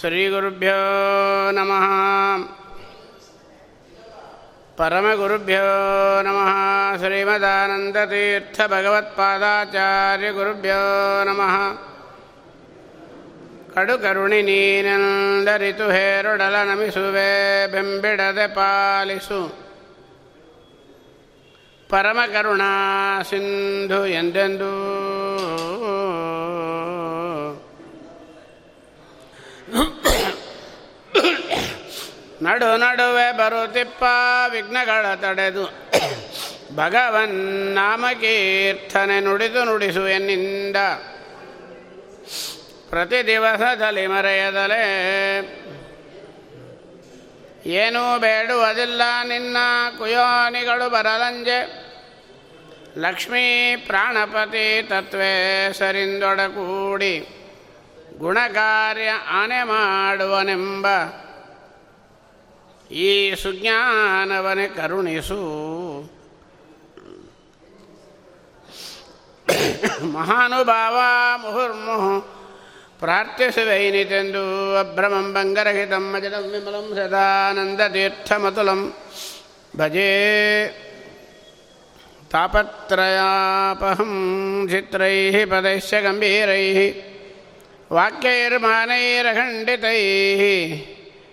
ಶ್ರೀಗುರುಭ್ಯೋ ನಮಃ ಪರಮಗುರುಭ್ಯೋ ನಮಃ ಶ್ರೀಮದಾನಂದತೀರ್ಥಭಗವತ್ಪಾದಾಚಾರ್ಯಗುರುಭ್ಯೋ ನಮಃ ಕಡು ಕರುಣಿ ನೀನೆಂದರಿತು ಹೇರೊಡಲ ನಮಿಸುವೆ ಬೆಂಬಿಡದೆ ಪಾಲಿಸು ಪರಮ ಕರುಣಾ ಸಿಂಧು ಎಂದೆಂದೂ ನಡು ನಡುವೆ ಬರುತ್ತಿಪ್ಪ ವಿಘ್ನಗಳ ತಡೆದು. ಭಗವನ್ ನಾಮಕೀರ್ತನೆ ನುಡಿದು ನುಡಿಸು ಎನ್ನಿಂದ. ಪ್ರತಿ ದಿವಸದಲ್ಲಿ ಮರೆಯದಲೇ. ಏನೂ ಬೇಡುವುದಿಲ್ಲ ನಿನ್ನ ಕುಯೋನಿಗಳು ಬರಲಂಜೆ. ಲಕ್ಷ್ಮೀ ಪ್ರಾಣಪತಿ ತತ್ವೇ ಸರಿಂದೊಡಗೂಡಿ ಗುಣಕಾರ್ಯ ಆನೆ ಮಾಡುವನೆಂಬ ಈ ಸುಜ್ಞಾನವನೆ ಕರುಣಿಸು. ಮಹಾನುಭಾವ ಮುಹುರ್ಮುಹು ಪ್ರಾರ್ಥಿಸುವೈನಿತೆಂದು ಅಭ್ರಮಂ ಬಂಗರಹಿತಂ ಅಜಲಂ ವಿಮಲಂ ಸದಾನಂದತೀರ್ಥಮತುಲಂ ಭಜೇ ತಾಪತ್ರಯಾಪಹಂ ಚಿತ್ರೈ ಪದೈಶ್ಚ ಗಂಭೀರೈ. ವಾಕ್ಯೈರ್ಮಾನೈರಖಂಡಿತೈः.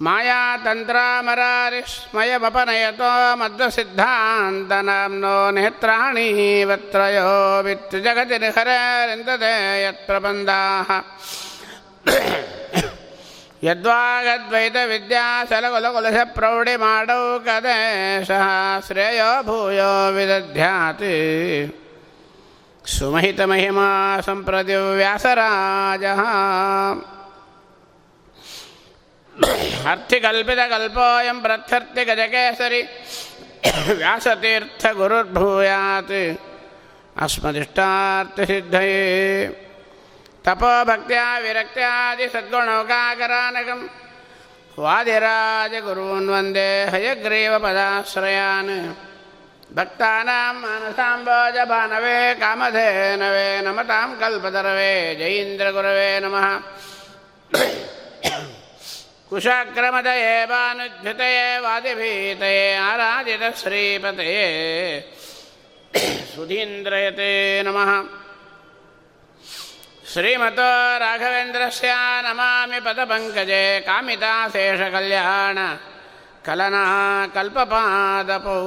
ವೈರಾಗ್ಯಾದಿ ಕಲ್ಯಾಣಗುಣಶಾಲಿನಃ ಲಕ್ಷ್ಮೀನಾರಾಯಣ ಮುನಿನ್ ವಂದೇ ಭಕ್ತ್ಯಾಭೀಷ್ಟಪ್ರದಾಯಕಃ ಮಾಯಾತಂತ್ರಾಮರಾರಿಸ್ಮಯಮಪನಯತೋ ಮಧ್ವಸಿದ್ಧಾಂತನಾಮ್ನೋ ನೇತ್ರಾಣೀವತ್ರಯೋ ವಿತ್ತು ಜಗತಿ ನಿಖರರಿಂದದೆ ಯತ್ಪ್ರಬಂಧಾः ಯದ್ವಾಗದ್ವೈತವಿದ್ಯಾಶಲಕುಲಕುಲಶ ಪ್ರೌಢಿ ಮಾಡೌ ಅರ್ಥಿಕಲ್ಪಿತಕಲ್ಪೋಯಂ ಪ್ರತ್ಯರ್ಥಿ ಗಜಕೇಸರಿ ವ್ಯಾಸತೀರ್ಥ ಗುರುರ್ಭೂಯಾತ್ ಅಸ್ಮದಿಷ್ಟಾರ್ಥಸಿದ್ಧಯೇ ತಪೋಭಕ್ತಿಯ ವಿರಕ್ತಿಯಾದಿ ಸದ್ಗುಣೌಕಾಕರಾನಕಂ ವಾದಿರಾಜ ಗುರುನ್ ವಂದೇ ಹಯಗ್ರೀವ ಪದಾಶ್ರಯಾನ್. ಭಕ್ತಾನಾಂ ಮಾನಸಾಂಬೋಜ ಭಾನವೇ ಕಾಮಧೇನವೇ ನಮತಾಂ ಕಲ್ಪತರವೇ. ಜಯೀಂದ್ರ ಗುರವೇ ನಮಃ. कुशाक्रमदये भानुद्युतये वादिभीतये आराधितश्रीपतये सुधीन्द्रयते नमः श्रीमतो राघवेन्द्रस्य नमामि पदपङ्कजे कामिताशेषकल्याण कलना कल्पपादपौ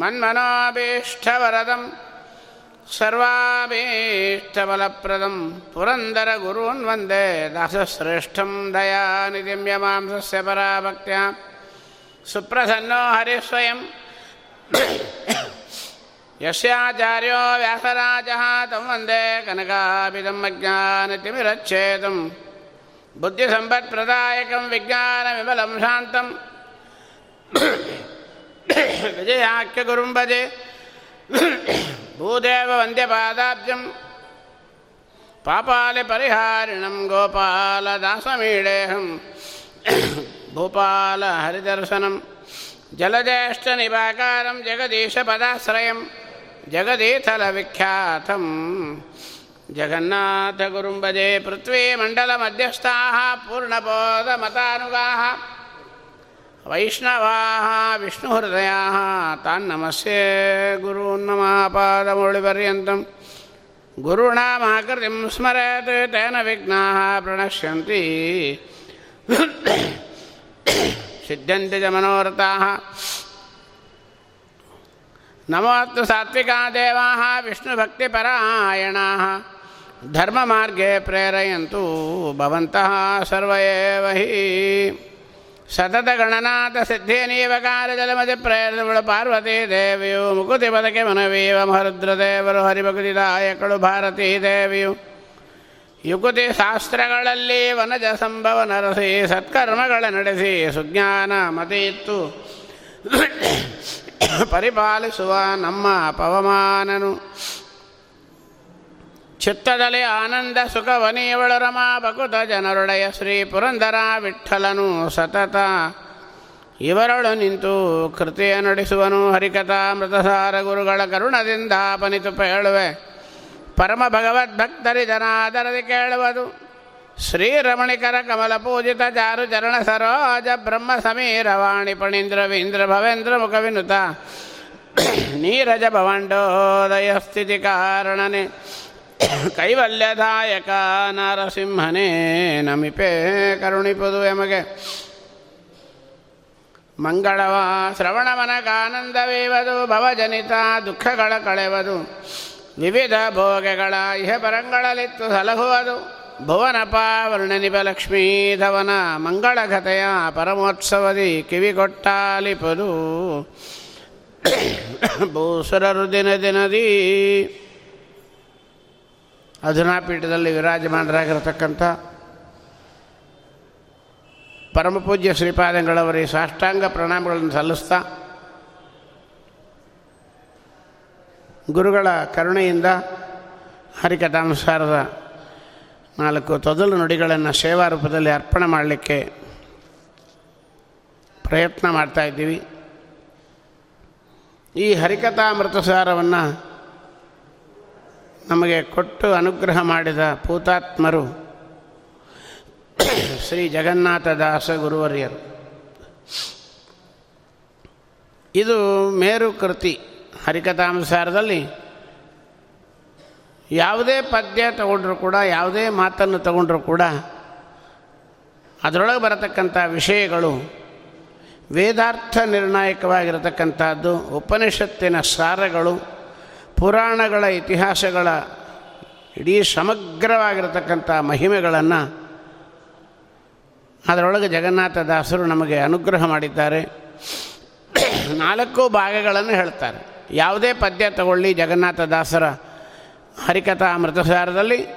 मन्मनोभीष्टवरदम् सर्वाभीष्टबलप्रदं पुरन्दरगुरून् वन्दे दासश्रेष्ठं दयानिधिं यमांसस्य पराभक्त्या सुप्रसन्नो हरिस्वयं यस्याचार्यो व्यासराजः तं वन्दे कनकाभिदम् अज्ञानतिमिरच्छेदं बुद्धिसम्पत्प्रदायकं विज्ञानविमलं शान्तं विजयाख्यगुरुं भजे ಭೂದೇವ ವಂದ್ಯ ಪಾದಾಬ್ಜಂ ಪಾಪಾಲೆ ಪರಿಹಾರಿಣಂ ಗೋಪಾಲ ದಾಸಮೀಳೇಹಂ ಭೂಪಾಲ ಹರಿದರ್ಶನಂ ಜಲಜೇಷ್ಠ ನಿಭಾಕಾರಂ ಜಗದೀಶ ಪದಾಶ್ರಯಂ ಜಗದೀಥಲ ವಿಖ್ಯಾತಂ ಜಗನ್ನಾಥ ಗುರುಂಬಜೆ ಪೃಥ್ವೀಮಂಡಲ ಮಧ್ಯಸ್ಥಾ ಪೂರ್ಣಬೋಧ ಮತಾನುಗಾಹ वैष्णवाः विष्णुहृदयाः तान्नमस्ये गुरून्नमः पादमौलिपर्यन्तं गुरूणामाकृतिं स्मरेत् तेन विघ्नाः प्रणश्यन्ति सिद्ध्यन्ति च मनोरथाः नमोऽस्तु सात्विका देवाः विष्णुभक्तिपरायणाः धर्ममार्गे प्रेरयन्तु भवन्तः सर्व एव हि ಸತತಗಣನಾಥ ಪ್ರೇರಣಗಳು ಪಾರ್ವತಿ ದೇವಿಯು ಮುಕುತಿ ಪದಕೆ ಮನವೀವ ಮಹರುದ್ರದೇವರು ಹರಿಭಕ್ತಿದಾಯಕಳು ಭಾರತೀ ದೇವಿಯು. ಯುಕುತಿ ಶಾಸ್ತ್ರಗಳಲ್ಲಿ ವನಜ ಸಂಭವ ನರಸಿ, ಸತ್ಕರ್ಮಗಳ ನಡೆಸಿ, ಸುಜ್ಞಾನ ಮತಿಯಿತ್ತು. ಪರಿಪಾಲಿಸುವ ನಮ್ಮ ಪವಮಾನನು. ಚಿತ್ತದಲ್ಲಿ ಆನಂದ ಸುಖವನಿಯವಳು ರಮಾ ಬಕುತ ಜನರೊಡೆಯ ಶ್ರೀ ಪುರಂದರ ವಿಠಲನು ಸತತ. ಇವರಳು ನಿಂತು ಕೃತಿಯ ನಡೆಸುವನು ಹರಿಕಥಾ ಮೃತಸಾರ ಗುರುಗಳ ಕರುಣದಿಂದ ಪನಿತು ಹೇಳುವೆ ಪರಮ ಭಗವದ್ಭಕ್ತರಿ ಜನಾದರದಿ ಕೇಳುವುದು. ಶ್ರೀರಮಣಿಕರ ಕಮಲ ಪೂಜಿತ ಜಾರು ಚರಣ ಸರೋಜ ಬ್ರಹ್ಮ ಸಮೀರ ವಾಣಿ ಪಣೀಂದ್ರ ವೀಂದ್ರ ಭವೇಂದ್ರ ಮುಖವಿನುತ ನೀರಜ ಭವಂಡೋದಯ ಸ್ಥಿತಿ ಕಾರಣನೆ. ಕೈವಲ್ಯದಾಯಕ ನರಸಿಂಹನೇ ನಮಿಪೆ ಕರುಣಿಪದು ಎಮಗೆ. ಮಂಗಳವ ಶ್ರವಣಮನಗಾನಂದವೇವದು, ಭವಜನಿತ ದುಃಖಗಳ ಕಳೆವದು, ವಿವಿಧ ಭೋಗಗಳ ಇಹ ಪರಂಗಳಲಿತ್ತು ಸಲಹುವುದು, ಭುವನಪ ವರ್ಣನಿಪ ಲಕ್ಷ್ಮೀಧವನ ಮಂಗಳಘತೆಯ ಪರಮೋತ್ಸವದಿ ಕಿವಿಗೊಟ್ಟಾಲಿಪದು. ಭೂಸುರರು ದಿನ ದಿನದಿ ಅಧುನಾಪೀಠದಲ್ಲಿ ವಿರಾಜಮಾನರಾಗಿರತಕ್ಕಂಥ ಪರಮಪೂಜ್ಯ ಶ್ರೀಪಾದಂಗಳವರಿಗೆ ಸಾಷ್ಟಾಂಗ ಪ್ರಣಾಮಗಳನ್ನು ಸಲ್ಲಿಸ್ತಾ ಗುರುಗಳ ಕರುಣೆಯಿಂದ ಹರಿಕಥಾನುಸಾರದ ನಾಲ್ಕು ತೊದಲು ನುಡಿಗಳನ್ನು ಸೇವಾ ರೂಪದಲ್ಲಿ ಅರ್ಪಣೆ ಮಾಡಲಿಕ್ಕೆ ಪ್ರಯತ್ನ ಮಾಡ್ತಾ ಇದ್ದೀವಿ. ಈ ಹರಿಕಥಾಮೃತಸಾರವನ್ನು ನಮಗೆ ಕೊಟ್ಟು ಅನುಗ್ರಹ ಮಾಡಿದ ಪೂತಾತ್ಮರು ಶ್ರೀ ಜಗನ್ನಾಥ ದಾಸ ಗುರುವರ್ಯರು. ಇದು ಮೇರು ಕೃತಿ. ಹರಿಕಥಾನುಸಾರದಲ್ಲಿ ಯಾವುದೇ ಪದ್ಯ ತಗೊಂಡ್ರೂ ಕೂಡ, ಯಾವುದೇ ಮಾತನ್ನು ತಗೊಂಡ್ರೂ ಕೂಡ ಅದರೊಳಗೆ ಬರತಕ್ಕಂಥ ವಿಷಯಗಳು ವೇದಾರ್ಥ ನಿರ್ಣಾಯಕವಾಗಿರತಕ್ಕಂಥದ್ದು, ಉಪನಿಷತ್ತಿನ ಸಾರಗಳು ಪುರಾಣಗಳ ಇತಿಹಾಸಗಳ ಇಡೀ ಸಮಗ್ರವಾಗಿರತಕ್ಕಂಥ ಮಹಿಮೆಗಳನ್ನು ಅದರೊಳಗೆ ಜಗನ್ನಾಥದಾಸರು ನಮಗೆ ಅನುಗ್ರಹ ಮಾಡಿದ್ದಾರೆ. ನಾಲ್ಕು ಭಾಗಗಳನ್ನು ಹೇಳ್ತಾರೆ. ಯಾವುದೇ ಪದ್ಯ ತಗೊಳ್ಳಿ ಜಗನ್ನಾಥದಾಸರ ಹರಿಕಥಾ ಮೃತಸಾರದಲ್ಲಿ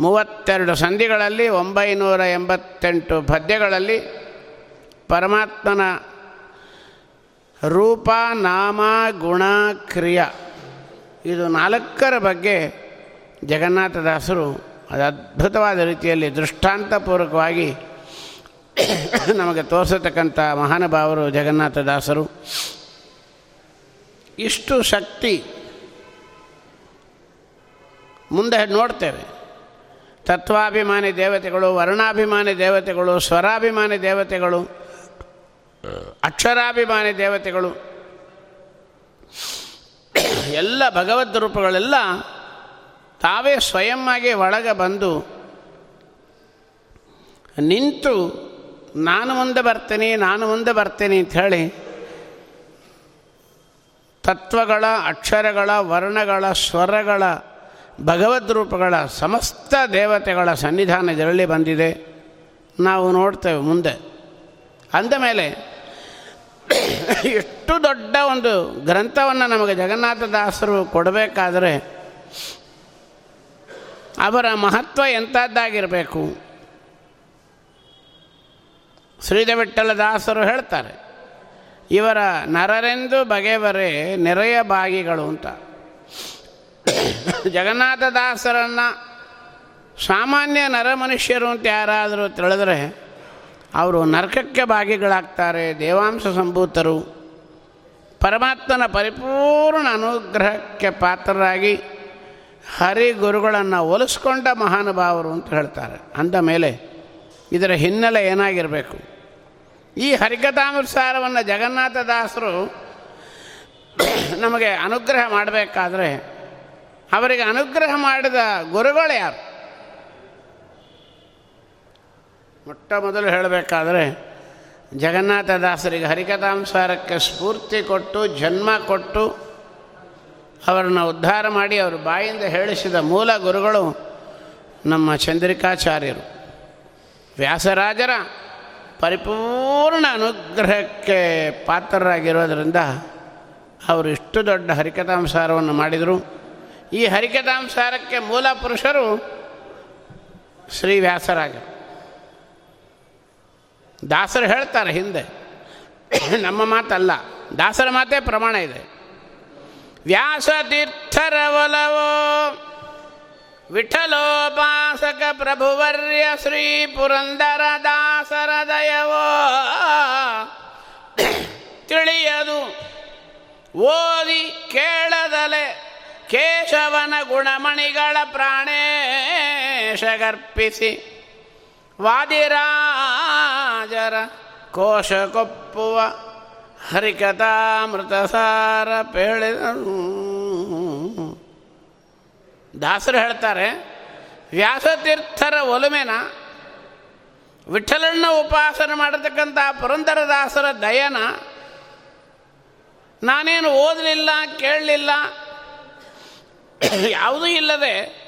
ಮೂವತ್ತೆರಡು ಸಂಧಿಗಳಲ್ಲಿ ಒಂಬೈನೂರ ಎಂಬತ್ತೆಂಟು ಪದ್ಯಗಳಲ್ಲಿ ಪರಮಾತ್ಮನ ರೂಪ, ನಾಮ, ಗುಣ, ಕ್ರಿಯಾ. ಇದು ನಾಲ್ಕರ ಬಗ್ಗೆ ಜಗನ್ನಾಥದಾಸರು ಅದು ಅದ್ಭುತವಾದ ರೀತಿಯಲ್ಲಿ ದೃಷ್ಟಾಂತಪೂರ್ವಕವಾಗಿ ನಮಗೆ ತೋರಿಸತಕ್ಕಂಥ ಮಹಾನುಭಾವರು ಜಗನ್ನಾಥದಾಸರು ಇಷ್ಟು ಶಕ್ತಿ ಮುಂದೆ ನೋಡ್ತೇವೆ. ತತ್ವಾಭಿಮಾನಿ ದೇವತೆಗಳು, ವರ್ಣಾಭಿಮಾನಿ ದೇವತೆಗಳು, ಸ್ವರಾಭಿಮಾನಿ ದೇವತೆಗಳು, ಅಕ್ಷರಾಭಿಮಾನಿ ದೇವತೆಗಳು. ಎಲ್ಲ ಭಗವದ್ ರೂಪಗಳೆಲ್ಲ ತಾವೇ ಸ್ವಯಂವಾಗಿ ಒಳಗೆ ಬಂದು ನಿಂತು ನಾನು ಮುಂದೆ ಬರ್ತೇನೆ, ನಾನು ಮುಂದೆ ಅಂತ ಹೇಳಿ ತತ್ವಗಳ, ಅಕ್ಷರಗಳ, ವರ್ಣಗಳ, ಸ್ವರಗಳ, ಭಗವದ್ ರೂಪಗಳ ಸಮಸ್ತ ದೇವತೆಗಳ ಸನ್ನಿಧಾನ ಇದರಲ್ಲಿ ಬಂದಿದೆ. ನಾವು ನೋಡ್ತೇವೆ ಮುಂದೆ. ಅಂದಮೇಲೆ ಎಷ್ಟು ದೊಡ್ಡ ಒಂದು ಗ್ರಂಥವನ್ನು ನಮಗೆ ಜಗನ್ನಾಥದಾಸರು ಕೊಡಬೇಕಾದರೆ ಅವರ ಮಹತ್ವ ಎಂಥದ್ದಾಗಿರಬೇಕು? ಶ್ರೀಧವಿಠಲ ದಾಸರು ಹೇಳ್ತಾರೆ, ಇವರ ನರರೆಂದು ಬಗೆವರೇ ನೆರೆಯ ಬಾಗಿಗಳು ಅಂತ. ಜಗನ್ನಾಥದಾಸರನ್ನು ಸಾಮಾನ್ಯ ನರ ಮನುಷ್ಯರು ಅಂತ ಯಾರಾದರೂ ತಿಳಿದ್ರೆ ಅವರು ನರಕಕ್ಕೆ ಭಾಗಿಗಳಾಗ್ತಾರೆ, ದೇವಾಂಶ ಸಂಭೂತರು. ಪರಮಾತ್ಮನ ಪರಿಪೂರ್ಣ ಅನುಗ್ರಹಕ್ಕೆ ಪಾತ್ರರಾಗಿ ಹರಿ ಗುರುಗಳನ್ನು ಒಲಿಸ್ಕೊಂಡ ಮಹಾನುಭಾವರು ಅಂತ ಹೇಳ್ತಾರೆ. ಅಂದ ಮೇಲೆ ಇದರ ಹಿನ್ನೆಲೆ ಏನಾಗಿರಬೇಕು? ಈ ಹರಿಕಥಾನುಸಾರವನ್ನು ಜಗನ್ನಾಥದಾಸರು ನಮಗೆ ಅನುಗ್ರಹ ಮಾಡಬೇಕಾದ್ರೆ ಅವರಿಗೆ ಅನುಗ್ರಹ ಮಾಡಿದ ಗುರುಗಳು ಯಾರು? ಮೊಟ್ಟ ಮೊದಲು ಹೇಳಬೇಕಾದ್ರೆ ಜಗನ್ನಾಥದಾಸರಿಗೆ ಹರಿಕಥಾಂಸಾರಕ್ಕೆ ಸ್ಫೂರ್ತಿ ಕೊಟ್ಟು, ಜನ್ಮ ಕೊಟ್ಟು ಅವರನ್ನು ಉದ್ಧಾರ ಮಾಡಿ ಅವರು ಬಾಯಿಂದ ಹೇಳಿಸಿದ ಮೂಲ ಗುರುಗಳು ನಮ್ಮ ಚಂದ್ರಿಕಾಚಾರ್ಯರು. ವ್ಯಾಸರಾಜರ ಪರಿಪೂರ್ಣ ಅನುಗ್ರಹಕ್ಕೆ ಪಾತ್ರರಾಗಿರೋದರಿಂದ ಅವರು ಇಷ್ಟು ದೊಡ್ಡ ಹರಿಕಥಾಂಸಾರವನ್ನು ಮಾಡಿದರು. ಈ ಹರಿಕಥಾಂಸಾರಕ್ಕೆ ಮೂಲ ಪುರುಷರು ಶ್ರೀ ವ್ಯಾಸರಾಜರು ದಾಸರು ಹೇಳ್ತಾರೆ ಹಿಂದೆ. ನಮ್ಮ ಮಾತಲ್ಲ. ದಾಸರ ಮಾತೇ ಪ್ರಮಾಣ ಇದೆ. ವ್ಯಾಸತೀರ್ಥರ ಒಲವೋ ವಿಠಲೋಪಾಸಕ ಪ್ರಭುವರ್ಯ ಶ್ರೀ ಪುರಂದರ ದಾಸರ ದಯವೋ ತಿಳಿಯದು. ಓದಿ ಕೇಳದಲೆ ಕೇಶವನ ಗುಣಮಣಿಗಳ ಪ್ರಾಣೇಶಗರ್ಪಿಸಿ ವಾದಿರಾಜರ ಕೋಶ ಕೊಪ್ಪುವ ಹರಿಕಥಾಮೃತ ಸಾರ ಪೇಳಿದನು. ದಾಸರು ಹೇಳ್ತಾರೆ, ವ್ಯಾಸತೀರ್ಥರ ಒಲುಮೆನ ವಿಠಲಣ್ಣ ಉಪಾಸನೆ ಮಾಡತಕ್ಕಂಥ ಪುರಂದರದಾಸರ ದಯನ ನಾನೇನು ಓದಲಿಲ್ಲ, ಕೇಳಲಿಲ್ಲ? ಯಾವುದೂ ಇಲ್ಲದೆ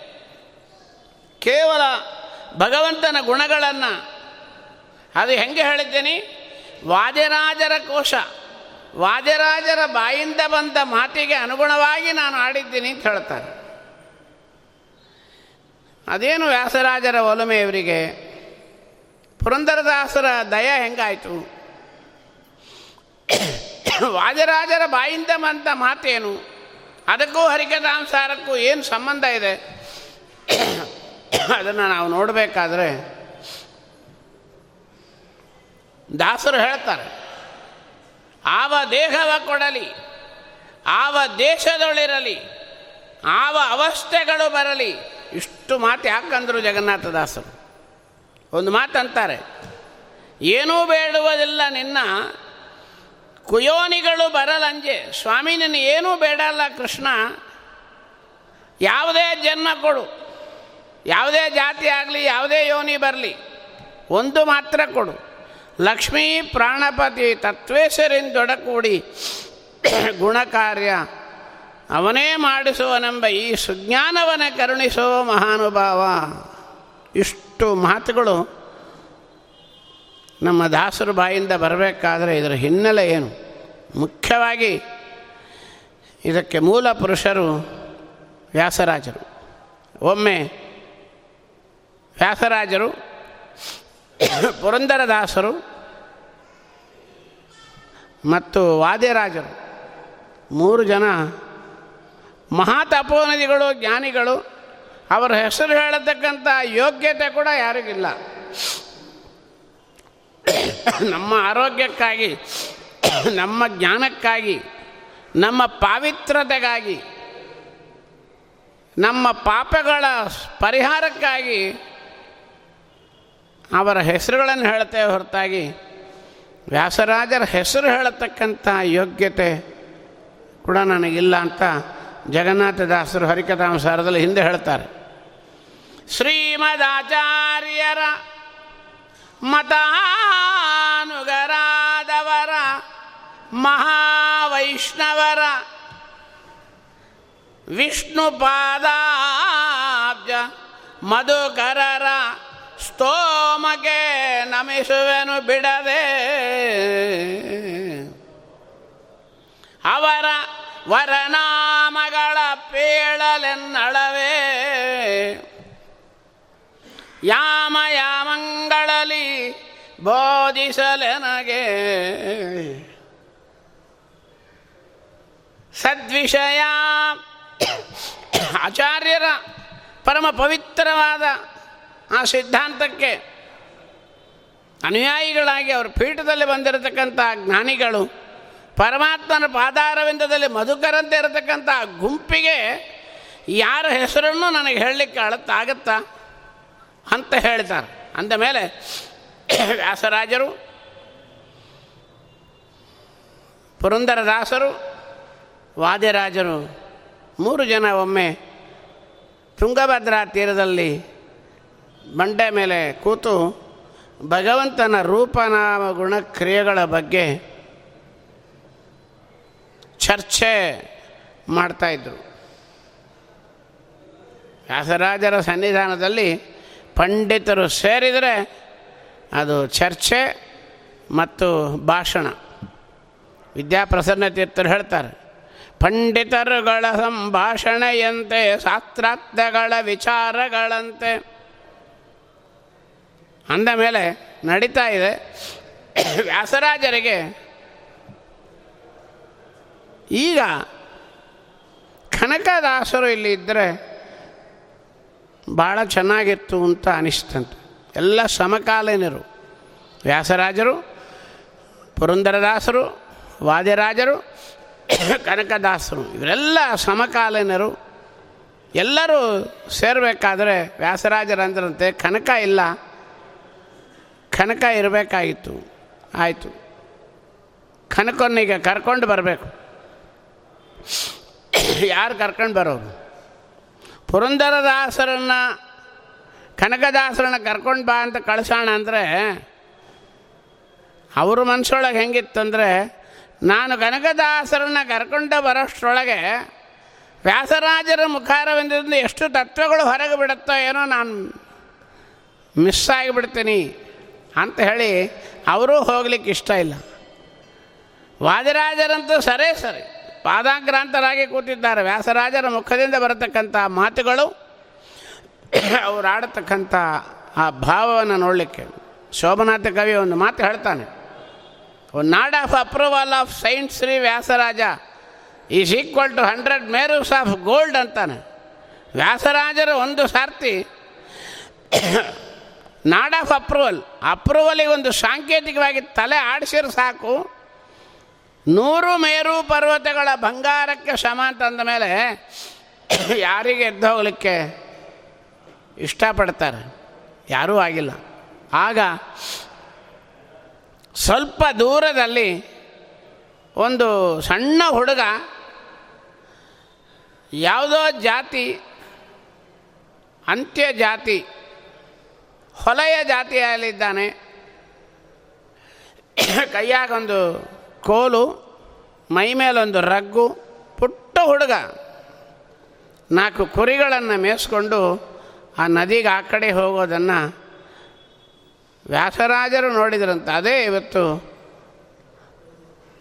ಕೇವಲ ಭಗವಂತನ ಗುಣಗಳನ್ನು. ಅದು ಹೆಂಗೆ ಹೇಳಿದ್ದೀನಿ? ವಾದ್ಯರಾಜರ ಕೋಶ. ವಾದ್ಯರಾಜರ ಬಾಯಿಂದ ಬಂದ ಮಾತಿಗೆ ಅನುಗುಣವಾಗಿ ನಾನು ಆಡಿದ್ದೀನಿ ಅಂತ ಹೇಳ್ತಾರೆ. ಅದೇನು ವ್ಯಾಸರಾಜರ ಒಲುಮೆ ಇವರಿಗೆ? ಪುರಂದರದಾಸರ ದಯ ಹೆಂಗಾಯಿತು? ವಾದಿರಾಜರ ಬಾಯಿಂದ ಬಂದ ಮಾತೇನು? ಅದಕ್ಕೂ ಹರಿಕಥಾಂಸಾರಕ್ಕೂ ಏನು ಸಂಬಂಧ ಇದೆ? ಅದನ್ನು ನಾವು ನೋಡಬೇಕಾದ್ರೆ ದಾಸರು ಹೇಳ್ತಾರೆ, ಆವ ದೇಹವ ಕೊಡಲಿ, ಆವ ದೇಶದೊಳಿರಲಿ, ಆವ ಅವಸ್ಥೆಗಳು ಬರಲಿ. ಇಷ್ಟು ಮಾತು ಯಾಕಂದರು ಜಗನ್ನಾಥದಾಸರು ಒಂದು ಮಾತಂತಾರೆ, ಏನೂ ಬೇಡುವುದಿಲ್ಲ ನಿನ್ನ ಕುಯೋನಿಗಳು ಬರಲಂಜೆ, ಸ್ವಾಮಿ ನಿನ್ನ ಏನೂ ಬೇಡಲ್ಲ ಕೃಷ್ಣ, ಯಾವುದೇ ಜನ್ಮ ಕೊಡು ಯಾವುದೇ ಜಾತಿ ಆಗಲಿ, ಯಾವುದೇ ಯೋನಿ ಬರಲಿ, ಒಂದು ಮಾತ್ರ ಕೊಡು. ಲಕ್ಷ್ಮೀ ಪ್ರಾಣಪತಿ ತತ್ವೇಶ್ವರಿಂದೊಡಕೂಡಿ ಗುಣಕಾರ್ಯ ಅವನೇ ಮಾಡಿಸುವನೆಂಬ ಈ ಸುಜ್ಞಾನವನ ಕರುಣಿಸೋ ಮಹಾನುಭಾವ. ಇಷ್ಟು ಮಾತುಗಳು ನಮ್ಮ ದಾಸರ ಬಾಯಿಂದ ಬರಬೇಕಾದ್ರೆ ಇದರ ಹಿನ್ನೆಲೆ ಏನು? ಮುಖ್ಯವಾಗಿ ಇದಕ್ಕೆ ಮೂಲ ಪುರುಷರು ವ್ಯಾಸರಾಜರು. ಒಮ್ಮೆ ವ್ಯಾಸರಾಜರು, ಪುರಂದರದಾಸರು ಮತ್ತು ವಾದ್ಯರಾಜರು. ಮೂರು ಜನ ಮಹಾತಪೋನದಿಗಳು ಜ್ಞಾನಿಗಳು. ಅವರ ಹೆಸರು ಹೇಳತಕ್ಕಂಥ ಯೋಗ್ಯತೆ ಕೂಡ ಯಾರಿಗಿಲ್ಲ. ನಮ್ಮ ಆರೋಗ್ಯಕ್ಕಾಗಿ, ನಮ್ಮ ಜ್ಞಾನಕ್ಕಾಗಿ, ನಮ್ಮ ಪಾವಿತ್ರತೆಗಾಗಿ ನಮ್ಮ ಪಾಪಗಳ ಪರಿಹಾರಕ್ಕಾಗಿ ಅವರ ಹೆಸರುಗಳನ್ನು ಹೇಳ್ತೇವೆ ಹೊರತಾಗಿ, ವ್ಯಾಸರಾಜರ ಹೆಸರು ಹೇಳತಕ್ಕಂಥ ಯೋಗ್ಯತೆ ಕೂಡ ನನಗಿಲ್ಲ ಅಂತ ಜಗನ್ನಾಥದಾಸರು ಹರಿಕಥಾಂಸಾರದಲ್ಲಿ ಹಿಂದೆ ಹೇಳ್ತಾರೆ ಶ್ರೀಮದಾಚಾರ್ಯರ ಮತಾನುಗರಾದವರ, ಮಹಾವೈಷ್ಣವರ ವಿಷ್ಣು ಪಾದಾಬ್ಜ ಮಧುಕರರ ಸ್ತೋಮಕ್ಕೆ ನಮಿಸುವೆನು ಬಿಡದೆ. ಅವರ ವರನಾಮಗಳ ಪೇಳಲೆನ್ನಳವೇ. ಯಾಮ ಯಾಮಂಗಳಲ್ಲಿ ಬೋಧಿಸಲೆನಗೆ. ಸದ್ವಿಷಯ ಆಚಾರ್ಯರ ಪರಮ ಪವಿತ್ರವಾದ ಆ ಸಿದ್ಧಾಂತಕ್ಕೆ ಅನುಯಾಯಿಗಳಾಗಿ ಅವರ ಪೀಠದಲ್ಲಿ ಬಂದಿರತಕ್ಕಂಥ ಜ್ಞಾನಿಗಳು, ಪರಮಾತ್ಮನ ಪಾದಾರವಿಂದದಲ್ಲಿ ಮಧುಕರಂತೆ ಇರತಕ್ಕಂಥ ಗುಂಪಿಗೆ ಯಾರ ಹೆಸರನ್ನು ನನಗೆ ಹೇಳಲಿಕ್ಕೆ ಅಳತ್ತಾಗತ್ತಾ ಅಂತ ಹೇಳ್ತಾರೆ ಅಂದ ಮೇಲೆ ವ್ಯಾಸರಾಜರು, ಪುರಂದರದಾಸರು, ವಾದ್ಯರಾಜರು ಮೂರು ಜನ ಒಮ್ಮೆ ತುಂಗಭದ್ರಾ ತೀರದಲ್ಲಿ ಬಂಡೆ ಮೇಲೆ ಕೂತು ಭಗವಂತನ ರೂಪನಾಮ ಗುಣಕ್ರಿಯೆಗಳ ಬಗ್ಗೆ ಚರ್ಚೆ ಮಾಡ್ತಾಯಿದ್ರು ವ್ಯಾಸರಾಜರ ಸನ್ನಿಧಾನದಲ್ಲಿ ಪಂಡಿತರು ಸೇರಿದರೆ ಅದು ಚರ್ಚೆ ಮತ್ತು ಭಾಷಣ. ವಿದ್ಯಾಪ್ರಸನ್ನ ತೀರ್ಥರು ಹೇಳ್ತಾರೆ, ಪಂಡಿತರುಗಳ ಸಂಭಾಷಣೆಯಂತೆ, ಶಾಸ್ತ್ರಾರ್ಥಗಳ ವಿಚಾರಗಳಂತೆ ಅಂದ ಮೇಲೆ ನಡೀತಾ ಇದೆ. ವ್ಯಾಸರಾಜರಿಗೆ ಈಗ ಕನಕದಾಸರು ಇಲ್ಲಿ ಇದ್ದರೆ ಭಾಳ ಚೆನ್ನಾಗಿತ್ತು ಅಂತ ಅನಿಸ್ತಂತೆ. ಎಲ್ಲ ಸಮಕಾಲೀನರು. ವ್ಯಾಸರಾಜರು, ಪುರಂದರದಾಸರು, ವಾದ್ಯರಾಜರು, ಕನಕದಾಸರು, ಇವರೆಲ್ಲ ಸಮಕಾಲೀನರು. ಎಲ್ಲರೂ ಸೇರಬೇಕಾದ್ರೆ ವ್ಯಾಸರಾಜರಂದ್ರಂತೆ ಕನಕ ಇಲ್ಲ. ಕನಕ ಇರಬೇಕಾಗಿತ್ತು ಆಯಿತು. ಕನಕನ್ನೀಗ ಕರ್ಕೊಂಡು ಬರಬೇಕು. ಯಾರು ಕರ್ಕೊಂಡು ಬರೋರು ಪುರಂದರದಾಸರನ್ನು, ಕನಕದಾಸರನ್ನ ಕರ್ಕೊಂಡು ಬಾ ಅಂತ ಕಳಿಸೋಣ ಅಂದರೆ ಅವ್ರ ಮನಸ್ಸೊಳಗೆ ಹೆಂಗಿತ್ತಂದರೆ ನಾನು ಕನಕದಾಸರನ್ನ ಕರ್ಕೊಂಡು ಬರೋಷ್ಟರೊಳಗೆ ವ್ಯಾಸರಾಜರ ಮುಖಾರವಿಂದದಿಂದ ಎಷ್ಟು ತತ್ವಗಳು ಹೊರಗೆ ಬಿಡುತ್ತೋ ಏನೋ ನಾನು ಮಿಸ್ ಆಗಿಬಿಡ್ತೀನಿ. ಅಂತ ಹೇಳಿ ಅವರೂ ಹೋಗ್ಲಿಕ್ಕೆ ಇಷ್ಟ ಇಲ್ಲ. ವಾದಿರಾಜರಂತೂ ಸರೇ ಸರಿ. ಪಾದಾಗ್ರಾಂತರಾಗಿ ಕೂತಿದ್ದಾರೆ. ವ್ಯಾಸರಾಜರ ಮುಖದಿಂದ ಬರತಕ್ಕಂಥ ಮಾತುಗಳು, ಅವ್ರು ಆಡತಕ್ಕಂಥ ಆ ಭಾವವನ್ನು ನೋಡಲಿಕ್ಕೆ. ಶೋಭನಾಥ ಕವಿ ಒಂದು ಮಾತು ಹೇಳ್ತಾನೆ. Nod of approval of saint Shri Vyasaraja is equal to hundred Merus of gold ಅಂತಾನೆ. ವ್ಯಾಸರಾಜರು ಒಂದು ಸಾರ್ತಿ ನಾಡ್ ಆಫ್ ಅಪ್ರೂವಲ್ ಅಪ್ರೂವಲಿಗೆ ಒಂದು ಸಾಂಕೇತಿಕವಾಗಿ ತಲೆ ಆಡಿಸಿರು ಸಾಕು. ನೂರು ಮೇರು ಪರ್ವತಗಳ ಬಂಗಾರಕ್ಕೆ ಸಮ ಅಂತಂದ ಮೇಲೆ ಯಾರಿಗೆ ಎದ್ದು ಹೋಗಲಿಕ್ಕೆ ಇಷ್ಟಪಡ್ತಾರೆ? ಯಾರೂ ಆಗಿಲ್ಲ. ಆಗ ಸ್ವಲ್ಪ ದೂರದಲ್ಲಿ ಒಂದು ಸಣ್ಣ ಹುಡುಗ ಯಾವುದೋ ಜಾತಿ, ಅಂತ್ಯ ಜಾತಿ ಹೊಲೆಯ ಜಾತಿಯಲ್ಲಿದ್ದಾನೆ. ಕೈಯಾಗೊಂದು ಕೋಲು, ಮೈ ಮೇಲೊಂದು ರಗ್ಗು, ಪುಟ್ಟ ಹುಡುಗ. ನಾಲ್ಕು ಕುರಿಗಳನ್ನು ಮೇಯಿಸ್ಕೊಂಡು ಆ ನದಿಗೆ ಆ ಕಡೆ ಹೋಗೋದನ್ನು ವ್ಯಾಸರಾಜರು ನೋಡಿದ್ರಂತ. ಅದೇ ಇವತ್ತು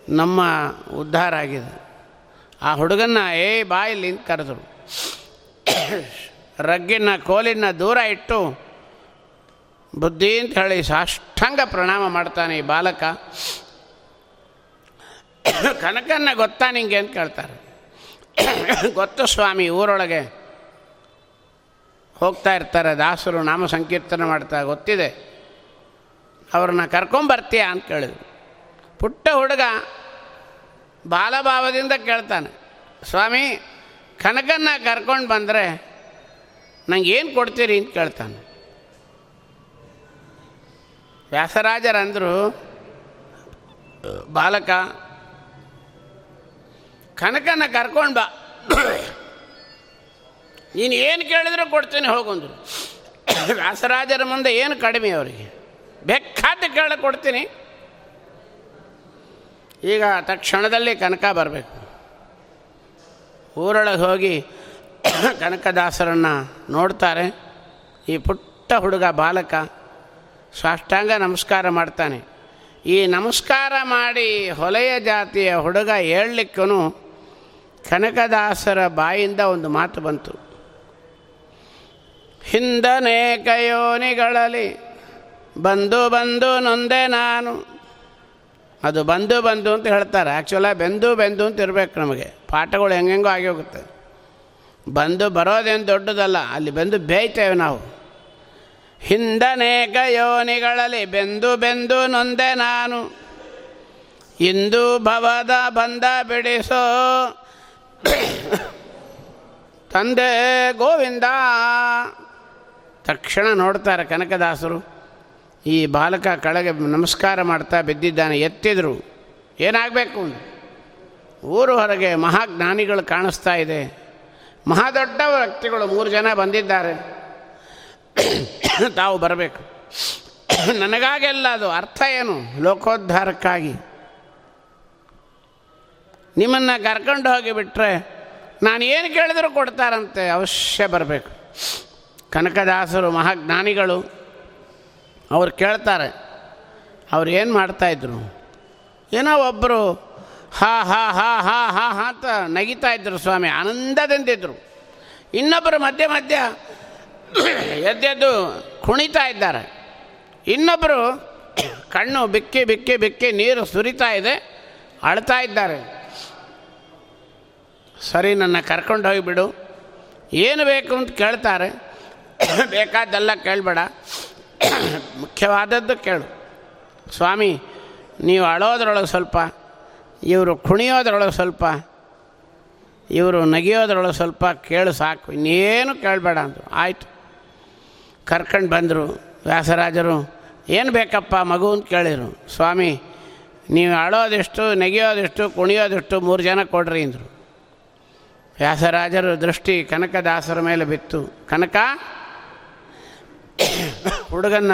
ನಮ್ಮ ಉದ್ಧಾರ ಆಗಿದೆ. ಆ ಹುಡುಗನ್ನ, ಏ, ಬಾಯಲ್ಲಿ ಕರೆದರು. ರಗ್ಗಿನ ಕೋಲಿನ ದೂರ ಇಟ್ಟು ಬುದ್ಧಿ ಅಂತ ಹೇಳಿ ಸಾಷ್ಟಾಂಗ ಪ್ರಣಾಮ ಮಾಡ್ತಾನೆ ಈ ಬಾಲಕ. ಕನಕನ್ನ ಗೊತ್ತಾ ನಿಂಗೆ ಅಂತ ಕೇಳ್ತಾರೆ. ಗೊತ್ತು ಸ್ವಾಮಿ, ಊರೊಳಗೆ ಹೋಗ್ತಾ ಇರ್ತಾರೆ, ದಾಸರು ನಾಮ ಸಂಕೀರ್ತನೆ ಮಾಡ್ತಾ, ಗೊತ್ತಿದೆ. ಅವ್ರನ್ನ ಕರ್ಕೊಂಬರ್ತೀಯ ಅಂತ ಕೇಳಿದ್ರು. ಪುಟ್ಟ ಹುಡುಗ ಬಾಲಭಾವದಿಂದ ಕೇಳ್ತಾನೆ, ಸ್ವಾಮಿ, ಕನಕನ್ನ ಕರ್ಕೊಂಡು ಬಂದರೆ ನಂಗೆ ಏನು ಕೊಡ್ತೀರಿ ಅಂತ ಕೇಳ್ತಾನೆ. ವ್ಯಾಸರಾಜರಂದರು, ಬಾಲಕ ಕನಕನ ಕರ್ಕೊಂಡು ಬಾ. ನೀನು ಏನು ಕೇಳಿದ್ರು ಕೊಡ್ತೀನಿ ಹೋಗೊಂದ್ರು. ವ್ಯಾಸರಾಜರ ಮುಂದೆ ಏನು ಕಡಿಮೆ ಅವರಿಗೆ. ಬೇಕಾದ ಕೇಳಿ ಕೊಡ್ತೀನಿ. ಈಗ ತಕ್ಷಣದಲ್ಲಿ ಕನಕ ಬರಬೇಕು. ಊರೊಳಗೆ ಹೋಗಿ ಕನಕದಾಸರನ್ನು ನೋಡ್ತಾರೆ. ಈ ಪುಟ್ಟ ಹುಡುಗ ಬಾಲಕ ಸಾಷ್ಟಾಂಗ ನಮಸ್ಕಾರ ಮಾಡ್ತಾನೆ. ಈ ನಮಸ್ಕಾರ ಮಾಡಿ ಹೊಲೆಯ ಜಾತಿಯ ಹುಡುಗ ಹೇಳಲಿಕ್ಕೂ ಕನಕದಾಸರ ಬಾಯಿಂದ ಒಂದು ಮಾತು ಬಂತು. ಹಿಂದನೇಕ ಯೋನಿಗಳಲ್ಲಿ ಬಂದು ಬಂದು ನೊಂದೆ ನಾನು. ಅದು ಬಂದು ಬಂದು ಅಂತ ಹೇಳ್ತಾರೆ. ಆ್ಯಕ್ಚುಲಾಗಿ ಬೆಂದು ಬೆಂದು ಅಂತ ಇರಬೇಕು ನಮಗೆ. ಪಾಠಗಳು ಹೆಂಗೆಂಗೋ ಆಗಿ ಹೋಗುತ್ತೆ. ಬಂದು ಬರೋದೇನು ದೊಡ್ಡದಲ್ಲ. ಅಲ್ಲಿ ಬಂದು ಬೇಯ್ತೇವೆ ನಾವು. ಹಿಂದನೇಕ ಯೋನಿಗಳಲ್ಲಿ ಬೆಂದು ಬೆಂದು ನೊಂದೆ ನಾನು. ಇಂದು ಭವದ ಬಂದ ಬಿಡಿಸೋ ತಂದೆ ಗೋವಿಂದ. ತಕ್ಷಣ ನೋಡ್ತಾರೆ ಕನಕದಾಸರು. ಈ ಬಾಲಕ ಕೆಳಗೆ ನಮಸ್ಕಾರ ಮಾಡ್ತಾ ಬಿದ್ದಿದ್ದಾನೆ, ಎತ್ತಿದ್ರು. ಏನಾಗಬೇಕು? ಊರು ಹೊರಗೆ ಮಹಾಜ್ಞಾನಿಗಳು ಕಾಣಿಸ್ತಾ ಇದೆ. ಮಹಾದೊಡ್ಡ ವ್ಯಕ್ತಿಗಳು ಮೂರು ಜನ ಬಂದಿದ್ದಾರೆ. ತಾವು ಬರಬೇಕು. ನನಗಾಗೆಲ್ಲ ಅದು ಅರ್ಥ ಏನು? ಲೋಕೋದ್ಧಾರಕ್ಕಾಗಿ. ನಿಮ್ಮನ್ನು ಕರ್ಕೊಂಡು ಹೋಗಿಬಿಟ್ರೆ ನಾನು ಏನು ಕೇಳಿದರೂ ಕೊಡ್ತಾರಂತೆ, ಅವಶ್ಯ ಬರಬೇಕು. ಕನಕದಾಸರು ಮಹಾಜ್ಞಾನಿಗಳು ಅವ್ರು ಕೇಳ್ತಾರೆ, ಅವ್ರು ಏನು ಮಾಡ್ತಾಯಿದ್ರು ಏನೋ ಒಬ್ಬರು ಹಾ ಹಾ ಹಾ ಹಾ ಹಾ ಅಂತ ನಗಿತಾ ಇದ್ರು ಸ್ವಾಮಿ, ಆನಂದದಿಂದಿದ್ರು. ಇನ್ನೊಬ್ಬರು ಮಧ್ಯ ಮಧ್ಯ ಎದ್ದೆದ್ದು ಕುಣಿತಾ ಇದ್ದಾರೆ. ಇನ್ನೊಬ್ಬರು ಕಣ್ಣು ಬಿಕ್ಕಿ ಬಿಕ್ಕಿ ಬಿಕ್ಕಿ ನೀರು ಸುರಿತಾ ಇದೆ, ಅಳ್ತಾ ಇದ್ದಾರೆ. ಸರಿ, ನನ್ನ ಕರ್ಕೊಂಡು ಹೋಗಿಬಿಡು ಏನು ಬೇಕು ಅಂತ ಕೇಳ್ತಾರೆ. ಬೇಕಾದ್ದೆಲ್ಲ ಕೇಳಬೇಡ. ಮುಖ್ಯವಾದದ್ದು ಕೇಳು. ಸ್ವಾಮಿ, ನೀವು ಅಳೋದ್ರೊಳಗೆ ಸ್ವಲ್ಪ, ಇವರು ಕುಣಿಯೋದ್ರೊಳಗೆ ಸ್ವಲ್ಪ, ಇವರು ನಗಿಯೋದ್ರೊಳಗೆ ಸ್ವಲ್ಪ ಕೇಳು ಸಾಕು. ಇನ್ನೇನು ಕೇಳಬೇಡ ಅಂದರು. ಆಯಿತು. ಕರ್ಕೊಂಡು ಬಂದರು. ವ್ಯಾಸರಾಜರು, ಏನು ಬೇಕಪ್ಪ ಮಗು? ಅಂತ ಕೇಳಿದರು. ಸ್ವಾಮಿ, ನೀವು ಅಳೋದಿಷ್ಟು, ನೆಗೆಯೋದಿಷ್ಟು, ಕುಣಿಯೋದಿಷ್ಟು ಮೂರು ಜನ ಕೊಡ್ರಿ ಅಂದರು. ವ್ಯಾಸರಾಜರು ದೃಷ್ಟಿ ಕನಕದಾಸರ ಮೇಲೆ ಬಿತ್ತು. ಕನಕ, ಹುಡುಗನ್ನ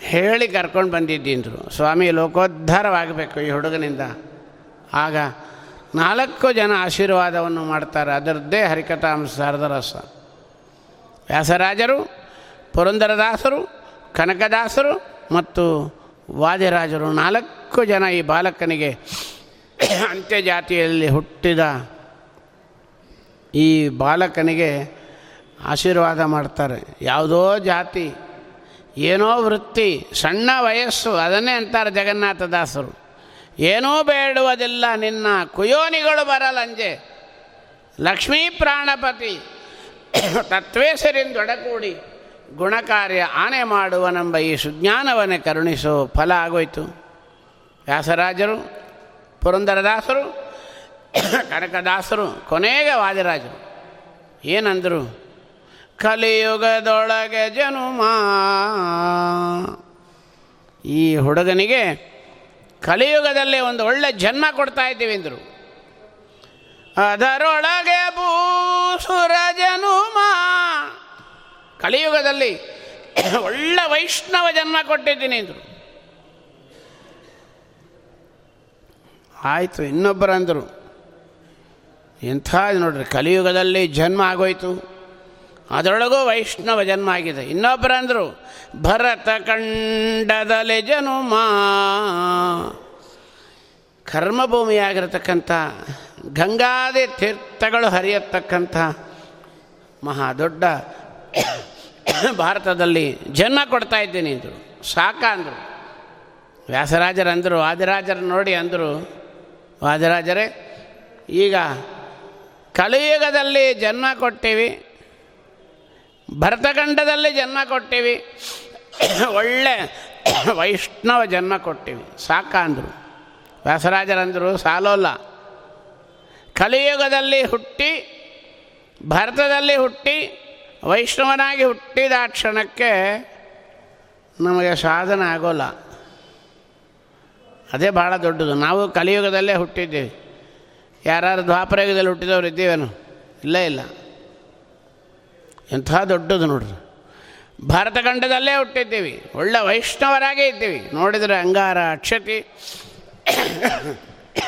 ಹೇಳಿ ಕರ್ಕೊಂಡು ಬಂದಿದ್ದಿಂದರು. ಸ್ವಾಮಿ, ಲೋಕೋದ್ಧಾರವಾಗಬೇಕು ಈ ಹುಡುಗನಿಂದ. ಆಗ ನಾಲ್ಕು ಜನ ಆಶೀರ್ವಾದವನ್ನು ಮಾಡ್ತಾರೆ. ಅದರದ್ದೇ ಹರಿಕಥಾಂಶ ಶಾರದರಸ ವ್ಯಾಸರಾಜರು ಪುರಂದರದಾಸರು, ಕನಕದಾಸರು ಮತ್ತು ವಾದಿರಾಜರು ನಾಲ್ಕು ಜನ ಈ ಬಾಲಕನಿಗೆ ಅಂತ್ಯಜಾತಿಯಲ್ಲಿ ಹುಟ್ಟಿದ ಈ ಬಾಲಕನಿಗೆ ಆಶೀರ್ವಾದ ಮಾಡ್ತಾರೆ. ಯಾವುದೋ ಜಾತಿ, ಏನೋ ವೃತ್ತಿ, ಸಣ್ಣ ವಯಸ್ಸು, ಅದನ್ನೇ ಅಂತಾರೆ ಜಗನ್ನಾಥದಾಸರು. ಏನೂ ಬೇಡುವುದಿಲ್ಲ, ನಿನ್ನ ಕುಯೋನಿಗಳು ಬರಲಂಜೆ. ಲಕ್ಷ್ಮೀ ಪ್ರಾಣಪತಿ ತತ್ವೇಸರಿಂದೊಡಗೂಡಿ ಗುಣಕಾರ್ಯ ಆನೆ ಮಾಡುವನೆಂಬ ಈ ಸುಜ್ಞಾನವನ್ನೇ ಕರುಣಿಸೋ ಫಲ ಆಗೋಯ್ತು. ವ್ಯಾಸರಾಜರು, ಪುರಂದರದಾಸರು, ಕನಕದಾಸರು, ಕೊನೆಗೆ ವಾದಿರಾಜರು. ಏನಂದರು, ಕಲಿಯುಗದೊಳಗೆ ಜನುಮ. ಈ ಹುಡುಗನಿಗೆ ಕಲಿಯುಗದಲ್ಲಿ ಒಂದು ಒಳ್ಳೆ ಜನ್ಮ ಕೊಡ್ತಾ ಇದ್ದೀವಿ ಅಂದರು. ಅದರೊಳಗೆ ಭೂಸುರ ಜನುಮ. ಕಲಿಯುಗದಲ್ಲಿ ಒಳ್ಳೆ ವೈಷ್ಣವ ಜನ್ಮ ಕೊಟ್ಟಿದ್ದೀನಿ ಅಂದರು. ಆಯಿತು ಇನ್ನೊಬ್ಬರು ಅಂದರು ಎಂಥ ನೋಡ್ರಿ, ಕಲಿಯುಗದಲ್ಲಿ ಜನ್ಮ ಆಗೋಯ್ತು. ಅದರೊಳಗೂ ವೈಷ್ಣವ ಜನ್ಮ ಆಗಿದೆ. ಇನ್ನೊಬ್ಬರು ಅಂದರು ಭರತ ಕಂಡದಲೆ ಜನುಮ. ಕರ್ಮಭೂಮಿಯಾಗಿರತಕ್ಕಂಥ, ಗಂಗಾದಿ ತೀರ್ಥಗಳು ಹರಿಯತಕ್ಕಂಥ ಮಹಾ ದೊಡ್ಡ ಭಾರತದಲ್ಲಿ ಜನ್ಮ ಕೊಡ್ತಾ ಇದ್ದೀನಿ ಅಂದರು. ಸಾಕ ಅಂದರು. ವ್ಯಾಸರಾಜರಂದರು ವಾದಿರಾಜರ ನೋಡಿ ಅಂದರು. ವಾದಿರಾಜರೇ, ಈಗ ಕಲಿಯುಗದಲ್ಲಿ ಜನ್ಮ ಕೊಟ್ಟಿವಿ, ಭರತಖಂಡದಲ್ಲಿ ಜನ್ಮ ಕೊಟ್ಟಿವಿ, ಒಳ್ಳೆ ವೈಷ್ಣವ ಜನ್ಮ ಕೊಟ್ಟಿವಿ. ಸಾಕ ಅಂದರು. ವ್ಯಾಸರಾಜರಂದರು, ಸಾಲೋಲ್ಲ. ಕಲಿಯುಗದಲ್ಲಿ ಹುಟ್ಟಿ, ಭರತದಲ್ಲಿ ಹುಟ್ಟಿ ವೈಷ್ಣವನಾಗಿ ಹುಟ್ಟಿದ ಕ್ಷಣಕ್ಕೆ ನಮಗೆ ಸಾಧನೆ ಆಗೋಲ್ಲ. ಅದೇ ಭಾಳ ದೊಡ್ಡದು. ನಾವು ಕಲಿಯುಗದಲ್ಲೇ ಹುಟ್ಟಿದ್ದೀವಿ. ಯಾರು ದ್ವಾಪರಯುಗದಲ್ಲಿ ಹುಟ್ಟಿದವರು ಇದ್ದೀವೇನು? ಇಲ್ಲೇ ಇಲ್ಲ. ಎಂಥ ದೊಡ್ಡದು ನೋಡ್ರಿ. ಭಾರತಖಂಡದಲ್ಲೇ ಹುಟ್ಟಿದ್ದೀವಿ. ಒಳ್ಳೆ ವೈಷ್ಣವರಾಗೇ ಇದ್ದೀವಿ. ನೋಡಿದರೆ ಅಂಗಾರ, ಅಕ್ಷತಿ,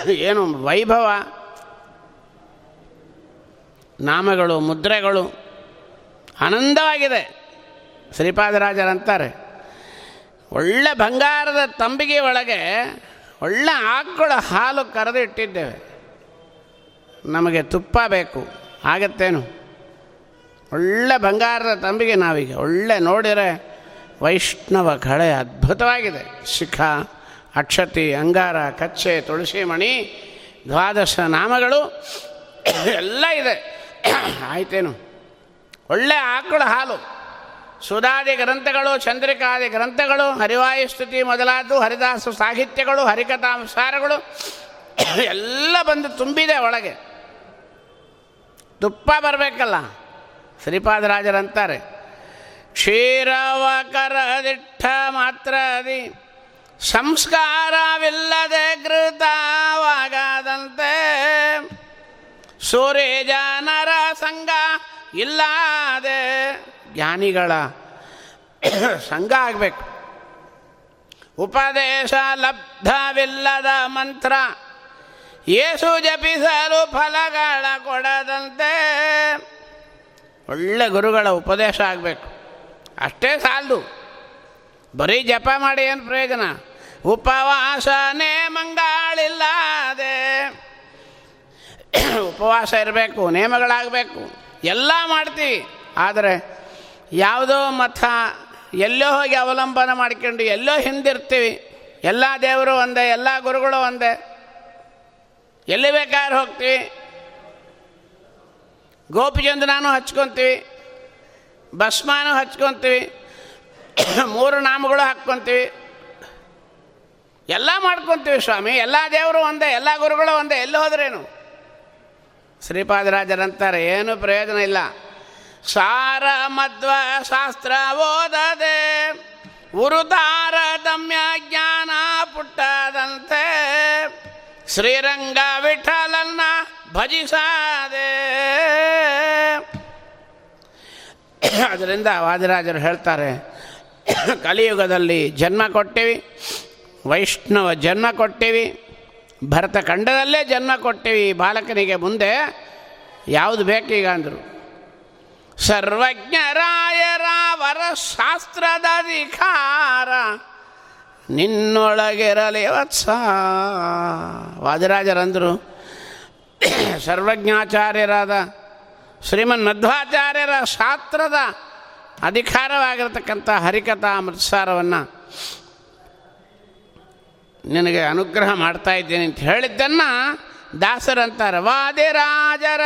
ಏನು ವೈಭವ, ನಾಮಗಳು, ಮುದ್ರೆಗಳು ಆನಂದವಾಗಿದೆ. ಶ್ರೀಪಾದರಾಜರಂತಾರೆ. ಒಳ್ಳೆ ಬಂಗಾರದ ತಂಬಿಗೆ ಒಳಗೆ ಒಳ್ಳೆ ಆಕಳ ಹಾಲು ಕರೆದು ಇಟ್ಟಿದ್ದೇವೆ. ನಮಗೆ ತುಪ್ಪ ಬೇಕು. ಆಗತ್ತೇನು? ಒಳ್ಳೆ ಬಂಗಾರದ ತಂಬಿಗೆ ನಾವೀಗ. ಒಳ್ಳೆ ನೋಡಿದರೆ ವೈಷ್ಣವ ಕಳೆ ಅದ್ಭುತವಾಗಿದೆ. ಶಿಖ, ಅಕ್ಷತಿ, ಅಂಗಾರ, ಕಚ್ಚೆ ತುಳಸಿ ಮಣಿ ದ್ವಾದಶ ನಾಮಗಳು ಎಲ್ಲ ಇದೆ. ಆಯ್ತೇನು? ಒಳ್ಳೆ ಆಕಳ ಹಾಲು. ಸುಧಾದಿ ಗ್ರಂಥಗಳು, ಚಂದ್ರಿಕಾದಿ ಗ್ರಂಥಗಳು ಹರಿವಾಯುಸ್ತುತಿ ಮೊದಲಾದ ಹರಿದಾಸು ಸಾಹಿತ್ಯಗಳು ಹರಿಕಥಾಂಸಾರಗಳು ಎಲ್ಲ ಬಂದು ತುಂಬಿದೆ ಒಳಗೆ. ತುಪ್ಪ ಬರಬೇಕಲ್ಲ ಶ್ರೀಪಾದರಾಜರಂತಾರೆ ಕ್ಷೀರವ ಕರದಿಟ್ಟ ಮಾತ್ರದಿ, ಸಂಸ್ಕಾರವಿಲ್ಲದೆ ಕೃತವಾಗದಂತೆ. ಸೂರ್ಯ ಜನರ ಸಂಘ ಇಲ್ಲದೆ ಜ್ಞಾನಿಗಳ ಸಂಘ ಆಗಬೇಕು. ಉಪದೇಶ ಲಬ್ಧವಿಲ್ಲದ ಮಂತ್ರ ಏಸು ಜಪಿಸಲು ಫಲಗಳ ಕೊಡದಂತೆ ಒಳ್ಳೆ ಗುರುಗಳ ಉಪದೇಶ ಆಗಬೇಕು. ಅಷ್ಟೇ ಸಾಲದು. ಬರೀ ಜಪ ಮಾಡಿ ಏನು ಪ್ರಯೋಜನ? ಉಪವಾಸನೇ ಮಂಗಾಳಿಲ್ಲದೆ ಉಪವಾಸ ಇರಬೇಕು, ನೇಮಗಳಾಗಬೇಕು. ಎಲ್ಲ ಮಾಡ್ತೀವಿ. ಆದರೆ ಯಾವುದೋ ಮತ ಎಲ್ಲೋ ಹೋಗಿ ಅವಲಂಬನ ಮಾಡ್ಕೊಂಡು ಎಲ್ಲೋ ಹಿಂದಿರ್ತೀವಿ. ಎಲ್ಲ ದೇವರು ಒಂದೇ, ಎಲ್ಲ ಗುರುಗಳು ಒಂದೇ. ಎಲ್ಲಿ ಬೇಕಾದ್ರೆ ಹೋಗ್ತೀವಿ. ಗೋಪಿಚಂದ್ರನೂ ಹಚ್ಕೊತೀವಿ. ಭಸ್ಮಾನು ಹಚ್ಕೊತೀವಿ. ಮೂರು ನಾಮಗಳು ಹಾಕ್ಕೊತೀವಿ. ಎಲ್ಲ ಮಾಡ್ಕೊತೀವಿ ಸ್ವಾಮಿ. ಎಲ್ಲ ದೇವರು ಒಂದೇ, ಎಲ್ಲ ಗುರುಗಳು ಒಂದೇ. ಎಲ್ಲಿ ಹೋದ್ರೇನು? ಶ್ರೀಪಾದರಾಜರಂತಾರೆ ಏನು ಪ್ರಯೋಜನ ಇಲ್ಲ. ಸಾರ ಮಧ್ವ ಶಾಸ್ತ್ರ ಓದದೆ ಉರುತಾರತಮ್ಯ ಜ್ಞಾನ ಪುಟ್ಟದಂತೆ ಶ್ರೀರಂಗ ವಿಠಲನ್ನ ಭಜಿಸಾದೆ. ಅದರಿಂದ ವಾದಿರಾಜರು ಹೇಳ್ತಾರೆ, ಕಲಿಯುಗದಲ್ಲಿ ಜನ್ಮ ಕೊಟ್ಟಿವಿ, ವೈಷ್ಣವ ಜನ್ಮ ಕೊಟ್ಟಿವಿ ಭರತ ಖಂಡದಲ್ಲೇ ಜನ್ಮ ಕೊಟ್ಟಿವಿ ಬಾಲಕನಿಗೆ ಮುಂದೆ. ಯಾವುದು ಬೇಕೀಗ ಅಂದರು. ಸರ್ವಜ್ಞರಾಯರ ವರ ಶಾಸ್ತ್ರದ ಅಧಿಕಾರ ನಿನ್ನೊಳಗಿರಲಿ ವತ್ಸ. ವಾದಿರಾಜರಂದರು. ಸರ್ವಜ್ಞಾಚಾರ್ಯರಾದ ಶ್ರೀಮನ್ ಮಧ್ವಾಚಾರ್ಯರ ಶಾಸ್ತ್ರದ ಅಧಿಕಾರವಾಗಿರತಕ್ಕಂಥ ಹರಿಕಥಾ ಅಮೃತಸಾರವನ್ನು ನಿನಗೆ ಅನುಗ್ರಹ ಮಾಡ್ತಾ ಇದ್ದೇನೆ ಅಂತ ಹೇಳಿದ್ದನ್ನು ದಾಸರಂತಾರೆ ವಾದಿರಾಜರ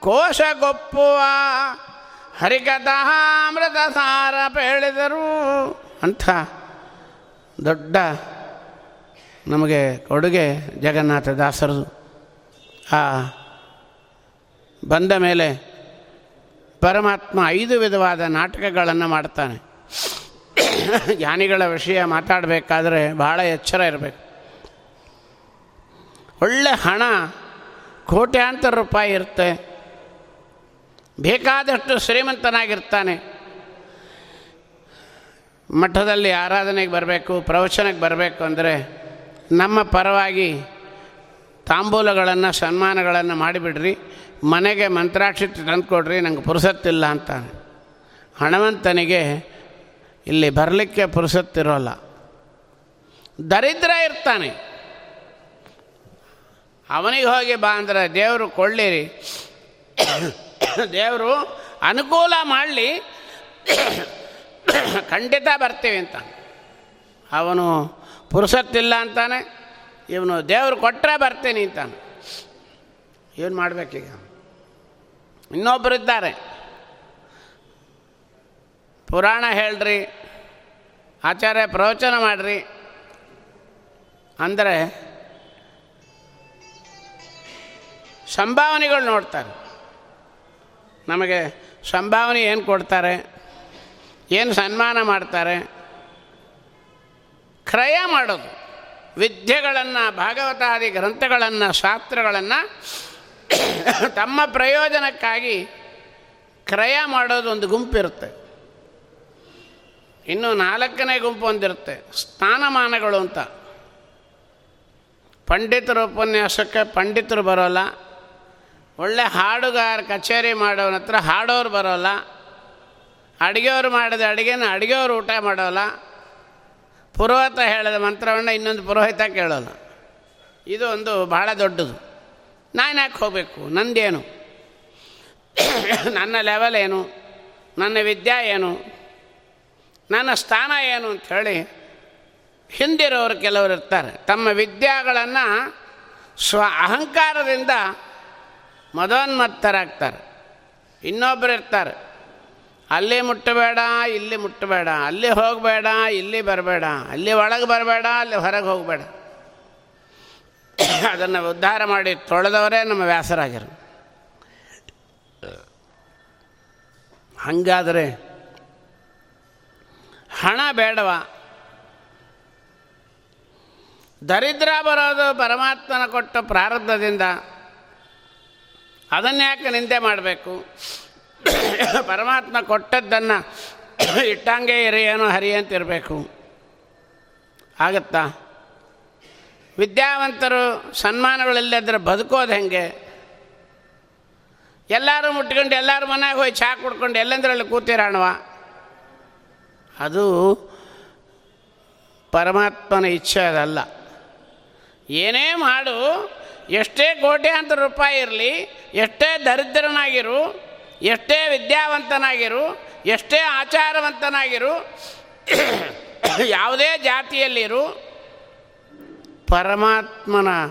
ಕೋಶಗೊಪ್ಪುವ ಹರಿಕಥಾಮೃತ ಸಾರ ಹೇಳಿದರು ಅಂಥ ದೊಡ್ಡ ನಮಗೆ ಕೊಡುಗೆ ಜಗನ್ನಾಥ ದಾಸರದು. ಆ ಬಂದ ಮೇಲೆ ಪರಮಾತ್ಮ ಐದು ವಿಧವಾದ ನಾಟಕಗಳನ್ನು ಮಾಡ್ತಾನೆ. ಜ್ಞಾನಿಗಳ ವಿಷಯ ಮಾತಾಡಬೇಕಾದ್ರೆ ಭಾಳ ಎಚ್ಚರ ಇರಬೇಕು. ಒಳ್ಳೆ ಹಣ ಕೋಟ್ಯಾಂತರ ರೂಪಾಯಿ ಇರುತ್ತೆ. ಬೇಕಾದಷ್ಟು ಶ್ರೀಮಂತನಾಗಿರ್ತಾನೆ. ಮಠದಲ್ಲಿ ಆರಾಧನೆಗೆ ಬರಬೇಕು, ಪ್ರವಚನಕ್ಕೆ ಬರಬೇಕು ಅಂದರೆ ನಮ್ಮ ಪರವಾಗಿ ತಾಂಬೂಲಗಳನ್ನು, ಸನ್ಮಾನಗಳನ್ನು ಮಾಡಿಬಿಡ್ರಿ. ಮನೆಗೆ ಮಂತ್ರಾಕ್ಷಿ ತಂದುಕೊಡ್ರಿ, ನಂಗೆ ಪುರುಸತ್ತಿಲ್ಲ ಅಂತ ಹಣವಂತನಿಗೆ ಇಲ್ಲಿ ಬರಲಿಕ್ಕೆ ಪುರುಸತ್ತಿರೋಲ್ಲ ದರಿದ್ರ ಇರ್ತಾನೆ. ಅವನಿಗೆ ಹೋಗಿ ಬಾ ಅಂದ್ರೆ ದೇವರು ಕೊಳ್ಳಿರಿ. ದೇವರು ಅನುಕೂಲ ಮಾಡಲಿ. ಖಂಡಿತ ಬರ್ತೀವಿ ಅಂತ. ಅವನು ಪುರುಸತ್ತಿಲ್ಲ ಅಂತಾನೆ, ಇವನು ದೇವರು ಕೊಟ್ಟರೆ ಬರ್ತೀನಿ ಅಂತಾನೆ. ಏನು ಮಾಡಬೇಕೀಗ? ಇನ್ನೊಬ್ಬರಿದ್ದಾರೆ ಪುರಾಣ ಹೇಳ್ರಿ, ಆಚಾರ್ಯ ಪ್ರವಚನ ಮಾಡಿರಿ. ಅಂದರೆ ಸಂಭಾವನೆಗಳು ನೋಡ್ತಾರೆ. ನಮಗೆ ಸಂಭಾವನೆ ಏನು ಕೊಡ್ತಾರೆ, ಏನು ಸನ್ಮಾನ ಮಾಡ್ತಾರೆ, ಕ್ರಯ ಮಾಡೋದು, ವಿದ್ಯೆಗಳನ್ನು, ಭಾಗವತಾದಿ ಗ್ರಂಥಗಳನ್ನು, ಶಾಸ್ತ್ರಗಳನ್ನು ತಮ್ಮ ಪ್ರಯೋಜನಕ್ಕಾಗಿ ಕ್ರಯ ಮಾಡೋದು ಒಂದು ಗುಂಪಿರುತ್ತೆ. ಇನ್ನು ನಾಲ್ಕನೇ ಗುಂಪು ಹೊಂದಿರುತ್ತೆ ಸ್ಥಾನಮಾನಗಳು ಅಂತ. ಪಂಡಿತರ ಉಪನ್ಯಾಸಕ್ಕೆ ಪಂಡಿತರು ಬರೋಲ್ಲ. ಒಳ್ಳೆ ಹಾಡುಗಾರ, ಕಚೇರಿ ಮಾಡೋನ ಹತ್ರ ಹಾಡೋರು ಬರೋಲ್ಲ. ಅಡುಗೆಯವರು ಮಾಡಿದ ಅಡುಗೆನ ಅಡುಗೆಯವರು ಊಟ ಮಾಡೋಲ್ಲ. ಪುರೋಹಿತ ಹೇಳಿದ ಮಂತ್ರವನ್ನು ಇನ್ನೊಂದು ಪುರೋಹಿತ ಕೇಳೋಲ್ಲ. ಇದು ಒಂದು ಭಾಳ ದೊಡ್ಡದು. ನಾನು ಯಾಕೆ ಹೋಗಬೇಕು? ನಂದೇನು? ನನ್ನ ಲೆವೆಲ್ ಏನು? ನನ್ನ ವಿದ್ಯಾ ಏನು? ನನ್ನ ಸ್ಥಾನ ಏನು ಅಂತ ಹೇಳಿ ಹಿಂದಿರೋರು ಕೆಲವರು ಇರ್ತಾರೆ. ತಮ್ಮ ವಿದ್ಯಾಗಳನ್ನು ಸ್ವ ಅಹಂಕಾರದಿಂದ ಮದೋನ್ಮತ್ತರಾಗ್ತಾರೆ. ಇನ್ನೊಬ್ಬರು ಇರ್ತಾರೆ. ಅಲ್ಲಿ ಮುಟ್ಟಬೇಡ, ಇಲ್ಲಿ ಮುಟ್ಟಬೇಡ, ಅಲ್ಲಿ ಹೋಗಬೇಡ, ಇಲ್ಲಿ ಬರಬೇಡ, ಅಲ್ಲಿ ಒಳಗೆ ಬರಬೇಡ, ಅಲ್ಲಿ ಹೊರಗೆ ಹೋಗಬೇಡ. ಅದನ್ನು ಉದ್ಧಾರ ಮಾಡಿ ತೊಳೆದವರೇ ನಮ್ಮ ವ್ಯಾಸರಾಜರು ಹಾಗಾದರೆ ಹಣ ಬೇಡವ? ದರಿದ್ರ ಬರೋದು ಪರಮಾತ್ಮನ ಕೊಟ್ಟ ಪ್ರಾರಬ್ಧದಿಂದ ಅದನ್ನ್ಯಾಕೆ ನಿಂದೆ ಮಾಡಬೇಕು? ಪರಮಾತ್ಮ ಕೊಟ್ಟದ್ದನ್ನು ಇಟ್ಟಂಗೆ ಇರಿಯೇನು ಹರಿ ಅಂತಿರಬೇಕು ಆಗತ್ತಾ? ವಿದ್ಯಾವಂತರು ಸನ್ಮಾನಗಳಿಲ್ಲದ್ರೆ ಬದುಕೋದು ಹೆಂಗೆ? ಎಲ್ಲರೂ ಮುಟ್ಕೊಂಡು ಎಲ್ಲರೂ ಮನೆಗೆ ಹೋಗಿ ಚಾ ಕುಡ್ಕೊಂಡು ಎಲ್ಲಂದ್ರಲ್ಲಿ ಕೂತಿರಾಣವ? ಅದು ಪರಮಾತ್ಮನ ಇಚ್ಛೆ ಅದಲ್ಲ. ಏನೇ ಮಾಡು, ಎಷ್ಟೇ ಕೋಟ್ಯಾಂತರ ರೂಪಾಯಿ ಇರಲಿ, ಎಷ್ಟೇ ದರಿದ್ರನಾಗಿರು, ಎಷ್ಟೇ ವಿದ್ಯಾವಂತನಾಗಿರು, ಎಷ್ಟೇ ಆಚಾರವಂತನಾಗಿರು, ಯಾವುದೇ ಜಾತಿಯಲ್ಲಿರು, ಪರಮಾತ್ಮನ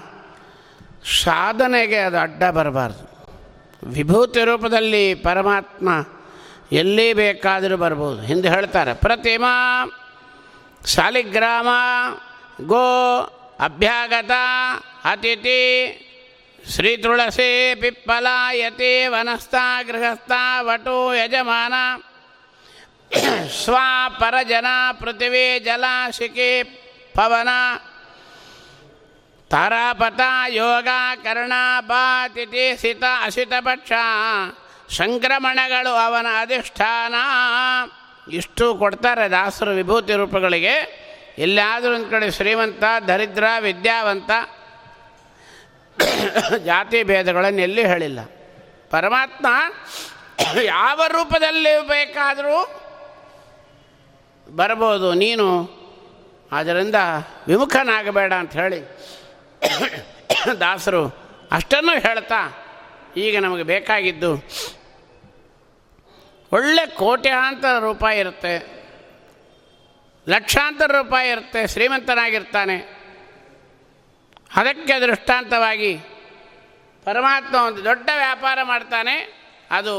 ಸಾಧನೆಗೆ ಅದು ಅಡ್ಡ ಬರಬಾರ್ದು. ವಿಭೂತಿ ರೂಪದಲ್ಲಿ ಪರಮಾತ್ಮ ಎಲ್ಲಿ ಬೇಕಾದರೂ ಬರ್ಬೋದು. ಹಿಂದೆ ಹೇಳ್ತಾರೆ, ಪ್ರತಿಮಾ ಶಾಲಿಗ್ರಾಮ ಗೋ, ಅಭ್ಯಾಗತ, ಅತಿಥಿ, ಶ್ರೀ ತುಳಸಿ ಪಿಪ್ಪಲ ಯತಿ ವನಸ್ಥ, ಗೃಹಸ್ಥ, ವಟು, ಯಜಮಾನ, ಸ್ವ, ಪರಜನ, ಪೃಥಿವಿ ಜಲ ಶಿಖಿ ಪವನ ತಾರಾಪಥ ಯೋಗ, ಕರ್ಣ, ಬಾತಿಥಿ, ಸಿತ ಅಸಿತಪಕ್ಷ ಸಂಕ್ರಮಣಗಳು ಅವನ ಅಧಿಷ್ಠಾನ. ಇಷ್ಟು ಕೊಡ್ತಾರೆ ದಾಸರು ವಿಭೂತಿ ರೂಪಗಳಿಗೆ. ಎಲ್ಲಾದರೂ ಒಂದು ಕಡೆ ಶ್ರೀಮಂತ, ದರಿದ್ರ, ವಿದ್ಯಾವಂತ ಜಾತಿ ಭೇದಗಳನ್ನು ಎಲ್ಲಿ ಹೇಳಿಲ್ಲ. ಪರಮಾತ್ಮ ಯಾವ ರೂಪದಲ್ಲಿ ಬೇಕಾದರೂ ಬರ್ಬೋದು, ನೀನು ಅದರಿಂದ ವಿಮುಖನಾಗಬೇಡ ಅಂತ ಹೇಳಿ ದಾಸರು ಅಷ್ಟನ್ನು ಹೇಳ್ತಾ ಈಗ ನಮಗೆ ಬೇಕಾಗಿದ್ದು ಒಳ್ಳೆ ಕೋಟ್ಯಾಂತರ ರೂಪಾಯಿ ಇರುತ್ತೆ, ಲಕ್ಷಾಂತರ ರೂಪಾಯಿ ಇರುತ್ತೆ, ಶ್ರೀಮಂತನಾಗಿರ್ತಾನೆ. ಅದಕ್ಕೆ ದೃಷ್ಟಾಂತವಾಗಿ ಪರಮಾತ್ಮ ಒಂದು ದೊಡ್ಡ ವ್ಯಾಪಾರ ಮಾಡ್ತಾನೆ, ಅದು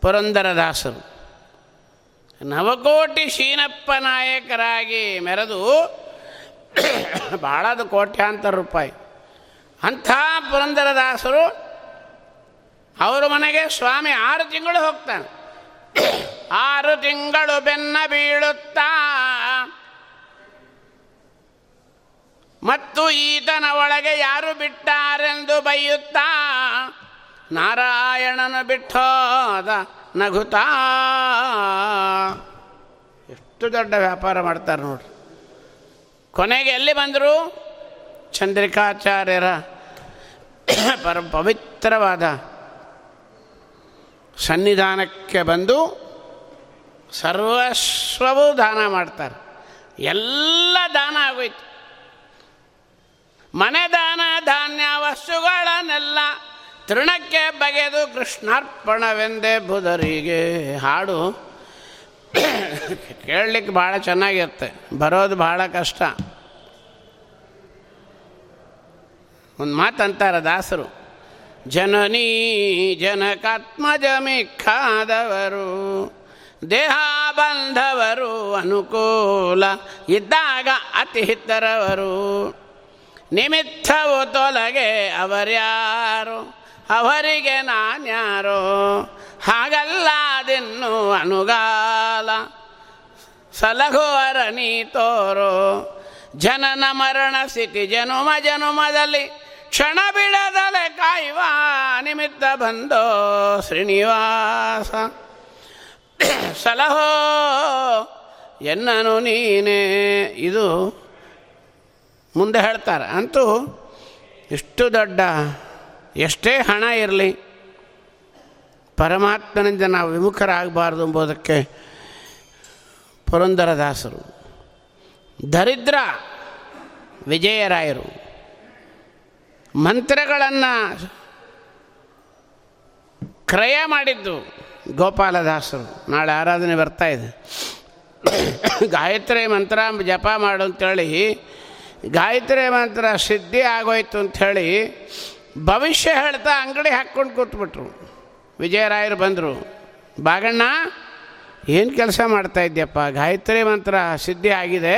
ಪುರಂದರದಾಸರು. ನವಕೋಟಿ ಶೀನಪ್ಪ ನಾಯಕರಾಗಿ ಮೆರೆದು ಭಾಳದು ಕೋಟ್ಯಾಂತರ ರೂಪಾಯಿ. ಅಂಥ ಪುರಂದರದಾಸರು ಅವರ ಮನೆಗೆ ಸ್ವಾಮಿ ಆರು ತಿಂಗಳು ಹೋಗ್ತಾನೆ. ಆರು ತಿಂಗಳು ಬೆನ್ನ ಬೀಳುತ್ತಾ. ಮತ್ತು ಈತನ ಒಳಗೆ ಯಾರು ಬಿಟ್ಟಾರೆಂದು ಬೈಯುತ್ತಾ. ನಾರಾಯಣನು ಬಿಟ್ಟೋದ ನಗುತ್ತಾ. ಎಷ್ಟು ದೊಡ್ಡ ವ್ಯಾಪಾರ ಮಾಡ್ತಾರೆ ನೋಡ್ರಿ. ಕೊನೆಗೆ ಎಲ್ಲಿ ಬಂದರು? ಚಂದ್ರಿಕಾಚಾರ್ಯರ ಪರ ಪವಿತ್ರವಾದ ಸನ್ನಿಧಾನಕ್ಕೆ ಬಂದು ಸರ್ವಸ್ವವೂ ದಾನ ಮಾಡ್ತಾರೆ. ಎಲ್ಲ ದಾನ ಆಗೋಯ್ತು. ಮನೆ ದಾನ, ಧಾನ್ಯ, ವಸ್ತುಗಳನ್ನೆಲ್ಲ ತೃಣಕ್ಕೆ ಬಗೆದು ಕೃಷ್ಣಾರ್ಪಣವೆಂದೇ ಬುಧರಿಗೆ ಹಾಡು. ಕೇಳಲಿಕ್ಕೆ ಭಾಳ ಚೆನ್ನಾಗಿರುತ್ತೆ. ಬರೋದು ಭಾಳ ಕಷ್ಟ. ಒಂದು ಮಾತಂತಾರೆ ದಾಸರು. ಜನನೀ ಜನಕಾತ್ಮಜಮಿಕ್ಕಾದವರು ದೇಹ ಬಂಧವರು ಅನುಕೂಲ ಇದ್ದಾಗ ಅತಿ ಹಿತ್ತರವರು. ನಿಮಿತ್ತವು ತೊಲಗೆ ಅವರ್ಯಾರು, ಅವರಿಗೆ ನಾನ್ಯಾರು ಹಾಗಲ್ಲಾದಿನ್ನು ಅನುಗಾಲ ಸಲಹುವರ ನೀ ತೋರೋ. ಜನನ ಮರಣ ಸ್ಥಿತಿ ಜನುಮ ಜನುಮದಲ್ಲಿ ಕ್ಷಣ ಬಿಡದಲೆ ಕಾಯುವ ನಿಮಿತ್ತ ಬಂದೋ ಶ್ರೀನಿವಾಸ. ಸಲಹೋ, ಎನ್ನನು ನೀನೇ. ಇದು ಮುಂದೆ ಹೇಳ್ತಾರೆ. ಅಂತೂ ಇಷ್ಟು ದೊಡ್ಡ, ಎಷ್ಟೇ ಹಣ ಇರಲಿ, ಪರಮಾತ್ಮನಿಂದ ನಾವು ವಿಮುಖರಾಗಬಾರ್ದು ಎಂಬುದಕ್ಕೆ ಪುರಂದರದಾಸರು ದರಿದ್ರ ವಿಜಯರಾಯರು. ಮಂತ್ರಗಳನ್ನು ಕ್ರಯ ಮಾಡಿದ್ದು ಗೋಪಾಲದಾಸರು. ನಾಳೆ ಆರಾಧನೆ ಬರ್ತಾ ಇದೆ. ಗಾಯತ್ರಿ ಮಂತ್ರ ಜಪ ಮಾಡು ಅಂತೇಳಿ ಗಾಯತ್ರಿ ಮಂತ್ರ ಸಿದ್ಧಿ ಆಗೋಯ್ತು ಅಂಥೇಳಿ ಭವಿಷ್ಯ ಹೇಳ್ತಾ ಅಂಗಡಿ ಹಾಕ್ಕೊಂಡು ಕೂತ್ಬಿಟ್ರು. ವಿಜಯರಾಯರು ಬಂದರು, ಬಾಗಣ್ಣ ಏನು ಕೆಲಸ ಮಾಡ್ತಾ ಇದ್ಯಪ್ಪ? ಗಾಯತ್ರಿ ಮಂತ್ರ ಸಿದ್ಧಿ ಆಗಿದೆ.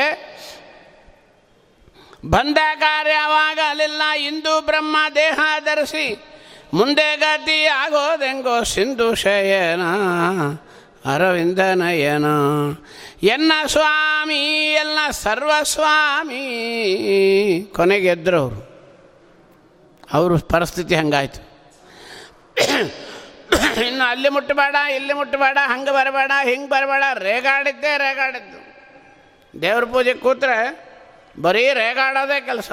ಬಂದ ಕಾರ್ಯವಾಗಲಿಲ್ಲ ಇಂದು ಬ್ರಹ್ಮ ದೇಹ ಧರಿಸಿ ಮುಂದೆ ಗತಿ ಆಗೋದೆಂಗೋ ಸಿಂಧು ಶಯನ, ಅರವಿಂದ ನಯನ. ಎನ್ನ ಸ್ವಾಮಿ ಎಲ್ಲ ಸರ್ವಸ್ವಾಮಿ ಕೊನೆಗೆದ್ರು ಅವರು. ಅವರು ಪರಿಸ್ಥಿತಿ ಹಂಗಾಯ್ತು. ಇನ್ನು ಅಲ್ಲಿ ಮುಟ್ಟಬೇಡ ಇಲ್ಲಿ ಮುಟ್ಟಬೇಡ ಹಂಗೆ ಬರಬೇಡ, ಹಿಂಗೆ ಬರಬೇಡ, ರೇಗಾಡಿದ್ದೇ ರೇಗಾಡಿದ್ದು. ದೇವ್ರ ಪೂಜೆ ಕೂತ್ರೆ ಬರೀ ರೇಗಾಡೋದೇ ಕೆಲಸ.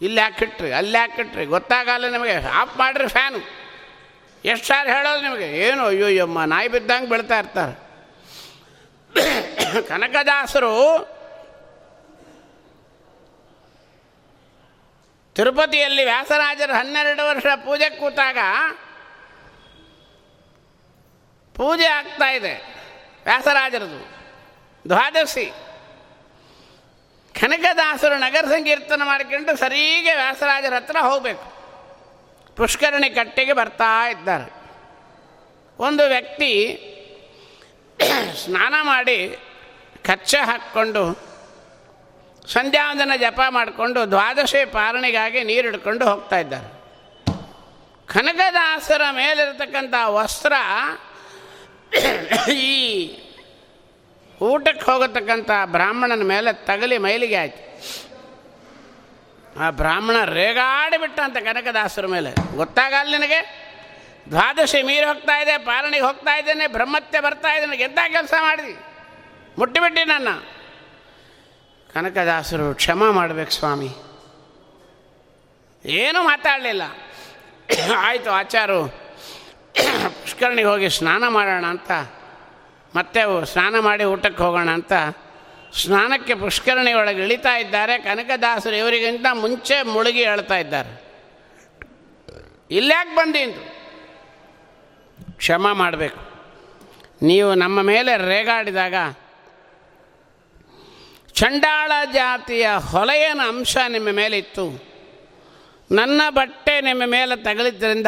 ಇಲ್ಲಿ ಹಾಕಿಟ್ರಿ ಅಲ್ಲಿ ಹಾಕಿಟ್ರಿ ಗೊತ್ತಾಗಲ್ಲ ನಿಮಗೆ ಆಫ್ ಮಾಡಿರಿ ಫ್ಯಾನು. ಎಷ್ಟು ಸಾರಿ ಹೇಳೋದು ನಿಮಗೆ, ಏನು, ಅಯ್ಯೋ ಯಮ್ಮ ನಾಯಿ ಬಿದ್ದಂಗೆ ಬೀಳ್ತಾ ಇರ್ತಾರೆ. ಕನಕದಾಸರು ತಿರುಪತಿಯಲ್ಲಿ ವ್ಯಾಸರಾಜರು ಹನ್ನೆರಡು ವರ್ಷ ಪೂಜೆ ಕೂತಾಗ ಪೂಜೆ ಆಗ್ತಾ ಇದೆ. ವ್ಯಾಸರಾಜರದು. ದ್ವಾದಶಿ. ಕನಕದಾಸರು ನಗರ ಸಂಕೀರ್ತನ ಮಾಡಿಕೊಂಡು ಸರಿಗೆ ವ್ಯಾಸರಾಜರ ಹತ್ರ ಹೋಗಬೇಕು. ಪುಷ್ಕರಣಿ ಕಟ್ಟೆಗೆ ಬರ್ತಾ ಇದ್ದಾರೆ. ಒಂದು ವ್ಯಕ್ತಿ ಸ್ನಾನ ಮಾಡಿ ಕಚ್ಚೆ ಹಾಕ್ಕೊಂಡು ಸಂಧ್ಯಾವಂದನ ಜಪ ಮಾಡಿಕೊಂಡು ದ್ವಾದಶಿ ಪಾರಣಿಗಾಗಿ ನೀರು ಹಿಡ್ಕೊಂಡು ಹೋಗ್ತಾ ಇದ್ದಾರೆ. ಕನಕದಾಸರ ಮೇಲಿರತಕ್ಕಂಥ ವಸ್ತ್ರ ಈ ಊಟಕ್ಕೆ ಹೋಗತಕ್ಕಂಥ ಬ್ರಾಹ್ಮಣನ ಮೇಲೆ ತಗಲಿ ಮೈಲಿಗೆ ಆಯ್ತು. ಆ ಬ್ರಾಹ್ಮಣ ರೇಗಾಡಿಬಿಟ್ಟ ಅಂತ ಕನಕದಾಸರ ಮೇಲೆ. ಗೊತ್ತಾಗಲ್ಲ ನಿನಗೆ? ದ್ವಾದಶಿ ಮೀರಿ ಹೋಗ್ತಾ ಇದೆ, ಪಾಲನೆಗೆ ಹೋಗ್ತಾ ಇದ್ದೇನೆ, ಬ್ರಹ್ಮತ್ಯ ಬರ್ತಾ ಇದ್ದೇನೆ ಎಂಥ ಕೆಲಸ ಮಾಡಿದಿ? ಮುಟ್ಟಿಬಿಟ್ಟಿ ನನ್ನ. ಕನಕದಾಸರು ಕ್ಷಮ ಮಾಡಬೇಕು ಸ್ವಾಮಿ. ಏನೂ ಮಾತಾಡಲಿಲ್ಲ. ಆಯಿತು ಆಚಾರು ಪುಷ್ಕರಣಿಗೆ ಹೋಗಿ ಸ್ನಾನ ಮಾಡೋಣ ಅಂತ, ಮತ್ತೆ ಸ್ನಾನ ಮಾಡಿ ಊಟಕ್ಕೆ ಹೋಗೋಣ ಅಂತ ಸ್ನಾನಕ್ಕೆ ಪುಷ್ಕರಣಿ ಒಳಗೆ ಇಳಿತಾ ಇದ್ದಾರೆ. ಕನಕದಾಸರು ಇವರಿಗಿಂತ ಮುಂಚೆ ಮುಳುಗಿ ಹೇಳ್ತಾ ಇದ್ದಾರೆ. ಇಲ್ಯಾಕೆ ಬಂದಿಂದು ಕ್ಷಮ ಮಾಡಬೇಕು. ನೀವು ನಮ್ಮ ಮೇಲೆ ರೇಗಾಡಿದಾಗ ಚಂಡಾಳ ಜಾತಿಯ ಹೊಲೆಯನ ಅಂಶ ನಿಮ್ಮ ಮೇಲಿತ್ತು. ನನ್ನ ಬಟ್ಟೆ ನಿಮ್ಮ ಮೇಲೆ ತಗಲಿದ್ದರಿಂದ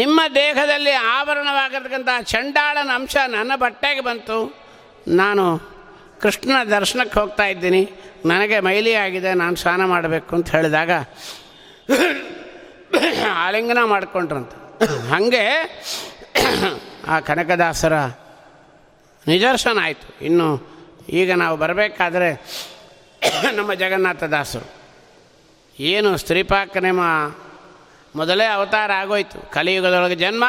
ನಿಮ್ಮ ದೇಹದಲ್ಲಿ ಆವರಣವಾಗಿರ್ತಕ್ಕಂಥ ಚಂಡಾಳನ ಅಂಶ ನನ್ನ ಬಟ್ಟೆಗೆ ಬಂತು. ನಾನು ಕೃಷ್ಣನ ದರ್ಶನಕ್ಕೆ ಹೋಗ್ತಾ ಇದ್ದೀನಿ. ನನಗೆ ಮೈಲಿ ಆಗಿದೆ, ನಾನು ಸ್ನಾನ ಮಾಡಬೇಕು ಅಂತ ಹೇಳಿದಾಗ ಆಲಿಂಗನ ಮಾಡಿಕೊಂಡ್ರಂತ. ಹಾಗೆ ಆ ಕನಕದಾಸರ ನಿದರ್ಶನ ಆಯಿತು. ಇನ್ನು ಈಗ ನಾವು ಬರಬೇಕಾದ್ರೆ ನಮ್ಮ ಜಗನ್ನಾಥ ದಾಸರು. ಏನು ಸ್ತ್ರೀಪಾಕ ನೇಮ ಮೊದಲೇ ಅವತಾರ ಆಗೋಯ್ತು. ಕಲಿಯುಗದೊಳಗೆ ಜನ್ಮ,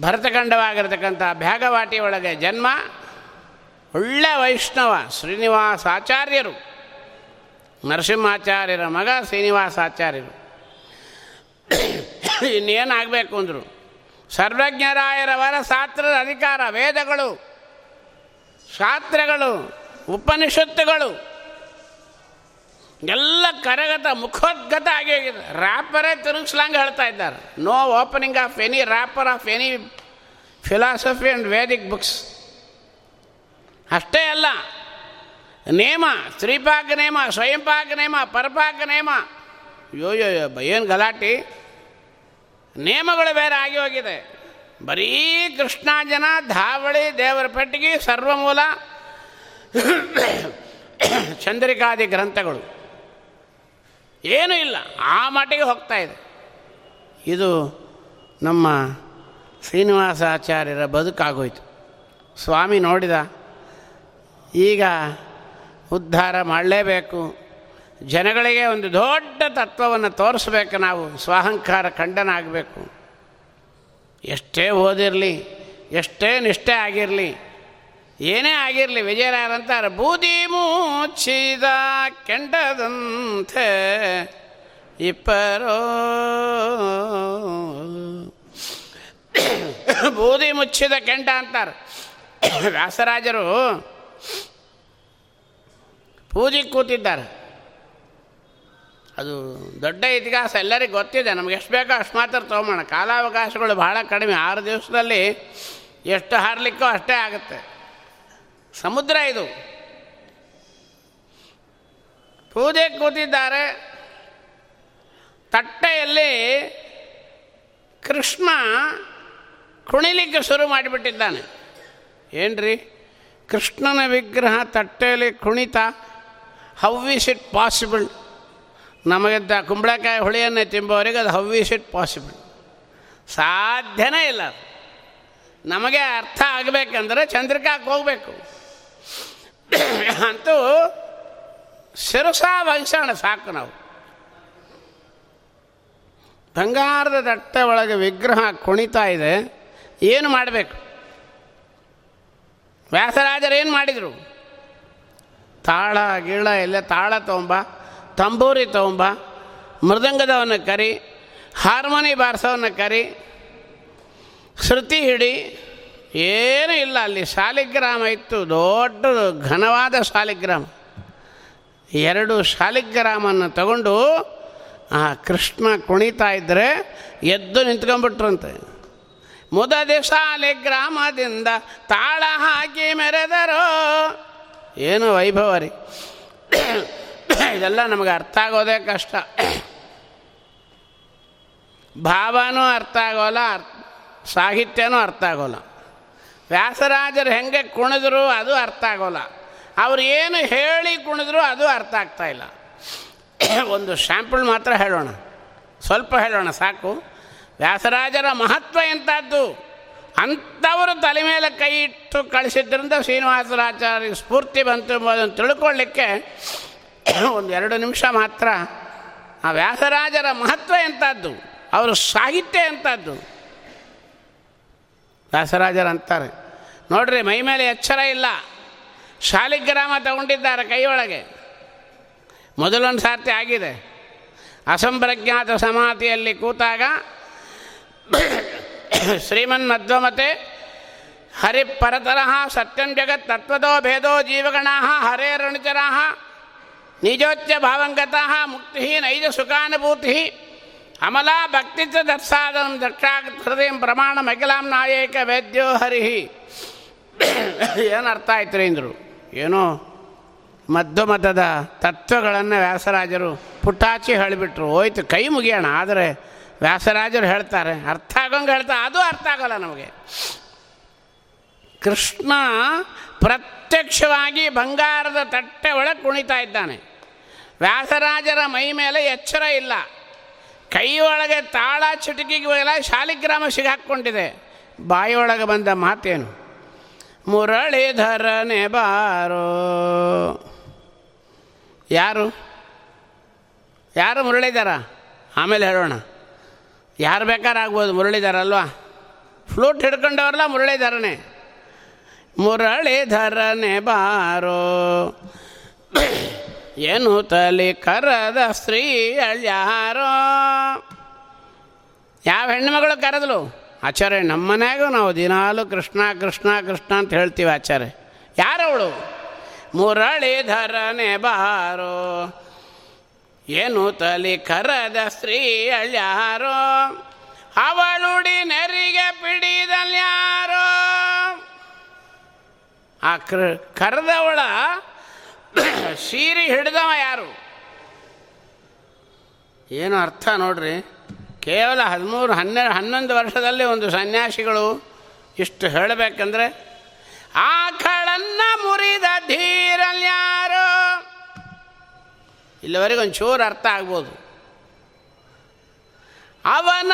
ಭರತಖಂಡವಾಗಿರ್ತಕ್ಕಂಥ ಭ್ಯಾಗವಾಟಿ ಒಳಗೆ ಜನ್ಮ, ಒಳ್ಳೆ ವೈಷ್ಣವ ಶ್ರೀನಿವಾಸ ಆಚಾರ್ಯರು, ನರಸಿಂಹಾಚಾರ್ಯರ ಮಗ ಶ್ರೀನಿವಾಸ ಆಚಾರ್ಯರು. ಇನ್ನೇನಾಗಬೇಕು ಅಂದರು, ಸರ್ವಜ್ಞರಾಯರವರ ಶಾಸ್ತ್ರದ ಅಧಿಕಾರ, ವೇದಗಳು, ಶಾಸ್ತ್ರಗಳು, ಉಪನಿಷತ್ತುಗಳು ಎಲ್ಲ ಕರಗತ ಮುಖೋದ್ಗತ ಆಗಿ ಹೋಗಿದೆ. ರ್ಯಾಪರೇ ತಿರುಗಿಸ್ಲಂಗೆ ಹೇಳ್ತಾ ಇದ್ದಾರೆ. No opening of any wrapper of any philosophy and Vedic books ಅಷ್ಟೇ ಅಲ್ಲ. ನೇಮ ಸ್ತ್ರೀಪಾಕ ನೇಮ ಸ್ವಯಂಪಾಕ ನೇಮ ಪರಪಾಕ ನೇಮ. ಅಯ್ಯೋ ಯೋ ಏನು ಗಲಾಟಿ? ನೇಮಗಳು ಬೇರೆ ಆಗಿ ಹೋಗಿದೆ. ಬರೀ ಕೃಷ್ಣಾಜನ ಧಾವಳಿ ದೇವರ ಪೆಟ್ಟಿಗೆ ಸರ್ವಮೂಲ, ಚಂದ್ರಿಕಾದಿ ಗ್ರಂಥಗಳು. ಏನೂ ಇಲ್ಲ, ಆ ಮಟ್ಟಿಗೆ ಹೋಗ್ತಾ ಇದೆ. ಇದು ನಮ್ಮ ಶ್ರೀನಿವಾಸಾಚಾರ್ಯರ ಬದುಕಾಗೋಯ್ತು. ಸ್ವಾಮಿ ನೋಡಿದ, ಈಗ ಉದ್ಧಾರ ಮಾಡಲೇಬೇಕು. ಜನಗಳಿಗೆ ಒಂದು ದೊಡ್ಡ ತತ್ವವನ್ನು ತೋರಿಸ್ಬೇಕು, ನಾವು ಸ್ವಾಹಂಕಾರ ಖಂಡನ ಆಗಬೇಕು ಎಷ್ಟೇ ಓದಿರಲಿ, ಎಷ್ಟೇ ನಿಷ್ಠೆ ಆಗಿರಲಿ ಏನೇ ಆಗಿರಲಿ ವಿಜಯರಾಯರಂತಾರೆ ಬೂದಿ ಮುಚ್ಚಿದ ಕೆಂಡದಂತೆ ಇಪ್ಪರೋ. ಬೂದಿ ಮುಚ್ಚಿದ ಕೆಂಡ ಅಂತಾರೆ. ವ್ಯಾಸರಾಜರು ಪೂಜೆಗೆ ಕೂತಿದ್ದಾರೆ. ಅದು ದೊಡ್ಡ ಇತಿಹಾಸ, ಎಲ್ಲರಿಗೂ ಗೊತ್ತಿದೆ, ನಮ್ಗೆ ಎಷ್ಟು ಬೇಕೋ ಅಷ್ಟು ಮಾತ್ರ ತೊಗೊಂಬೋಣ ಕಾಲಾವಕಾಶಗಳು ಭಾಳ ಕಡಿಮೆ, ಆರು ದಿವಸದಲ್ಲಿ ಎಷ್ಟು ಹಾರಲಿಕ್ಕೋ ಅಷ್ಟೇ ಆಗುತ್ತೆ. ಸಮುದ್ರ ಇದು. ಪೂಜೆಗೆ ಕೂತಿದ್ದಾರೆ. ತಟ್ಟೆಯಲ್ಲಿ ಕೃಷ್ಣ ಕುಣಿಲಿಕ್ಕೆ ಶುರು ಮಾಡಿಬಿಟ್ಟಿದ್ದಾನೆ. ಏನ್ರಿ? ಕೃಷ್ಣನ ವಿಗ್ರಹ ತಟ್ಟೆಯಲ್ಲಿ ಕುಣಿತ. ಹೌ ಇಸ್ ಇಟ್ ಪಾಸಿಬಲ್ ನಮಗಿಂತ ಕುಂಬಳಕಾಯಿ ಹುಳಿಯನ್ನು ತಿಂಬೋರಿಗೆ ಅದು ಹೌ ಇಸ್ ಇಟ್ ಪಾಸಿಬಲ್ ಸಾಧ್ಯನೇ ಇಲ್ಲ. ನಮಗೆ ಅರ್ಥ ಆಗಬೇಕಂದ್ರೆ ಚಂದ್ರಿಕಾಕ್ಕೆ ಹೋಗಬೇಕು. ಅಂತೂ ಶಿರಸ ವಹಿಸೋಣ ಸಾಕು ನಾವು. ಬಂಗಾರದ ದಟ್ಟ ಒಳಗೆ ವಿಗ್ರಹ ಕುಣಿತಾ ಇದೆ, ಏನು ಮಾಡಬೇಕು? ವ್ಯಾಸರಾಜರು ಏನು ಮಾಡಿದರು? ತಾಳ, ಗೀಳ ಎಲ್ಲ ತಾಳ ತೊಗೊಂಬ ತಂಬೂರಿ ತೊಗೊಂಬ ಮೃದಂಗದವನ್ನು ಕರಿ, ಹಾರ್ಮೋನಿ ಬಾರಿಸೋವನ್ನು ಕರಿ, ಶ್ರುತಿ ಹಿಡಿ ಏನೂ ಇಲ್ಲ ಅಲ್ಲಿ ಶಾಲಿಗ್ರಾಮ ಇತ್ತು, ದೊಡ್ಡ ಘನವಾದ ಶಾಲಿಗ್ರಾಮ. ಎರಡು ಶಾಲಿಗ್ರಾಮನ್ನು ತಗೊಂಡು ಆ ಕೃಷ್ಣ ಕುಣಿತಾ ಇದ್ದರೆ ಎದ್ದು ನಿಂತ್ಕೊಂಡ್ಬಿಟ್ರಂತೆ. ಮುದದಿ ಶಾಲಿಗ್ರಾಮದಿಂದ ತಾಳ ಹಾಕಿ ಮೆರೆದರು. ಏನು ವೈಭವ ರೀ ಇದೆಲ್ಲ ನಮಗೆ ಅರ್ಥ ಆಗೋದೇ ಕಷ್ಟ. ಭಾವನೂ ಅರ್ಥ ಆಗೋಲ್ಲ ಸಾಹಿತ್ಯನೂ ಅರ್ಥ ಆಗೋಲ್ಲ. ವ್ಯಾಸರಾಜರು ಹೆಂಗೆ ಕುಣಿದ್ರು ಅದು ಅರ್ಥ ಆಗೋಲ್ಲ. ಅವ್ರು ಏನು ಹೇಳಿ ಕುಣಿದ್ರು ಅದು ಅರ್ಥ ಆಗ್ತಾ ಇಲ್ಲ. ಒಂದು ಶಾಂಪಲ್ ಮಾತ್ರ ಹೇಳೋಣ. ಸ್ವಲ್ಪ ಹೇಳೋಣ, ಸಾಕು. ವ್ಯಾಸರಾಜರ ಮಹತ್ವ ಎಂಥದ್ದು? ಅಂಥವರು ತಲೆ ಮೇಲೆ ಕೈ ಇಟ್ಟು ಕಳಿಸಿದ್ರಿಂದ ಶ್ರೀನಿವಾಸರಾಚಾರ್ಯ ಸ್ಫೂರ್ತಿ ಬಂತು ಎಂಬುದನ್ನು ತಿಳ್ಕೊಳ್ಳಿಕ್ಕೆ ಒಂದು ಎರಡು ನಿಮಿಷ ಮಾತ್ರ. ಆ ವ್ಯಾಸರಾಜರ ಮಹತ್ವ ಎಂಥದ್ದು? ಅವರ ಸಾಹಿತ್ಯ ಎಂಥದ್ದು? ವ್ಯಾಸರಾಜರು ಅಂತಾರೆ. ನೋಡ್ರಿ, ಮೈ ಮೇಲೆ ಎಚ್ಚರ ಇಲ್ಲ. ಶಾಲಿಗ್ರಾಮ ತಗೊಂಡಿದ್ದಾರೆ ಕೈಯೊಳಗೆ. ಮೊದಲೊಂದು ಸಾರ್ತಿ ಆಗಿದೆ. ಅಸಂಪ್ರಜ್ಞಾತ ಸಮಾಧಿಯಲ್ಲಿ ಕೂತಾಗ ಶ್ರೀಮನ್ ಮಧ್ವಮತೆ ಹರಿಪರತರಃ ಸತ್ಯಂ ಜಗತ್ ತತ್ವದೋ ಭೇದೋ ಜೀವಗಣ ಹರೇರಣಿಚರಾ ನಿಜೋಚ್ಯ ಭಾವಂಗತಃ ಮುಕ್ತಿ ನೈಜ ಸುಖಾನುಭೂತಿ ಅಮಲಾ ಭಕ್ತಿ ದಕ್ಷಾಗ ಹೃದಯ ಪ್ರಮಾಣ ಮಗಿಲಾಂ ನಾಯಕ ವೇದ್ಯೋ ಹರಿಹಿ ಏನು ಅರ್ಥ ಆಯ್ತು ರೀ ಅಂದರು ಏನೋ ಮಧ್ವಮತದ ತತ್ವಗಳನ್ನು ವ್ಯಾಸರಾಜರು ಪುಟಾಚಿ ಹೇಳಿಬಿಟ್ರು. ಹೋಯ್ತು, ಕೈ ಮುಗಿಯೋಣ, ಆದರೆ ವ್ಯಾಸರಾಜರು ಹೇಳ್ತಾರೆ. ಅರ್ಥ ಆಗೋಂಗೆ ಹೇಳ್ತಾರೆ ಅದು ಅರ್ಥ ಆಗೋಲ್ಲ ನಮಗೆ. ಕೃಷ್ಣ ಪ್ರತ್ಯಕ್ಷವಾಗಿ ಬಂಗಾರದ ತಟ್ಟೆ ಒಳಗೆ ಕುಣಿತಾ ಇದ್ದಾನೆ. ವ್ಯಾಸರಾಜರ ಮೈ ಮೇಲೆ ಎಚ್ಚರ ಇಲ್ಲ. ಕೈ ಒಳಗೆ ತಾಳ ಚಿಟಕಿಗೆ ಎಲ್ಲ ಶಾಲಿಗ್ರಾಮ ಸಿಗಾಕ್ಕೊಂಡಿದೆ. ಬಾಯಿಯೊಳಗೆ ಬಂದ ಮಾತೇನು? ಮುರಳೀಧರನೆ ಬಾರೋ. ಯಾರು? ಯಾರು ಮುರಳೀಧರ? ಆಮೇಲೆ ಹೇಳೋಣ. ಯಾರು ಬೇಕಾದ್ರೆ ಆಗ್ಬೋದು ಅಲ್ವಾ? ಫ್ಲೂಟ್ ಹಿಡ್ಕೊಂಡವ್ರಲ್ಲ ಮುರಳೀಧರನೇ. ಮುರಳೀಧರನೆ ಬಾರೋ. ಏನು ತಲೆ ಕರದ ಸ್ತ್ರೀ ಅಳ್ಯಾರೋ? ಯಾವ ಹೆಣ್ಣುಮಗಳು ಕರೆದಲು? ಆಚಾರ್ಯ, ನಮ್ಮ ಮನೆಯಾಗೂ ನಾವು ದಿನಾಲು ಕೃಷ್ಣ ಕೃಷ್ಣ ಕೃಷ್ಣ ಅಂತ ಹೇಳ್ತೀವಿ ಆಚಾರ್ಯ. ಯಾರವಳು? ಮುರಳೀಧರನೆ ಬಾರೋ. ಏನು ತಲೆ ಕರದ ಸ್ತ್ರೀ ಅಳ್ಯಾರೋ? ಅವಳುಡಿ ನೆರಿಗೆ ಪಿಡಿದಲ್ಯಾರೋ? ಆ ಕರೆದವಳ ಸೀರೆ ಹಿಡಿದವ ಯಾರು? ಏನು ಅರ್ಥ ನೋಡ್ರಿ. ಕೇವಲ ಹದಿಮೂರು, ಹನ್ನೆರಡು, ಹನ್ನೊಂದು ವರ್ಷದಲ್ಲಿ ಒಂದು ಸನ್ಯಾಸಿಗಳು ಇಷ್ಟು ಹೇಳಬೇಕಂದ್ರೆ, ಆಕಳನ್ನ ಮುರಿದ ಧೀರಲ್ಯಾರೋ ಇಲ್ಲಿವರೆಗೆ ಒಂಚೂರು ಅರ್ಥ ಆಗ್ಬೋದು. ಅವನ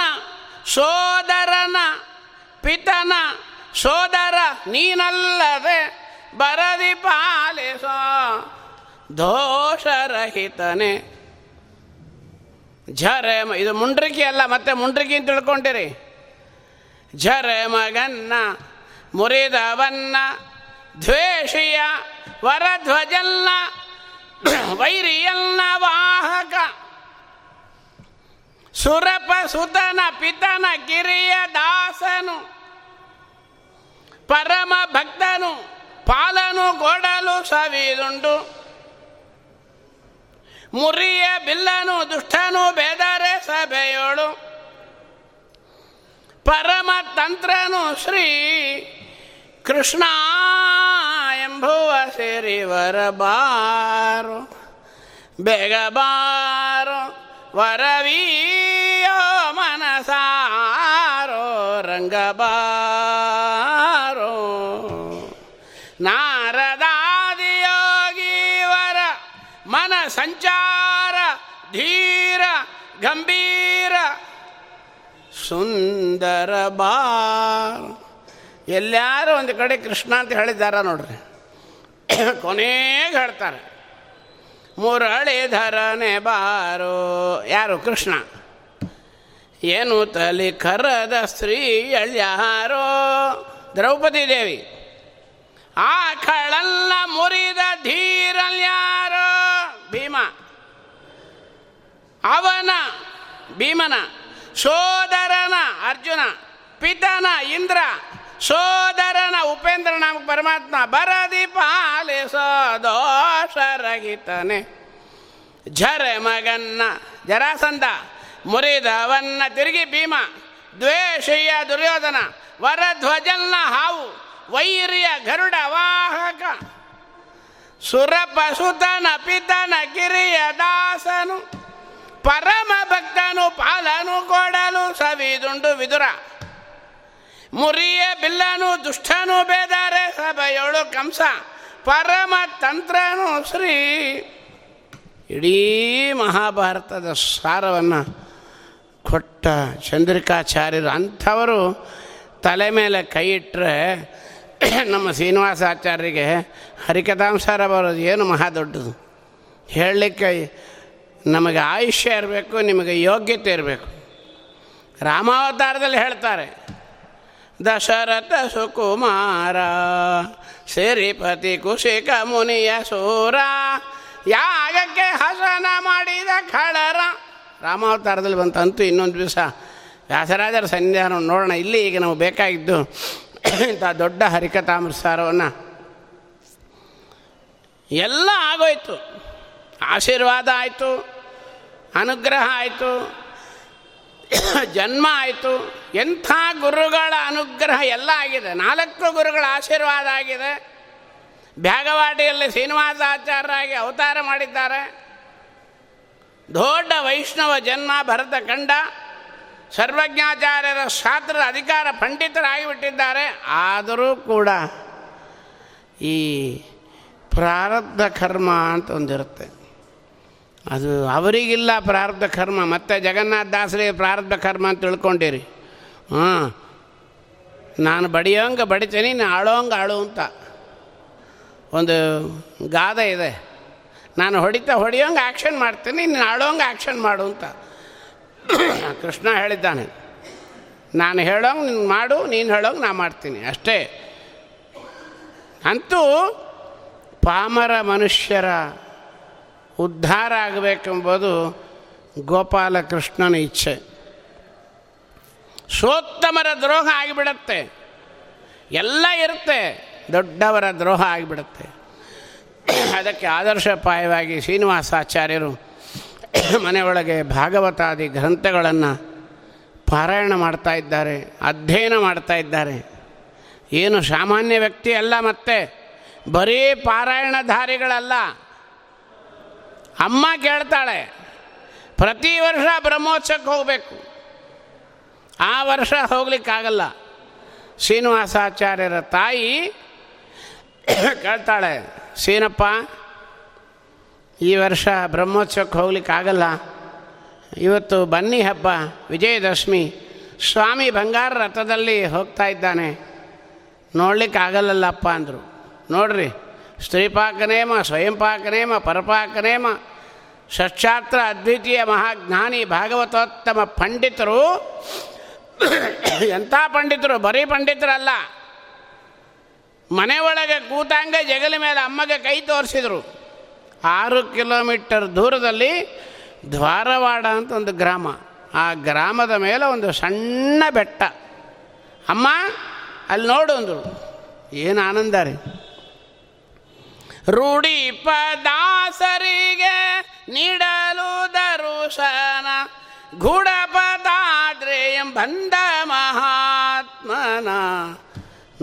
ಸೋದರನ, ಪಿತನ ಸೋದರ ನೀನಲ್ಲದೆ ಬರದಿ ಪಾಲಿಸೋ ದೋಷರಹಿತನೆ. ಝರೆ ಇದು ಮುಂಡ್ರಿಕಿ ಅಲ್ಲ, ಮತ್ತೆ ಮುಂಡ್ರಿಕಿ ಅಂತ ತಿಳ್ಕೊಂಡಿರಿ. ಝರೆ ಮಗನ್ನ, ಮುರಿದವನ್ನ, ದ್ವೇಷಿಯ ವರಧ್ವಜಲ್ಲ ವೈರಿಯಲ್ಲ ವಾಹಕ. ಸುರಪ ಸುತನ ಪಿತನ ಕಿರಿಯ ದಾಸನು, ಪರಮ ಭಕ್ತನು. ಪಾಲನು ಕೊಡಲು ಸವಿದುಂಟು ಮುರಿಯ ಬಿಲ್ಲನು ದುಷ್ಟನು ಬೇದರೆ ಸಭೆಯೋಳು. ಪರಮ ತಂತ್ರನು ಶ್ರೀ ಕೃಷ್ಣ ಎಂಬುವ ಸಿರಿವರ ಬಾರು. ಬೇಗ ಬಾರೋ, ವರವೀಯೋ ಮನಸಾರೋ ರಂಗ ಸುಂದರ ಬಾ. ಎಲ್ಲಾರು ಒಂದು ಕಡೆ ಕೃಷ್ಣ ಅಂತ ಹೇಳಿದ್ದಾರ ನೋಡ್ರಿ. ಕೊನೆಗೆ ಹೇಳ್ತಾರೆ. ಮುರಳೀಧರನೆ ಬಾರೋ. ಯಾರು? ಕೃಷ್ಣ. ಏನು ತಲಿ ಕರದ ಸ್ತ್ರೀ ಎಳ್ಯಾರೋ ದ್ರೌಪದಿ ದೇವಿ. ಆ ಕಳಲ್ಲ ಮುರಿದ ಧೀರಲ್ಯಾರೋ. ಭೀಮ. ಅವನ ಭೀಮನ. ಸೋದರನ ಅರ್ಜುನ, ಪಿತನ ಇಂದ್ರ, ಸೋದರನ ಉಪೇಂದ್ರ ನಾಮ ಪರಮಾತ್ಮ ಬರದಿ ಪಾಲಿಸೋ ದೋಷರಹಿತನೆ ಝರೆ ಮಗನ್ನ ಜರಾಸಂಧ, ಮುರಿದವನ್ನ ತಿರುಗಿ ಭೀಮ, ದ್ವೇಷಿಯ ದುರ್ಯೋಧನ, ವರಧ್ವಜನ್ನ ಹಾವು, ವೈರ್ಯ ಗರುಡ ವಾಹಕ. ಸುರಪ ಸುತನ ಪಿತನ ಕಿರಿಯ ದಾಸನು ಪರಮ ಭಕ್ತನು ಪಾಲನು ಕೊಡಲು ಮುರಿಯ ಬಿಲ್ಲನು ದುಷ್ಟನು ಬೇದಾರೆ ಸಭೆಯೋಳು ಕಂಸ. ಪರಮ ತಂತ್ರನು ಶ್ರೀ ಇಡೀ ಮಹಾಭಾರತದ ಸಾರವನ್ನು ಕೊಟ್ಟ ಚಂದ್ರಿಕಾಚಾರ್ಯರು. ಅಂಥವರು ತಲೆ ಮೇಲೆ ಕೈ ಇಟ್ಟರೆ ನಮ್ಮ ಶ್ರೀನಿವಾಸಾಚಾರ್ಯರಿಗೆ ಹರಿಕಥಾಂಸಾರ ಬರೋದು ಏನು ಮಹಾ ದೊಡ್ಡದು. ಹೇಳಲಿಕ್ಕೆ ನಮಗೆ ಆಯುಷ್ಯ ಇರಬೇಕು, ನಿಮಗೆ ಯೋಗ್ಯತೆ ಇರಬೇಕು. ರಾಮಾವತಾರದಲ್ಲಿ ಹೇಳ್ತಾರೆ, ದಶರಥ ಸುಕುಮಾರ, ಸೇರಿಪತಿ ಕುಶಿಕ ಮುನಿಯ ಸೂರ, ಯಾಗಕ್ಕೆ ಹಸನ ಮಾಡಿದ ಖಳರ. ರಾಮಾವತಾರದಲ್ಲಿ ಬಂತಂತೂ ಇನ್ನೊಂದು ದಿವಸ ವ್ಯಾಸರಾಜರ ಸನ್ನಿಧಾನ ನೋಡೋಣ. ಇಲ್ಲಿ ಈಗ ನಾವು ಬೇಕಾಗಿದ್ದು ಇಂಥ ದೊಡ್ಡ ಹರಿಕಥಾಮೃತಸಾರವನ್ನು ಎಲ್ಲ ಆಗೋಯ್ತು. ಆಶೀರ್ವಾದ ಆಯಿತು. ಅನುಗ್ರಹ ಆಯಿತು. ಜನ್ಮ ಆಯಿತು. ಎಂಥ ಗುರುಗಳ ಅನುಗ್ರಹ ಎಲ್ಲ ಆಗಿದೆ. ನಾಲ್ಕು ಗುರುಗಳ ಆಶೀರ್ವಾದ ಆಗಿದೆ. ಬ್ಯಾಗವಾಟಿಯಲ್ಲಿ ಶ್ರೀನಿವಾಸಾಚಾರ್ಯರಾಗಿ ಅವತಾರ ಮಾಡಿದ್ದಾರೆ. ದೊಡ್ಡ ವೈಷ್ಣವ ಜನ್ಮ ಭರತ ಕಂಡ. ಸರ್ವಜ್ಞಾಚಾರ್ಯರ ಶಾಸ್ತ್ರದ ಅಧಿಕಾರ ಪಂಡಿತರಾಗಿಬಿಟ್ಟಿದ್ದಾರೆ. ಆದರೂ ಕೂಡ ಈ ಪ್ರಾರಬ್ಧ ಕರ್ಮ ಅಂತ ಒಂದಿರುತ್ತೆ. ಅದು ಅವರಿಗಿಲ್ಲ ಪ್ರಾರಬ್ಧ ಕರ್ಮ. ಮತ್ತೆ ಜಗನ್ನಾಥ ದಾಸರಿಗೆ ಪ್ರಾರಬ್ಧ ಕರ್ಮ ಅಂತ ತಿಳ್ಕೊಂಡಿರಿ. ಹಾಂ. ನಾನು ಬಡಿಯೋಂಗೆ, ಬಡಿತೀನಿ, ನೀನು ಆಳೋಂಗೆ ಆಳು ಅಂತ. ಒಂದು ಗಾದ ಇದೆ. ನಾನು ಹೊಡಿತಾ ಹೊಡಿಯೋಂಗೆ ಆ್ಯಕ್ಷನ್ ಮಾಡ್ತೀನಿ, ನೀನು ಆಳೋಂಗೆ ಆ್ಯಕ್ಷನ್ ಮಾಡು ಅಂತ. ಕೃಷ್ಣ ಹೇಳಿದ್ದಾನೆ, ನಾನು ಹೇಳೋಂಗೆ ನೀನು ಮಾಡು, ನೀನು ಹೇಳೋಂಗೆ ನಾ ಮಾಡ್ತೀನಿ. ಅಷ್ಟೇ. ಅಂತೂ ಪಾಮರ ಮನುಷ್ಯರ ಉದ್ಧಾರ ಆಗಬೇಕೆಂಬುದು ಗೋಪಾಲಕೃಷ್ಣನ ಇಚ್ಛೆ. ಸೋತ್ತಮರ ದ್ರೋಹ ಆಗಿಬಿಡತ್ತೆ. ಎಲ್ಲ ಇರುತ್ತೆ, ದೊಡ್ಡವರ ದ್ರೋಹ ಆಗಿಬಿಡುತ್ತೆ. ಅದಕ್ಕೆ ಆದರ್ಶಪಾಯವಾಗಿ ಶ್ರೀನಿವಾಸಾಚಾರ್ಯರು ಮನೆಯೊಳಗೆ ಭಾಗವತಾದಿ ಗ್ರಂಥಗಳನ್ನು ಪಾರಾಯಣ ಮಾಡ್ತಾ ಇದ್ದಾರೆ, ಅಧ್ಯಯನ ಮಾಡ್ತಾ ಇದ್ದಾರೆ. ಏನು ಸಾಮಾನ್ಯ ವ್ಯಕ್ತಿ ಅಲ್ಲ ಮತ್ತೆ, ಬರೀ ಪಾರಾಯಣಧಾರಿಗಳಲ್ಲ. ಅಮ್ಮ ಕೇಳ್ತಾಳೆ, ಪ್ರತಿ ವರ್ಷ ಬ್ರಹ್ಮೋತ್ಸವಕ್ಕೆ ಹೋಗಬೇಕು. ಆ ವರ್ಷ ಹೋಗ್ಲಿಕ್ಕಾಗಲ್ಲ. ಶ್ರೀನಿವಾಸಾಚಾರ್ಯರ ತಾಯಿ ಕೇಳ್ತಾಳೆ, ಸೀನಪ್ಪ, ಈ ವರ್ಷ ಬ್ರಹ್ಮೋತ್ಸವಕ್ಕೆ ಹೋಗ್ಲಿಕ್ಕಾಗಲ್ಲ. ಇವತ್ತು ಬನ್ನಿ ಹಬ್ಬ, ವಿಜಯದಶಮಿ. ಸ್ವಾಮಿ ಬಂಗಾರ ರಥದಲ್ಲಿ ಹೋಗ್ತಾ ಇದ್ದಾನೆ. ನೋಡ್ಲಿಕ್ಕಾಗಲ್ಲಲ್ಲಪ್ಪ ಅಂದರು. ನೋಡ್ರಿ ಸ್ತ್ರೀಪಾಕನೇಮ, ಸ್ವಯಂಪಾಕನೇಮ, ಪರಪಾಕನೇಮ. ಷಟ್ಶಾಸ್ತ್ರ ಅದ್ವಿತೀಯ ಮಹಾಜ್ಞಾನಿ ಭಾಗವತೋತ್ತಮ ಪಂಡಿತರು. ಎಂಥ ಪಂಡಿತರು? ಬರೀ ಪಂಡಿತರಲ್ಲ. ಮನೆ ಒಳಗೆ ಕೂತಾಂಗ ಜಗಲಿ ಮೇಲೆ ಅಮ್ಮಗೆ ಕೈ ತೋರಿಸಿದರು. ಆರು ಕಿಲೋಮೀಟರ್ ದೂರದಲ್ಲಿ ದ್ವಾರವಾಡ ಅಂತ ಒಂದು ಗ್ರಾಮ. ಆ ಗ್ರಾಮದ ಮೇಲೆ ಒಂದು ಸಣ್ಣ ಬೆಟ್ಟ. ಅಮ್ಮ, ಅಲ್ಲಿ ನೋಡು ಅಂದರು. ಏನು ಆನಂದ ರೀ. ರೂಢಿ ಪದಾಸರಿಗೆ ನೀಡಲು ದರುಶನ ಗುಡಪದಾದ್ರೇಯಂ ಬಂದ ಮಹಾತ್ಮನ.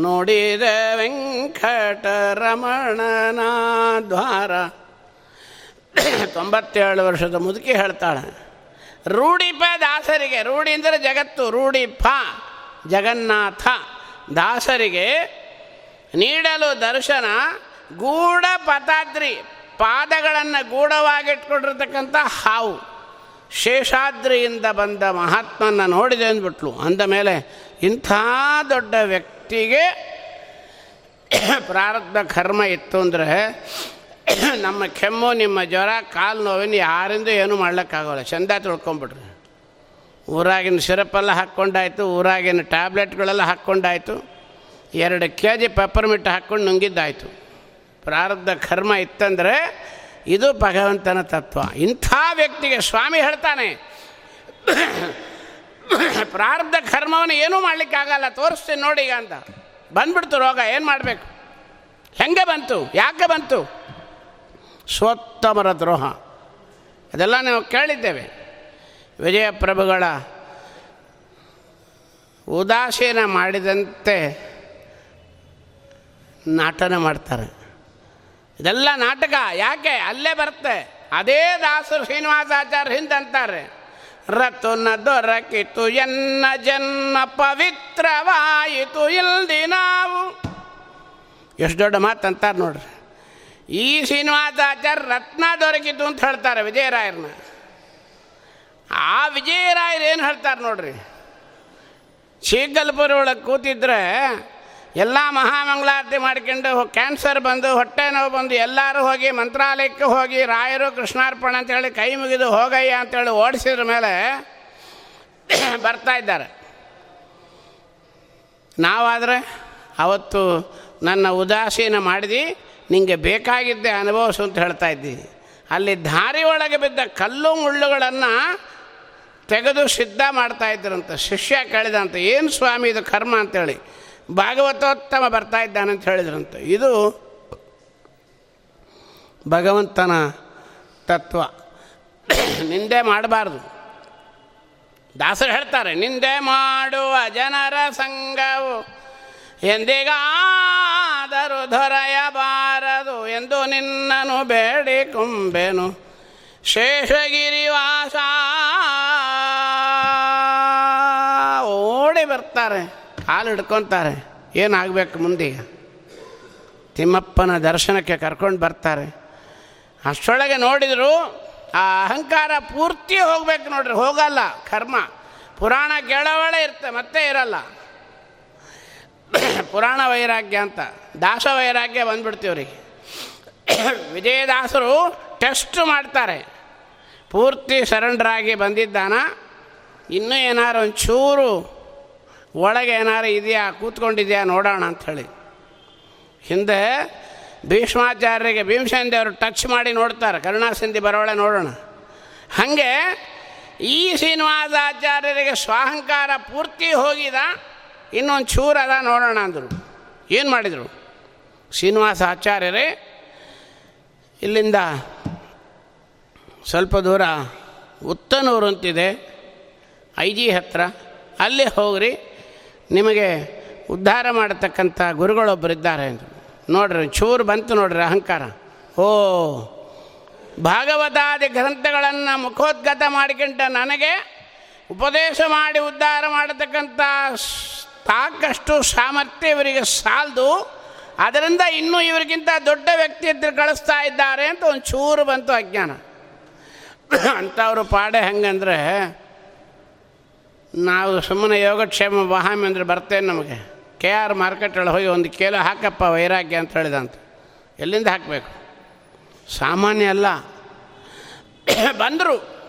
ನೋಡಿದ ವೆಂಕಟರಮಣನ ದ್ವಾರ. ತೊಂಬತ್ತೇಳು ವರ್ಷದ ಮುದುಕಿ ಹೇಳ್ತಾಳೆ ರೂಢಿಪ ದಾಸರಿಗೆ ರೂಢಿ ಅಂದರೆ ಜಗತ್ತು ರೂಢಿಪ ಜಗನ್ನಾಥ ದಾಸರಿಗೆ ನೀಡಲು ದರ್ಶನ ಗೂಢ ಪತಾದ್ರಿ ಪಾದಗಳನ್ನು ಗೂಢವಾಗಿಟ್ಕೊಂಡಿರ್ತಕ್ಕಂಥ ಹಾವು. ಶೇಷಾದ್ರಿಯಿಂದ ಬಂದ ಮಹಾತ್ಮನ ನೋಡಿದೆ ಅಂದ್ಬಿಟ್ಲು. ಅಂದ ಮೇಲೆ ಇಂಥ ದೊಡ್ಡ ವ್ಯಕ್ತಿಗೆ ಪ್ರಾರಬ್ಧ ಕರ್ಮ ಇತ್ತು ಅಂದರೆ ನಮ್ಮ ಕೆಮ್ಮು, ನಿಮ್ಮ ಜ್ವರ, ಕಾಲು ನೋವಿನ ಯಾರಿಂದ ಏನೂ ಮಾಡ್ಲಿಕ್ಕಾಗೋಲ್ಲ. ಚಂದ ತಿಳ್ಕೊಂಬಿಡ್ರಿ ಊರಾಗಿನ ಸಿರಪೆಲ್ಲ ಹಾಕ್ಕೊಂಡಾಯ್ತು, ಊರಾಗಿನ ಟ್ಯಾಬ್ಲೆಟ್ಗಳೆಲ್ಲ ಹಾಕ್ಕೊಂಡಾಯ್ತು. ಎರಡು ಕೆ ಜಿ ಪೆಪ್ಪರ್ಮಿಟ್ ಹಾಕ್ಕೊಂಡು ನುಂಗಿದ್ದಾಯಿತು. ಪ್ರಾರಬ್ಧ ಕರ್ಮ ಇತ್ತಂದರೆ ಇದು ಭಗವಂತನ ತತ್ವ. ಇಂಥ ವ್ಯಕ್ತಿಗೆ ಸ್ವಾಮಿ ಹೇಳ್ತಾನೆ. ಪ್ರಾರಬ್ಧ ಕರ್ಮವನ್ನು ಏನೂ ಮಾಡಲಿಕ್ಕಾಗಲ್ಲ ತೋರಿಸ್ತೀನಿ ನೋಡಿ ಈಗ ಅಂತ. ಬಂದ್ಬಿಡ್ತು ರೋಗ, ಏನು ಮಾಡಬೇಕು? ಹೆಂಗೆ ಬಂತು? ಯಾಕೆ ಬಂತು? ಸ್ವತ್ತಮರ ದ್ರೋಹ. ಅದೆಲ್ಲ ನಾವು ಕೇಳಿದ್ದೇವೆ. ವಿಜಯಪ್ರಭುಗಳ ಉದಾಸೀನ ಮಾಡಿದಂತೆ ನಾಟನ ಮಾಡ್ತಾರೆ. ಇದೆಲ್ಲ ನಾಟಕ. ಯಾಕೆ? ಅಲ್ಲೇ ಬರುತ್ತೆ. ಅದೇ ದಾಸರು ಶ್ರೀನಿವಾಸಾಚಾರ್ಯ ಹಿಂದಂತಾರೆ ರತುನ ದೊರಕಿತು ಎನ್ನ ಜನ್ನ ಪವಿತ್ರವಾಯಿತು ಇಲ್ದಿ ನಾವು. ಎಷ್ಟು ದೊಡ್ಡ ಮಾತು ಅಂತಾರೆ ನೋಡ್ರಿ. ಈ ಶ್ರೀನಿವಾಸಾಚಾರ್ಯ ರತ್ನ ದೊರಕಿತು ಅಂತ ಹೇಳ್ತಾರೆ ವಿಜಯರಾಯರನ್ನ. ಆ ವಿಜಯರಾಯರು ಏನು ಹೇಳ್ತಾರೆ ನೋಡ್ರಿ? ಶೀಗಲ್ಪುರ ಒಳಗೆ ಕೂತಿದ್ರೆ ಎಲ್ಲ ಮಹಾಮಂಗಳಾರತಿ ಮಾಡ್ಕೊಂಡು ಕ್ಯಾನ್ಸರ್ ಬಂದು, ಹೊಟ್ಟೆ ನೋವು ಬಂದು ಎಲ್ಲರೂ ಹೋಗಿ ಮಂತ್ರಾಲಯಕ್ಕೆ ಹೋಗಿ ರಾಯರು ಕೃಷ್ಣಾರ್ಪಣ ಅಂತೇಳಿ ಕೈ ಮುಗಿದು ಹೋಗಯ್ಯ ಅಂತೇಳಿ ಓಡಿಸಿದ್ರ ಮೇಲೆ ಬರ್ತಾ ಇದ್ದಾರೆ. ನಾವಾದರೆ ಅವತ್ತು ನನ್ನ ಉದಾಸೀನ ಮಾಡಿದಿ ನಿಮಗೆ ಬೇಕಾಗಿದ್ದೆ ಅನುಭವಿಸು ಅಂತ ಹೇಳ್ತಾ ಇದ್ದೀವಿ ಅಲ್ಲಿ ದಾರಿ ಒಳಗೆ ಬಿದ್ದ ಕಲ್ಲು ಮುಳ್ಳುಗಳನ್ನು ತೆಗೆದು ಸಿದ್ಧ ಅಂತ ಶಿಷ್ಯ ಕೇಳಿದಂತ, ಏನು ಸ್ವಾಮಿ ಇದು ಕರ್ಮ? ಅಂತೇಳಿ. ಭಾಗವತೋತ್ತಮ ಬರ್ತಾ ಅಂತ ಹೇಳಿದ್ರಂತೆ. ಇದು ಭಗವಂತನ ತತ್ವ. ನಿಂದೆ ಮಾಡಬಾರ್ದು. ದಾಸರು ಹೇಳ್ತಾರೆ, ನಿಂದೆ ಮಾಡುವ ಜನರ ಸಂಘವು ಎಂದಿಗಾದರೂ ದೊರೆಯಬಾರದು ಎಂದು ನಿನ್ನನು ಬೇಡಿಕೊಂಬೆನು ಶೇಷಗಿರಿವಾಸ ಓಡಿ ಬರ್ತಾರೆ. ಕಾಲು ಹಿಡ್ಕೊತಾರೆ ಏನಾಗಬೇಕು ಮುಂದೆ? ತಿಮ್ಮಪ್ಪನ ದರ್ಶನಕ್ಕೆ ಕರ್ಕೊಂಡು ಬರ್ತಾರೆ. ಅಷ್ಟೊಳಗೆ ನೋಡಿದರು ಆ ಅಹಂಕಾರ ಪೂರ್ತಿ ಹೋಗ್ಬೇಕು ನೋಡ್ರಿ, ಹೋಗಲ್ಲ ಕರ್ಮ. ಪುರಾಣ ಕೇಳೋವಳೆ ಇರುತ್ತೆ ಮತ್ತೆ ಇರಲ್ಲ. ಪುರಾಣ ವೈರಾಗ್ಯ ಅಂತ, ದಾಸ ವೈರಾಗ್ಯ ಬಂದ್ಬಿಡ್ತೀವ್ರಿಗೆ ವಿಜಯದಾಸರು ಟೆಸ್ಟ್ ಮಾಡ್ತಾರೆ. ಪೂರ್ತಿ ಸರೆಂಡ್ರಾಗಿ ಬಂದಿದ್ದಾನ. ಇನ್ನೂ ಏನಾರು ಒಂಚೂರು ಒಳಗೆ ಏನಾರು ಇದೆಯಾ, ಕೂತ್ಕೊಂಡಿದೆಯಾ, ನೋಡೋಣ ಅಂಥೇಳಿ ಹಿಂದೆ ಭೀಷ್ಮಾಚಾರ್ಯರಿಗೆ ಭೀಮಸೇನ ದೇವರು ಟಚ್ ಮಾಡಿ ನೋಡ್ತಾರೆ, ಕರುಣಾಸಿಂಧಿ ಬರೋಳೆ ನೋಡೋಣ. ಹಾಗೆ ಈ ಶ್ರೀನಿವಾಸಾಚಾರ್ಯರಿಗೆ ಸ್ವಾಹಂಕಾರ ಪೂರ್ತಿ ಹೋಗಿದ, ಇನ್ನೊಂದು ಚೂರು ಅದ ನೋಡೋಣ ಅಂದರು. ಏನು ಮಾಡಿದರು? ಶ್ರೀನಿವಾಸ ಆಚಾರ್ಯರೇ ಇಲ್ಲಿಂದ ಸ್ವಲ್ಪ ದೂರ ಉತ್ತನೂರು ಅಂತಿದೆ, ಐ ಜಿ ಹತ್ರ. ಅಲ್ಲಿ ಹೋಗ್ರಿ ನಿಮಗೆ ಉದ್ಧಾರ ಮಾಡತಕ್ಕಂಥ ಗುರುಗಳೊಬ್ಬರಿದ್ದಾರೆ. ನೋಡ್ರಿ, ಚೂರು ಬಂತು ನೋಡ್ರಿ ಅಹಂಕಾರ. ಓ, ಭಾಗವತಾದಿ ಗ್ರಂಥಗಳನ್ನು ಮುಖೋದ್ಗತ ಮಾಡಿಕೊಂಡ ನನಗೆ ಉಪದೇಶ ಮಾಡಿ ಉದ್ಧಾರ ಮಾಡತಕ್ಕಂಥ ಸಾಕಷ್ಟು ಸಾಮರ್ಥ್ಯ ಇವರಿಗೆ ಸಾಲದು. ಅದರಿಂದ ಇನ್ನೂ ಇವರಿಗಿಂತ ದೊಡ್ಡ ವ್ಯಕ್ತಿ ಇದ್ರೆ ಕಳಿಸ್ತಾ ಇದ್ದಾರೆ ಅಂತ ಒಂದು ಚೂರು ಬಂತು ಅಜ್ಞಾನ. ಅಂಥವ್ರು ಪಾಡೆ ಹೆಂಗಂದರೆ ನಾವು ಸುಮ್ಮನೆ ಯೋಗಕ್ಷೇಮ ವಹಾಮಿ ಅಂದರೆ ಬರ್ತೇನೆ ನಮಗೆ. ಕೆ ಆರ್ ಮಾರ್ಕೆಟ್ ಒಳಗೆ ಹೋಗಿ ಒಂದು ಕೇಲು ಹಾಕಪ್ಪ ವೈರಾಗ್ಯ ಅಂತ ಹೇಳಿದಂತ. ಎಲ್ಲಿಂದ ಹಾಕಬೇಕು? ಸಾಮಾನ್ಯ ಅಲ್ಲ. ಬಂದರು.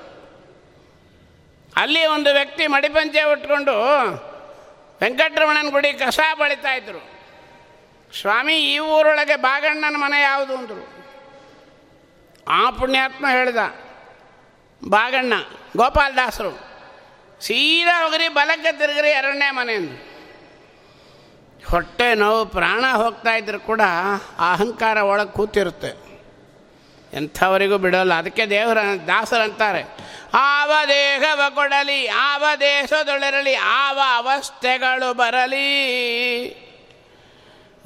ಅಲ್ಲಿ ಒಂದು ವ್ಯಕ್ತಿ ಮಡಿಪಂಚೆ ಉಟ್ಕೊಂಡು ವೆಂಕಟರಮಣನ ಗುಡಿ ಕಸ ಬಳಿತಾ ಇದ್ರು. ಸ್ವಾಮಿ, ಈ ಊರೊಳಗೆ ಬಾಗಣ್ಣನ ಮನೆ ಯಾವುದು ಅಂದರು. ಆ ಪುಣ್ಯಾತ್ಮ ಹೇಳಿದ, ಬಾಗಣ್ಣ, ಗೋಪಾಲದಾಸರು ಸೀದಾ ಹೋಗ್ರಿ, ಬಲಕ್ಕೆ ತಿರುಗ್ರಿ ಎರಡನೇ ಮನೆ ಅಂದ್ರು. ಹೊಟ್ಟೆ ನೋವು, ಪ್ರಾಣ ಹೋಗ್ತಾ ಇದ್ರು ಕೂಡ ಅಹಂಕಾರ ಒಳಗೆ ಕೂತಿರುತ್ತೆ. ಎಂಥವರಿಗೂ ಬಿಡೋಲ್ಲ. ಅದಕ್ಕೆ ದೇವರ ದಾಸರಂತಾರೆ ಆವ ದೇಹವ ಕೊಡಲಿ, ಆವ ದೇಶದೊಳಿರಲಿ, ಆವ ಅವಸ್ಥೆಗಳು ಬರಲಿ.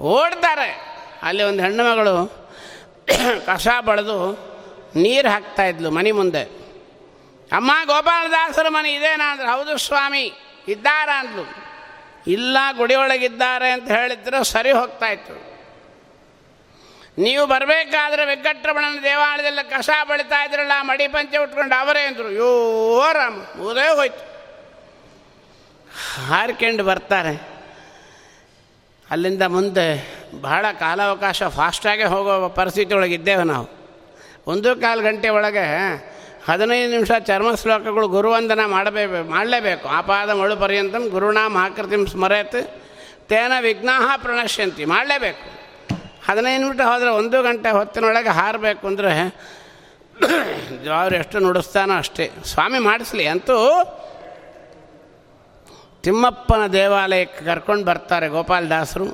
ಓಡ್ತಾರೆ. ಅಲ್ಲಿ ಒಂದು ಹೆಣ್ಣು ಮಗಳು ಕಸ ಬಳಿದು ನೀರು ಹಾಕ್ತಾ ಇದ್ಲು ಮನೆ ಮುಂದೆ. ಅಮ್ಮ ಗೋಪಾಲದಾಸರ ಮನೆ ಇದೇನಾ ಅಂದ್ರೆ ಹೌದು ಸ್ವಾಮಿ ಇದ್ದಾರ ಅಂದ್ಲು ಇಲ್ಲ, ಗುಡಿಯೊಳಗಿದ್ದಾರೆ ಅಂತ ಹೇಳಿದ್ರೆ ಸರಿ ಹೋಗ್ತಾ ಇತ್ತು. ನೀವು ಬರಬೇಕಾದ್ರೆ ವೆಂಕಟ್ರಮಣನ ದೇವಾಲಯದಲ್ಲ ಕಸ ಬಳಿತಾ ಇದ್ರಲ್ಲ ಮಡಿ ಪಂಚೆ ಉಟ್ಕೊಂಡು ಅವರೇ ಅಂದರು. ಯೋ ರಾಮ ಮುದೇ ಹೋಯ್ತು. ಹಾರ್ಕೊಂಡು ಬರ್ತಾರೆ. ಅಲ್ಲಿಂದ ಮುಂದೆ ಬಹಳ ಕಾಲಾವಕಾಶ ಫಾಸ್ಟಾಗೆ ಹೋಗೋ ಪರಿಸ್ಥಿತಿ ಒಳಗೆ ಇದ್ದೇವೆ ನಾವು. ಒಂದು ಕಾಲು ಗಂಟೆ ಒಳಗೆ ಹದಿನೈದು ನಿಮಿಷ ಚರ್ಮ ಶ್ಲೋಕಗಳು ಗುರುವಂದನ ಮಾಡಬೇಕು, ಮಾಡಲೇಬೇಕು. ಆಪಾದ ಮಳು ಪರ್ಯಂತಂ ಗುರುನಾಮ ಆಕೃತಿಂ ಸ್ಮರೇತ್, ತೇನ ವಿಘ್ನಾಹ ಪ್ರಣಶ್ಯಂತಿ. ಮಾಡಲೇಬೇಕು. ಹದಿನೈದು ನಿಮಿಷ ಹೋದರೆ ಒಂದು ಗಂಟೆ ಹೊತ್ತಿನೊಳಗೆ ಹಾರಬೇಕು ಅಂದರೆ ಅವ್ರು ಎಷ್ಟು ನುಡಿಸ್ತಾನೋ ಅಷ್ಟೇ. ಸ್ವಾಮಿ ಮಾಡಿಸ್ಲಿ. ಅಂತೂ ತಿಮ್ಮಪ್ಪನ ದೇವಾಲಯಕ್ಕೆ ಕರ್ಕೊಂಡು ಬರ್ತಾರೆ ಗೋಪಾಲದಾಸರು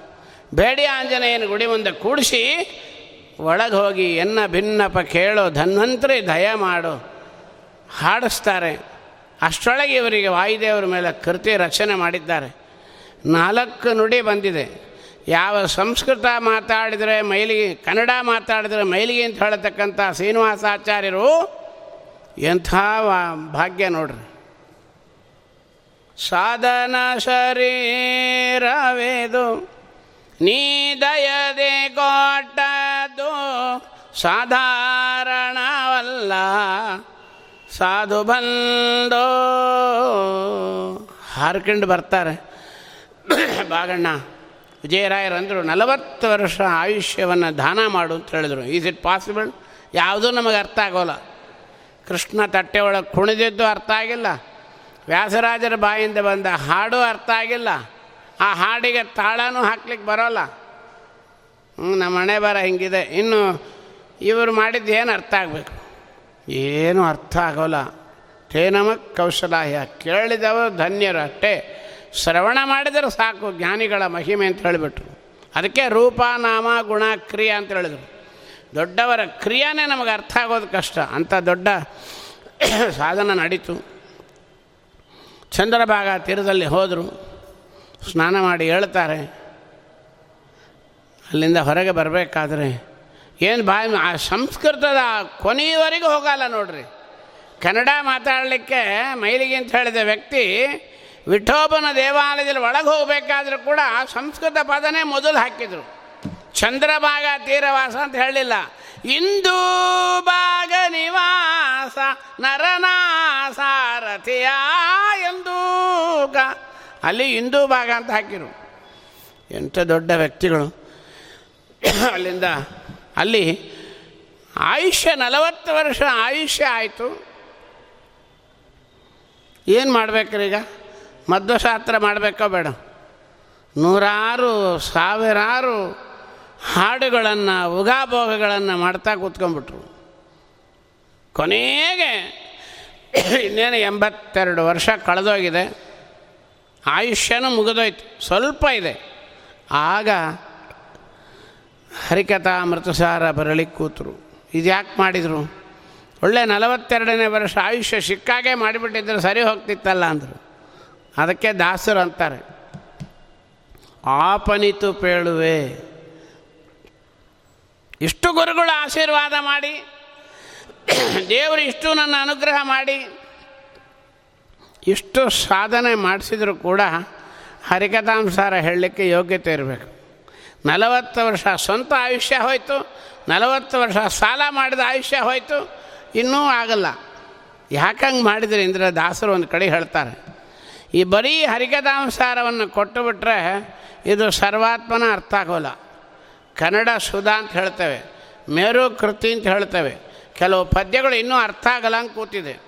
ಬೇಡಿ ಆಂಜನೇಯನ ಗುಡಿ ಮುಂದೆ ಕೂಡಿಸಿ, ಒಳಗೆ ಹೋಗಿ ಎನ್ನ ಭಿನ್ನಪ ಕೇಳೋ ಧನ್ವಂತ್ರಿ ದಯ ಮಾಡು. ಹಾಡಿಸ್ತಾರೆ. ಅಷ್ಟರೊಳಗೆ ಇವರಿಗೆ ವಾಯುದೇವರ ಮೇಲೆ ಕೃತಿ ರಚನೆ ಮಾಡಿದ್ದಾರೆ. ನಾಲ್ಕು ನುಡಿ ಬಂದಿದೆ. ಯಾವ ಸಂಸ್ಕೃತ ಮಾತಾಡಿದರೆ ಮೈಲಿಗೆ, ಕನ್ನಡ ಮಾತಾಡಿದರೆ ಮೈಲಿಗೆ ಅಂತ ಹೇಳತಕ್ಕಂಥ ಶ್ರೀನಿವಾಸಾಚಾರ್ಯರು ಎಂಥ ವಾ- ಭಾಗ್ಯ ನೋಡ್ರಿ. ಸಾಧನ ಶರೀರವೇದು, ನೀ ದಯದೆ ಕೊಟ್ಟದ್ದು ಸಾಧಾರಣವಲ್ಲ. ಸಾಧು ಬಂದೋ? ಹಾರ್ಕೊಂಡು ಬರ್ತಾರೆ. ಬಾಗಣ್ಣ ವಿಜಯರಾಯರು ಅಂದರು, ನಲವತ್ತು ವರ್ಷ ಆಯುಷ್ಯವನ್ನು ದಾನ ಮಾಡು ಅಂತ ಹೇಳಿದರು. ಈಸ್ ಇಟ್ ಪಾಸಿಬಲ್ ಯಾವುದೂ ನಮಗೆ ಅರ್ಥ ಆಗೋಲ್ಲ. ಕೃಷ್ಣ ತಟ್ಟೆ ಒಳಗೆ ಕುಣಿದಿದ್ದು ಅರ್ಥ ಆಗಿಲ್ಲ. ವ್ಯಾಸರಾಜರ ಬಾಯಿಂದ ಬಂದ ಹಾಡು ಅರ್ಥ ಆಗಿಲ್ಲ. ಆ ಹಾಡಿಗೆ ತಾಳನೂ ಹಾಕ್ಲಿಕ್ಕೆ ಬರೋಲ್ಲ. ನಮ್ಮ ಮನೆ ಬರ ಹಿಂಗಿದೆ. ಇನ್ನು ಇವರು ಮಾಡಿದ್ದು ಏನು ಅರ್ಥ ಆಗಬೇಕು? ಏನೂ ಅರ್ಥ ಆಗೋಲ್ಲ. ತೇನಮ ಕೌಶಲಾಯ. ಕೇಳಿದವರು ಧನ್ಯರು ಅಷ್ಟೇ. ಶ್ರವಣ ಮಾಡಿದರೆ ಸಾಕು ಜ್ಞಾನಿಗಳ ಮಹಿಮೆ ಅಂತ ಹೇಳಿಬಿಟ್ರು. ಅದಕ್ಕೆ ರೂಪ, ನಾಮ, ಗುಣ, ಕ್ರಿಯೆ ಅಂತ ಹೇಳಿದರು. ದೊಡ್ಡವರ ಕ್ರಿಯಾನೇ ನಮಗೆ ಅರ್ಥ ಆಗೋದು ಕಷ್ಟ. ಅಂಥ ದೊಡ್ಡ ಸಾಧನ ನಡೀತು. ಚಂದ್ರಭಾಗ ತೀರದಲ್ಲಿ ಹೋದರು. ಸ್ನಾನ ಮಾಡಿ ಹೇಳ್ತಾರೆ. ಅಲ್ಲಿಂದ ಹೊರಗೆ ಬರಬೇಕಾದ್ರೆ ಏನು ಬಾಯಿ, ಆ ಸಂಸ್ಕೃತದ ಕೊನೆಯವರೆಗೂ ಹೋಗಲ್ಲ ನೋಡ್ರಿ. ಕನ್ನಡ ಮಾತಾಡಲಿಕ್ಕೆ ಮೈಲಿಗೆ ಅಂತ ಹೇಳಿದ ವ್ಯಕ್ತಿ ವಿಠೋಬನ ದೇವಾಲಯದಲ್ಲಿ ಒಳಗೆ ಹೋಗಬೇಕಾದ್ರೂ ಕೂಡ ಸಂಸ್ಕೃತ ಪದನೇ ಮೊದಲು ಹಾಕಿದರು. ಚಂದ್ರಭಾಗ ತೀರವಾಸ ಅಂತ ಹೇಳಲಿಲ್ಲ. ಇಂದೂ ಭಾಗ ನಿವಾಸ ನರನಾಸಾರಥಿಯ ಎಂದು ಅಲ್ಲಿ ಹಿಂದೂ ಭಾಗ ಅಂತ ಹಾಕಿರು ಎಂಥ ದೊಡ್ಡ ವ್ಯಕ್ತಿಗಳು. ಅಲ್ಲಿಂದ ಅಲ್ಲಿ ಆಯುಷ್ಯ ನಲವತ್ತು ವರ್ಷ ಆಯುಷ್ಯ ಆಯಿತು. ಏನು ಮಾಡ್ಬೇಕ್ರೀಗ ಈಗ? ಮಧ್ವಶಾಸ್ತ್ರ ಮಾಡಬೇಕೋ ಬೇಡ. ನೂರಾರು, ಸಾವಿರಾರು ಹಾಡುಗಳನ್ನು, ಉಗಾಭೋಗಗಳನ್ನು ಮಾಡ್ತಾ ಕೂತ್ಕೊಂಡ್ಬಿಟ್ರು. ಕೊನೆಗೆ ಇನ್ನೇನು ಎಂಬತ್ತೆರಡು ವರ್ಷ ಕಳೆದೋಗಿದೆ. ಆಯುಷ್ಯನೂ ಮುಗಿದೋಯ್ತು. ಸ್ವಲ್ಪ ಇದೆ. ಆಗ ಹರಿಕಥಾ ಮೃತಸಾರ ಬರಲಿ ಕೂತರು. ಇದು ಯಾಕೆ ಮಾಡಿದರು? ಒಳ್ಳೆ ನಲವತ್ತೆರಡನೇ ವರ್ಷ ಆಯುಷ್ಯ ಸಿಕ್ಕಾಗೆ ಮಾಡಿಬಿಟ್ಟಿದ್ರೆ ಸರಿ ಹೋಗ್ತಿತ್ತಲ್ಲ ಅಂದರು. ಅದಕ್ಕೆ ದಾಸರು ಅಂತಾರೆ, ಆಪನಿತು ಪೇಳುವೆ, ಇಷ್ಟು ಗುರುಗಳು ಆಶೀರ್ವಾದ ಮಾಡಿ, ದೇವರು ಇಷ್ಟು ನನ್ನ ಅನುಗ್ರಹ ಮಾಡಿ, ಇಷ್ಟು ಸಾಧನೆ ಮಾಡಿಸಿದ್ರು ಕೂಡ ಹರಿಕಥಾಂಸಾರ ಹೇಳಲಿಕ್ಕೆ ಯೋಗ್ಯತೆ ಇರಬೇಕು. ನಲವತ್ತು ವರ್ಷ ಸ್ವಂತ ಆಯುಷ್ಯ ಹೋಯಿತು, ನಲವತ್ತು ವರ್ಷ ಸಾಲ ಮಾಡಿದ ಆಯುಷ್ಯ ಹೋಯಿತು, ಇನ್ನೂ ಆಗಲ್ಲ. ಯಾಕಂಗೆ ಮಾಡಿದರೆ ಇಂದ್ರ ದಾಸರು ಒಂದು ಕಡೆ ಹೇಳ್ತಾರೆ. ಈ ಬರೀ ಹರಿಕಥಾಂಸಾರವನ್ನು ಕೊಟ್ಟು ಬಿಟ್ಟರೆ ಇದು ಸರ್ವಾತ್ಮನ ಅರ್ಥ ಆಗೋಲ್ಲ. ಕನ್ನಡ ಸುಧಾ ಅಂತ ಹೇಳ್ತೇವೆ, ಮೇರು ಕೃತಿ ಅಂತ ಹೇಳ್ತೇವೆ. ಕೆಲವು ಪದ್ಯಗಳು ಇನ್ನೂ ಅರ್ಥ ಆಗಲ್ಲ ಅಂತ ಕೂತಿದೆ.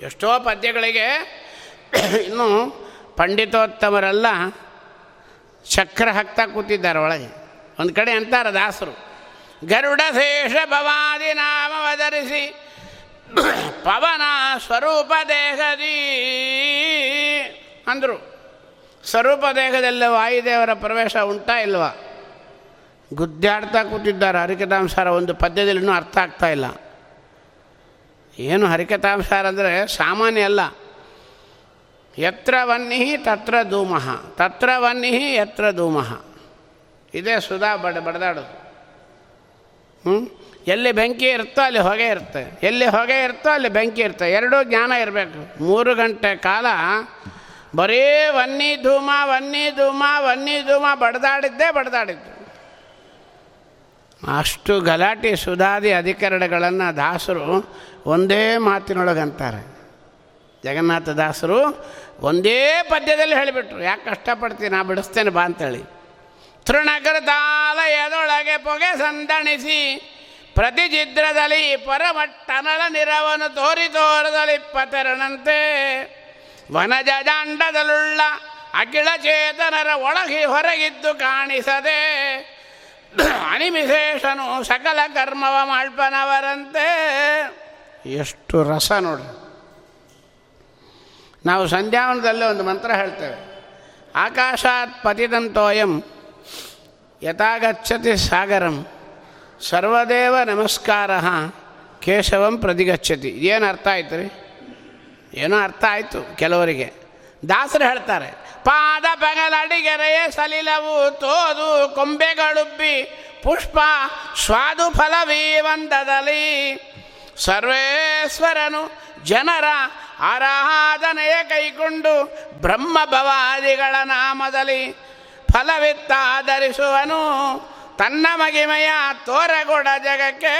ಎಷ್ಟೋ ಪದ್ಯಗಳಿಗೆ ಇನ್ನೂ ಪಂಡಿತೋತ್ತಮರೆಲ್ಲ ಚಕ್ರ ಹಾಕ್ತಾ ಕೂತಿದ್ದಾರೆ ಒಳಗೆ. ಒಂದು ಕಡೆ ಅಂತಾರೆ ದಾಸರು, ಗರುಡ ಶೇಷ ಭವಾದಿ ನಾಮವಧರಿಸಿ ಪವನ ಸ್ವರೂಪ ದೇಹದಿ ಅಂದರು. ಸ್ವರೂಪ ದೇಹದಲ್ಲಿ ವಾಯುದೇವರ ಪ್ರವೇಶ ಉಂಟಾ ಇಲ್ವಾ? ಗುದ್ದಾಡ್ತಾ ಕೂತಿದ್ದಾರೆ, ಹರಿಕಥಾಂಸಾರ ಒಂದು ಪದ್ಯದಲ್ಲಿ ಇನ್ನೂ ಅರ್ಥ ಆಗ್ತಾ ಇಲ್ಲ. ಏನು ಹರಿಕಥಾಂಸಾರ ಅಂದರೆ ಸಾಮಾನ್ಯ ಅಲ್ಲ. ಯತ್ರ ವನ್ನಿ ತತ್ರ ಧೂಮಃ. ತತ್ರ ವನ್ನಿ ಯತ್ರ ಧೂಮಃ. ಇದೇ ಸುಧಾ ಬಡ, ಬಡದಾಡೋದು. ಹ್ಞೂ ಎಲ್ಲಿ ಬೆಂಕಿ ಇರುತ್ತೋ ಅಲ್ಲಿ ಹೊಗೆ ಇರುತ್ತೆ. ಎಲ್ಲಿ ಹೊಗೆ ಇರುತ್ತೋ ಅಲ್ಲಿ ಬೆಂಕಿ ಇರುತ್ತೆ. ಎರಡೂ ಜ್ಞಾನ ಇರಬೇಕು. ಮೂರು ಗಂಟೆ ಕಾಲ ಬರೀ ವನ್ನಿ ಧೂಮ ವನ್ನಿ ಧೂಮ ವನ್ನಿ ಧೂಮ ಬಡದಾಡಿದ್ದೇ ಬಡದಾಡಿದ್ದು. ಅಷ್ಟು ಗಲಾಟೆ ಸುಧಾದಿ ಅಧಿಕರಣಗಳನ್ನು ದಾಸರು ಒಂದೇ ಮಾತಿನೊಳಗಂತಾರೆ. ಜಗನ್ನಾಥ ದಾಸರು ಒಂದೇ ಪದ್ಯದಲ್ಲಿ ಹೇಳಿಬಿಟ್ರು. ಯಾಕೆ ಕಷ್ಟಪಡ್ತೀನಿ ನಾ ಬಿಡಿಸ್ತೇನೆ ಬಾ ಅಂತೇಳಿ. ತೃಣಕೃತಾಲಯದೊಳಗೆ ಪೊಗೆ ಸಂದಣಿಸಿ ಪ್ರತಿ ಚಿದ್ರದಲ್ಲಿ ಪರಮಟ್ಟನಳ ನಿರವನು ತೋರಿ ತೋರದಲ್ಲಿ ವನಜ ಜಾಂಡದಳುಳ್ಳ ಅಖಿಳ ಚೇತನರ ಒಳಗೆ ಹೊರಗಿದ್ದು ಕಾಣಿಸದೆ ಅನಿಮಿಶೇಷನು ಸಕಲ ಕರ್ಮವ ಮಾಡ್ಪನವರಂತೆ ಎಷ್ಟು ರಸ ನೋಡ್ರಿ. ನಾವು ಸಂಧ್ಯಾವನದಲ್ಲಿ ಒಂದು ಮಂತ್ರ ಹೇಳ್ತೇವೆ. ಆಕಾಶಾತ್ ಪತಿದಂತೋಯಂ ಯಥಾಗಚ್ಚತಿ ಸಾಗರಂ, ಸರ್ವದೇವ ನಮಸ್ಕಾರ, ಕೇಶವಂ ಪ್ರತಿಗಚ್ಚತಿ ಏನು ಅರ್ಥ ಆಯ್ತು ರೀ? ಏನೋ ಅರ್ಥ ಆಯಿತು ಕೆಲವರಿಗೆ. ದಾಸರು ಹೇಳ್ತಾರೆ, ಪಾದ ಪಗಲಡಿಗೆರೆಯೇ ಸಲಿಲವು ತೋದು ಕೊಂಬೆಗಳುಬ್ಬಿ ಪುಷ್ಪ ಸ್ವಾದು ಫಲವೀವಂದದಲ್ಲಿ ಸರ್ವೇಶ್ವರನು ಜನರ ಆರಾಧ ಕೈಗೊಂಡು ಬ್ರಹ್ಮ ಭವಾದಿಗಳ ನಾಮದಲ್ಲಿ ಫಲವಿತ್ತಾಧರಿಸುವನು. ತನ್ನ ಮಗಿಮಯ ತೋರಗೊಡ ಜಗಕ್ಕೆ.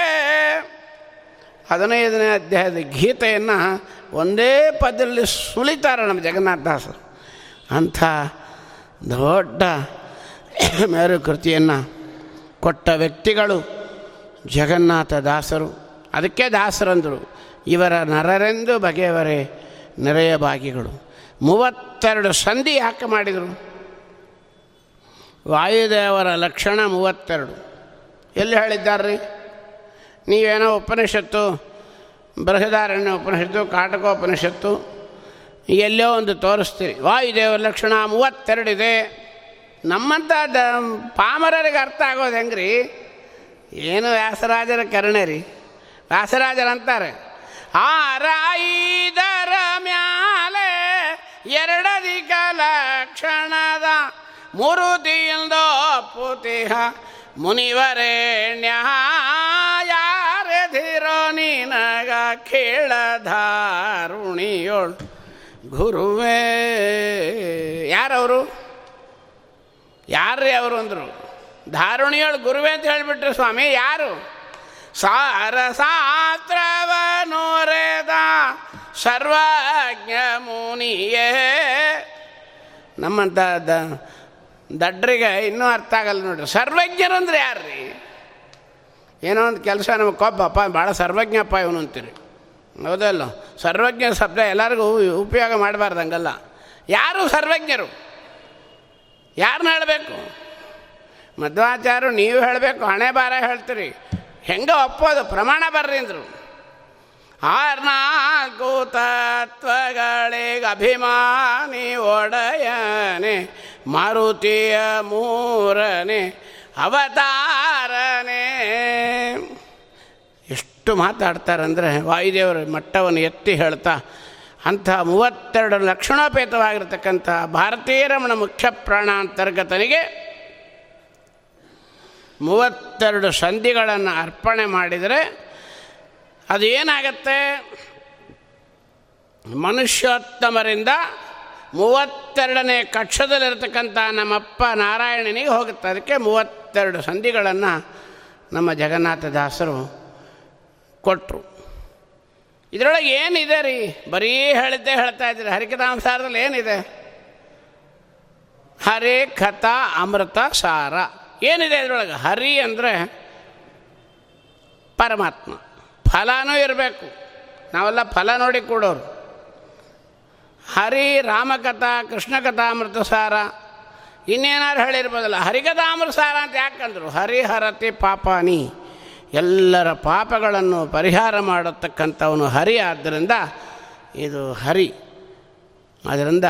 ಹದಿನೈದನೇ ಅಧ್ಯಾಯದ ಗೀತೆಯನ್ನು ಒಂದೇ ಪದದಲ್ಲಿ ಸುಳಿತಾರೆ ನಮ್ಮ ಜಗನ್ನಾಥದಾಸರು ಅಂಥ ದೊಡ್ಡ ಮೇರು ಕೃತಿಯನ್ನು ಕೊಟ್ಟ ವ್ಯಕ್ತಿಗಳು ಜಗನ್ನಾಥ ದಾಸರು. ಅದಕ್ಕೆ ದಾಸರಂದರು. ಇವರ ನರರೆಂದು ಬಗೆಯವರೇ ನೆರೆಯ ಭಾಗಿಗಳು ಮೂವತ್ತೆರಡು ಸಂಧಿ ಯಾಕೆ ಮಾಡಿದರು? ವಾಯುದೇವರ ಲಕ್ಷಣ ಮೂವತ್ತೆರಡು. ಎಲ್ಲಿ ಹೇಳಿದ್ದಾರ್ರಿ? ನೀವೇನೋ ಉಪನಿಷತ್ತು, ಬೃಹದಾರಣ್ಯ ಉಪನಿಷತ್ತು, ಕಾಟಕೋಪನಿಷತ್ತು, ಎಲ್ಲೋ ಒಂದು ತೋರಿಸ್ತೀರಿ. ವಾಯುದೇವರ ಲಕ್ಷಣ ಮೂವತ್ತೆರಡಿದೆ ನಮ್ಮಂಥ ದ ಪಾಮರರಿಗೆ ಅರ್ಥ ಆಗೋದು ಹೆಂಗ್ರಿ? ಏನು ವ್ಯಾಸರಾಜರ ಕರುಣೆ ರೀ? ವ್ಯಾಸರಾಜರು ಅಂತಾರೆ ಆರಾಯಿದರ ಮ್ಯಾಲೆ ಎರಡದಿಕ ಲಕ್ಷಣದ ಮುರುತಿಯಿಂದೋ ಪುತಿಹ ಮುನಿವರೇಣ್ಯ ಯಾರಧಿರೋ ನಿನಗ ಕೇಳಧಾರುಣಿಯೋಳ್ ಗುರುವೇ. ಯಾರವರು? ಯಾರ್ರೀ ಅವರು ಅಂದರು? ಧಾರುಣಿಯೊಳು ಗುರುವೇ ಅಂತ ಹೇಳಿಬಿಟ್ರು ಸ್ವಾಮಿ, ಯಾರು? ಸಾರ ಶಾಸ್ತ್ರವನೋರೆದ ಸರ್ವಜ್ಞ ಮುನಿಯೇ. ನಮ್ಮಂಥ ದಡ್ರಿಗೆ ಇನ್ನೂ ಅರ್ಥ ಆಗಲ್ಲ ನೋಡ್ರಿ. ಸರ್ವಜ್ಞರು ಅಂದ್ರೆ ಯಾರ್ರಿ? ಏನೋ ಒಂದು ಕೆಲಸ ನಮಗೆ ಕೊಬ್ಬಪ್ಪ ಭಾಳ ಸರ್ವಜ್ಞಪ್ಪ ಇವನು ಅಂತೀರಿ. ಹೌದಲ್ಲ ಸರ್ವಜ್ಞ ಶಬ್ದ ಎಲ್ಲರಿಗೂ ಉಪಯೋಗ ಮಾಡಬಾರ್ದು ಹಂಗಲ್ಲ. ಯಾರು ಸರ್ವಜ್ಞರು? ಯಾರನ್ನ ಹೇಳಬೇಕು? ಮಧ್ವಾಚಾರ್ಯರು ನೀವು ಹೇಳಬೇಕು ಹಣೆ ಬಾರ ಹೇಳ್ತೀರಿ. ಹೆಂಗೆ ಒಪ್ಪೋದು ಪ್ರಮಾಣ ಬರ್ರಿ ಅಂದರು. ಆರ್ನಾಲ್ಕು ತತ್ವಗಳಿಗೆ ಅಭಿಮಾನಿ ಒಡೆಯನೆ, ಮಾರುತಿಯ ಮೂರನೇ, ಅವತಾರನೆ. ಎಷ್ಟು ಮಾತಾಡ್ತಾರಂದರೆ ವಾಯುದೇವರ ಮಟ್ಟವನ್ನು ಎತ್ತಿ ಹೇಳ್ತಾ, ಅಂಥ ಮೂವತ್ತೆರಡು ಲಕ್ಷಣೋಪೇತವಾಗಿರ್ತಕ್ಕಂಥ ಭಾರತೀಯ ರಮಣ ಮುಖ್ಯ ಪ್ರಾಣಾಂತರ್ಗತನಿಗೆ ಮೂವತ್ತೆರಡು ಸಂಧಿಗಳನ್ನು ಅರ್ಪಣೆ ಮಾಡಿದರೆ ಅದು ಏನಾಗತ್ತೆ? ಮನುಷ್ಯೋತ್ತಮರಿಂದ ಮೂವತ್ತೆರಡನೇ ಕಕ್ಷದಲ್ಲಿರತಕ್ಕಂಥ ನಮ್ಮಪ್ಪ ನಾರಾಯಣನಿಗೆ ಹೋಗುತ್ತೆ. ಅದಕ್ಕೆ ಮೂವತ್ತೆರಡು ಸಂಧಿಗಳನ್ನು ನಮ್ಮ ಜಗನ್ನಾಥದಾಸರು ಕೊಟ್ಟರು ಇದರೊಳಗೆ ಏನಿದೆ ರೀ? ಬರೀ ಹೇಳಿದ್ದೆ ಹೇಳ್ತಾ ಇದ್ದೀರಿ. ಹರಿಕಥಾಂಸಾರದಲ್ಲಿ ಏನಿದೆ? ಹರೇ ಕಥಾ ಅಮೃತ ಸಾರ. ಏನಿದೆ ಅದರೊಳಗೆ? ಹರಿ ಅಂದರೆ ಪರಮಾತ್ಮ. ಫಲನೂ ಇರಬೇಕು. ನಾವೆಲ್ಲ ಫಲ ನೋಡಿ ಕೊಡೋರು. ಹರಿ, ರಾಮಕಥಾ ಕೃಷ್ಣಕಥಾ ಸಾರ ಇನ್ನೇನಾದ್ರು ಹೇಳಿರ್ಬೋದಲ್ಲ? ಹರಿಕಥಾಮೃತ ಸಾರ ಅಂತ ಯಾಕಂದ್ರು ಹರಿಹರತಿ ಪಾಪಾನಿ. ಎಲ್ಲರ ಪಾಪಗಳನ್ನು ಪರಿಹಾರ ಮಾಡತಕ್ಕಂಥವನು ಹರಿ ಆದ್ದರಿಂದ ಇದು ಹರಿ. ಅದರಿಂದ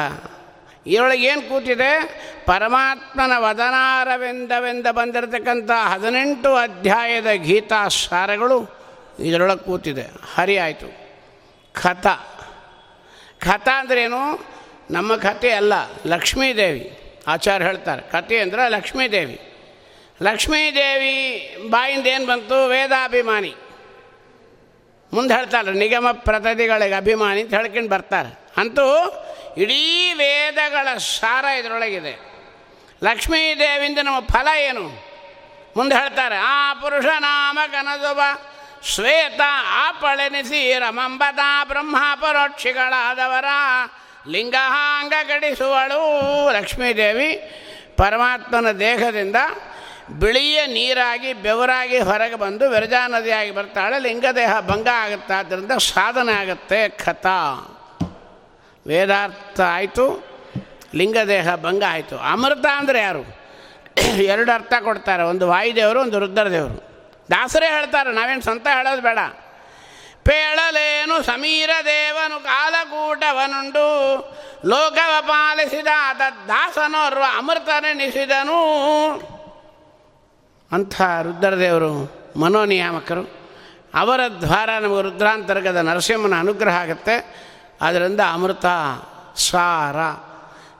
ಏನು ಕೂತಿದೆ? ಪರಮಾತ್ಮನ ವದನಾರವೆಂದವೆಂದ ಬಂದಿರತಕ್ಕಂಥ ಹದಿನೆಂಟು ಅಧ್ಯಾಯದ ಗೀತಾ ಸಾರಗಳು ಇದರೊಳಗೆ ಕೂತಿದೆ. ಹರಿ ಆಯಿತು. ಕಥ. ಕಥ ಅಂದ್ರೇನು? ನಮ್ಮ ಕಥೆ ಅಲ್ಲ, ಲಕ್ಷ್ಮೀದೇವಿ ಆಚಾರ್ಯ ಹೇಳ್ತಾರೆ. ಕಥೆ ಅಂದರೆ ಲಕ್ಷ್ಮೀದೇವಿ. ಲಕ್ಷ್ಮೀದೇವಿ ಬಾಯಿಂದ ಏನು ಬಂತು? ವೇದಾಭಿಮಾನಿ. ಮುಂದೆ ಹೇಳ್ತಾರೆ ನಿಗಮ ಪ್ರತಿಗಳಿಗೆ ಅಭಿಮಾನಿ ಅಂತ ಹೇಳ್ಕೊಂಡು ಬರ್ತಾರೆ. ಅಂತೂ ಇಡೀ ವೇದಗಳ ಸಾರ ಇದರೊಳಗಿದೆ. ಲಕ್ಷ್ಮೀದೇವಿಂದ ನಮ್ಮ ಫಲ ಏನು? ಮುಂದೆ ಹೇಳ್ತಾರೆ, ಆ ಪುರುಷ ನಾಮ ಕನದುಬ ಶ್ವೇತ ಆಪಳೆನಿಸಿ ರಮಂಬತ ಬ್ರಹ್ಮ ಪರೋಕ್ಷಿಗಳಾದವರ ಲಿಂಗಾಂಗ ಗಡಿಸುವಳು ಲಕ್ಷ್ಮೀದೇವಿ ಪರಮಾತ್ಮನ ದೇಹದಿಂದ ಬಿಳಿಯ ನೀರಾಗಿ ಬೆವರಾಗಿ ಹೊರಗೆ ಬಂದು ವಿರಜಾ ನದಿಯಾಗಿ ಬರ್ತಾಳೆ. ಲಿಂಗದೇಹ ಭಂಗ ಆಗುತ್ತೆ ಆದ್ದರಿಂದ ಸಾಧನೆ ಆಗುತ್ತೆ ಕಥಾ. ವೇದಾರ್ಥ ಆಯಿತು, ಲಿಂಗದೇಹ ಭಂಗ ಆಯಿತು. ಅಮೃತ ಅಂದರೆ ಯಾರು? ಎರಡು ಅರ್ಥ ಕೊಡ್ತಾರೆ. ಒಂದು ವಾಯುದೇವರು, ಒಂದು ರುದ್ರದೇವರು. ದಾಸರೇ ಹೇಳ್ತಾರೆ, ನಾವೇನು ಸ್ವಂತ ಹೇಳೋದು ಬೇಡ. ಪೇಳಲೇನು ಸಮೀರ ದೇವನು, ಕಾಲಕೂಟವನುಂಡು. ಲೋಕವ ಪಾಲಿಸಿದ ದಾಸನೋರ್ವ ಅಮೃತನೆನಿಸಿದನು ಅಂಥ ರುದ್ರದೇವರು, ಮನೋನಿಯಾಮಕರು. ಅವರ ದ್ವಾರ ನಮಗೆ ರುದ್ರಾಂತರ್ಗದ ನರಸಿಂಹನ ಅನುಗ್ರಹ ಆಗುತ್ತೆ. ಅದರಿಂದ ಅಮೃತ ಸಾರ,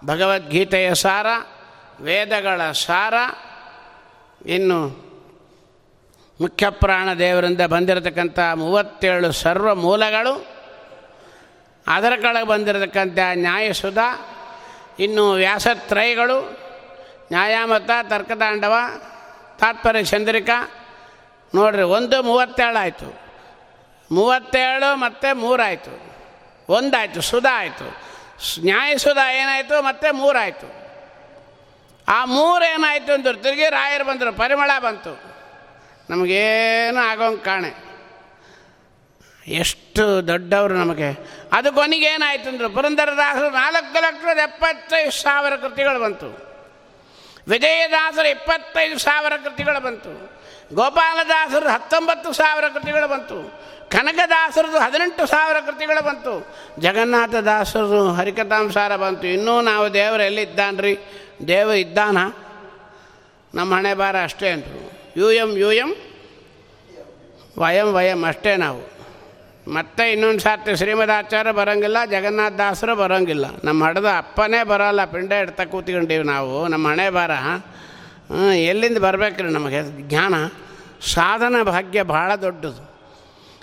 ಭಗವದ್ಗೀತೆಯ ಸಾರ, ವೇದಗಳ ಸಾರ, ಇನ್ನು ಮುಖ್ಯ ಪ್ರಾಣ ದೇವರಿಂದ ಬಂದಿರತಕ್ಕಂಥ ಮೂವತ್ತೇಳು ಸರ್ವ ಮೂಲಗಳು, ಅದರ ಕೆಳಗೆ ಬಂದಿರತಕ್ಕಂಥ ನ್ಯಾಯಸುಧ, ಇನ್ನು ವ್ಯಾಸತ್ರಯಗಳು, ನ್ಯಾಯಾಮತ, ತರ್ಕತಾಂಡವ, ತಾತ್ಪರ್ಯ ಚಂದ್ರಿಕಾ, ನೋಡ್ರಿ ಒಂದು ಮೂವತ್ತೇಳು ಆಯಿತು ಮೂವತ್ತೇಳು ಮತ್ತು ಮೂರಾಯಿತು. ಒಂದಾಯಿತು ಸುಧಾ ಆಯಿತು ನ್ಯಾಯಸುಧ ಏನಾಯಿತು ಮತ್ತು ಮೂರಾಯಿತು. ಆ ಮೂರೇನಾಯಿತು ಅಂದರು ತಿರುಗಿ ರಾಯರು ಬಂದರು, ಪರಿಮಳ ಬಂತು. ನಮಗೇನು ಆಗೋಂಗೆ ಕಾಣೆ. ಎಷ್ಟು ದೊಡ್ಡವರು ನಮಗೆ. ಅದು ಕೊನೆಗೇನಾಯಿತು ಅಂದರು, ಪುರಂದರದಾಸರು ನಾಲ್ಕು ಲಕ್ಷದ ಎಪ್ಪತ್ತೈದು ಸಾವಿರ ಕೃತಿಗಳು ಬಂತು. ವಿಜಯದಾಸರು ಇಪ್ಪತ್ತೈದು ಸಾವಿರ ಕೃತಿಗಳು ಬಂತು. ಗೋಪಾಲದಾಸರು ಹತ್ತೊಂಬತ್ತು ಸಾವಿರ ಕೃತಿಗಳು ಬಂತು. ಕನಕದಾಸರದು ಹದಿನೆಂಟು ಸಾವಿರ ಕೃತಿಗಳು ಬಂತು. ಜಗನ್ನಾಥದಾಸರದು ಹರಿಕಥಾಂಸಾರ ಬಂತು. ಇನ್ನೂ ನಾವು ದೇವರು ಎಲ್ಲಿದ್ದಾನ್ರಿ? ದೇವ ಇದ್ದಾನ? ನಮ್ಮ ಹಣೆ ಬಾರ ಅಷ್ಟೇ ಅಂದರು. ಯು ಎಂ ಯು ಎಂ ವಯಂ ವಯಂ ಅಷ್ಟೇ ನಾವು. ಮತ್ತೆ ಇನ್ನೊಂದು ಸಾರ್ತಿ ಶ್ರೀಮದಾಚಾರ್ಯ ಬರೋಂಗಿಲ್ಲ ಜಗನ್ನಾಥ ದಾಸರು ಬರೋಂಗಿಲ್ಲ. ನಮ್ಮ ಹಡದ ಅಪ್ಪನೇ ಬರೋಲ್ಲ ಪಿಂಡ ಇಡ್ತಾ ಕೂತ್ಕೊಂಡೀವಿ ನಾವು. ನಮ್ಮ ಹಣೆ ಬಾರ ಹ್ಮ್, ಎಲ್ಲಿಂದ ಬರಬೇಕ್ರಿ ನಮಗೆ? ಜ್ಞಾನ, ಸಾಧನ ಭಾಗ್ಯ ಭಾಳ ದೊಡ್ಡದು.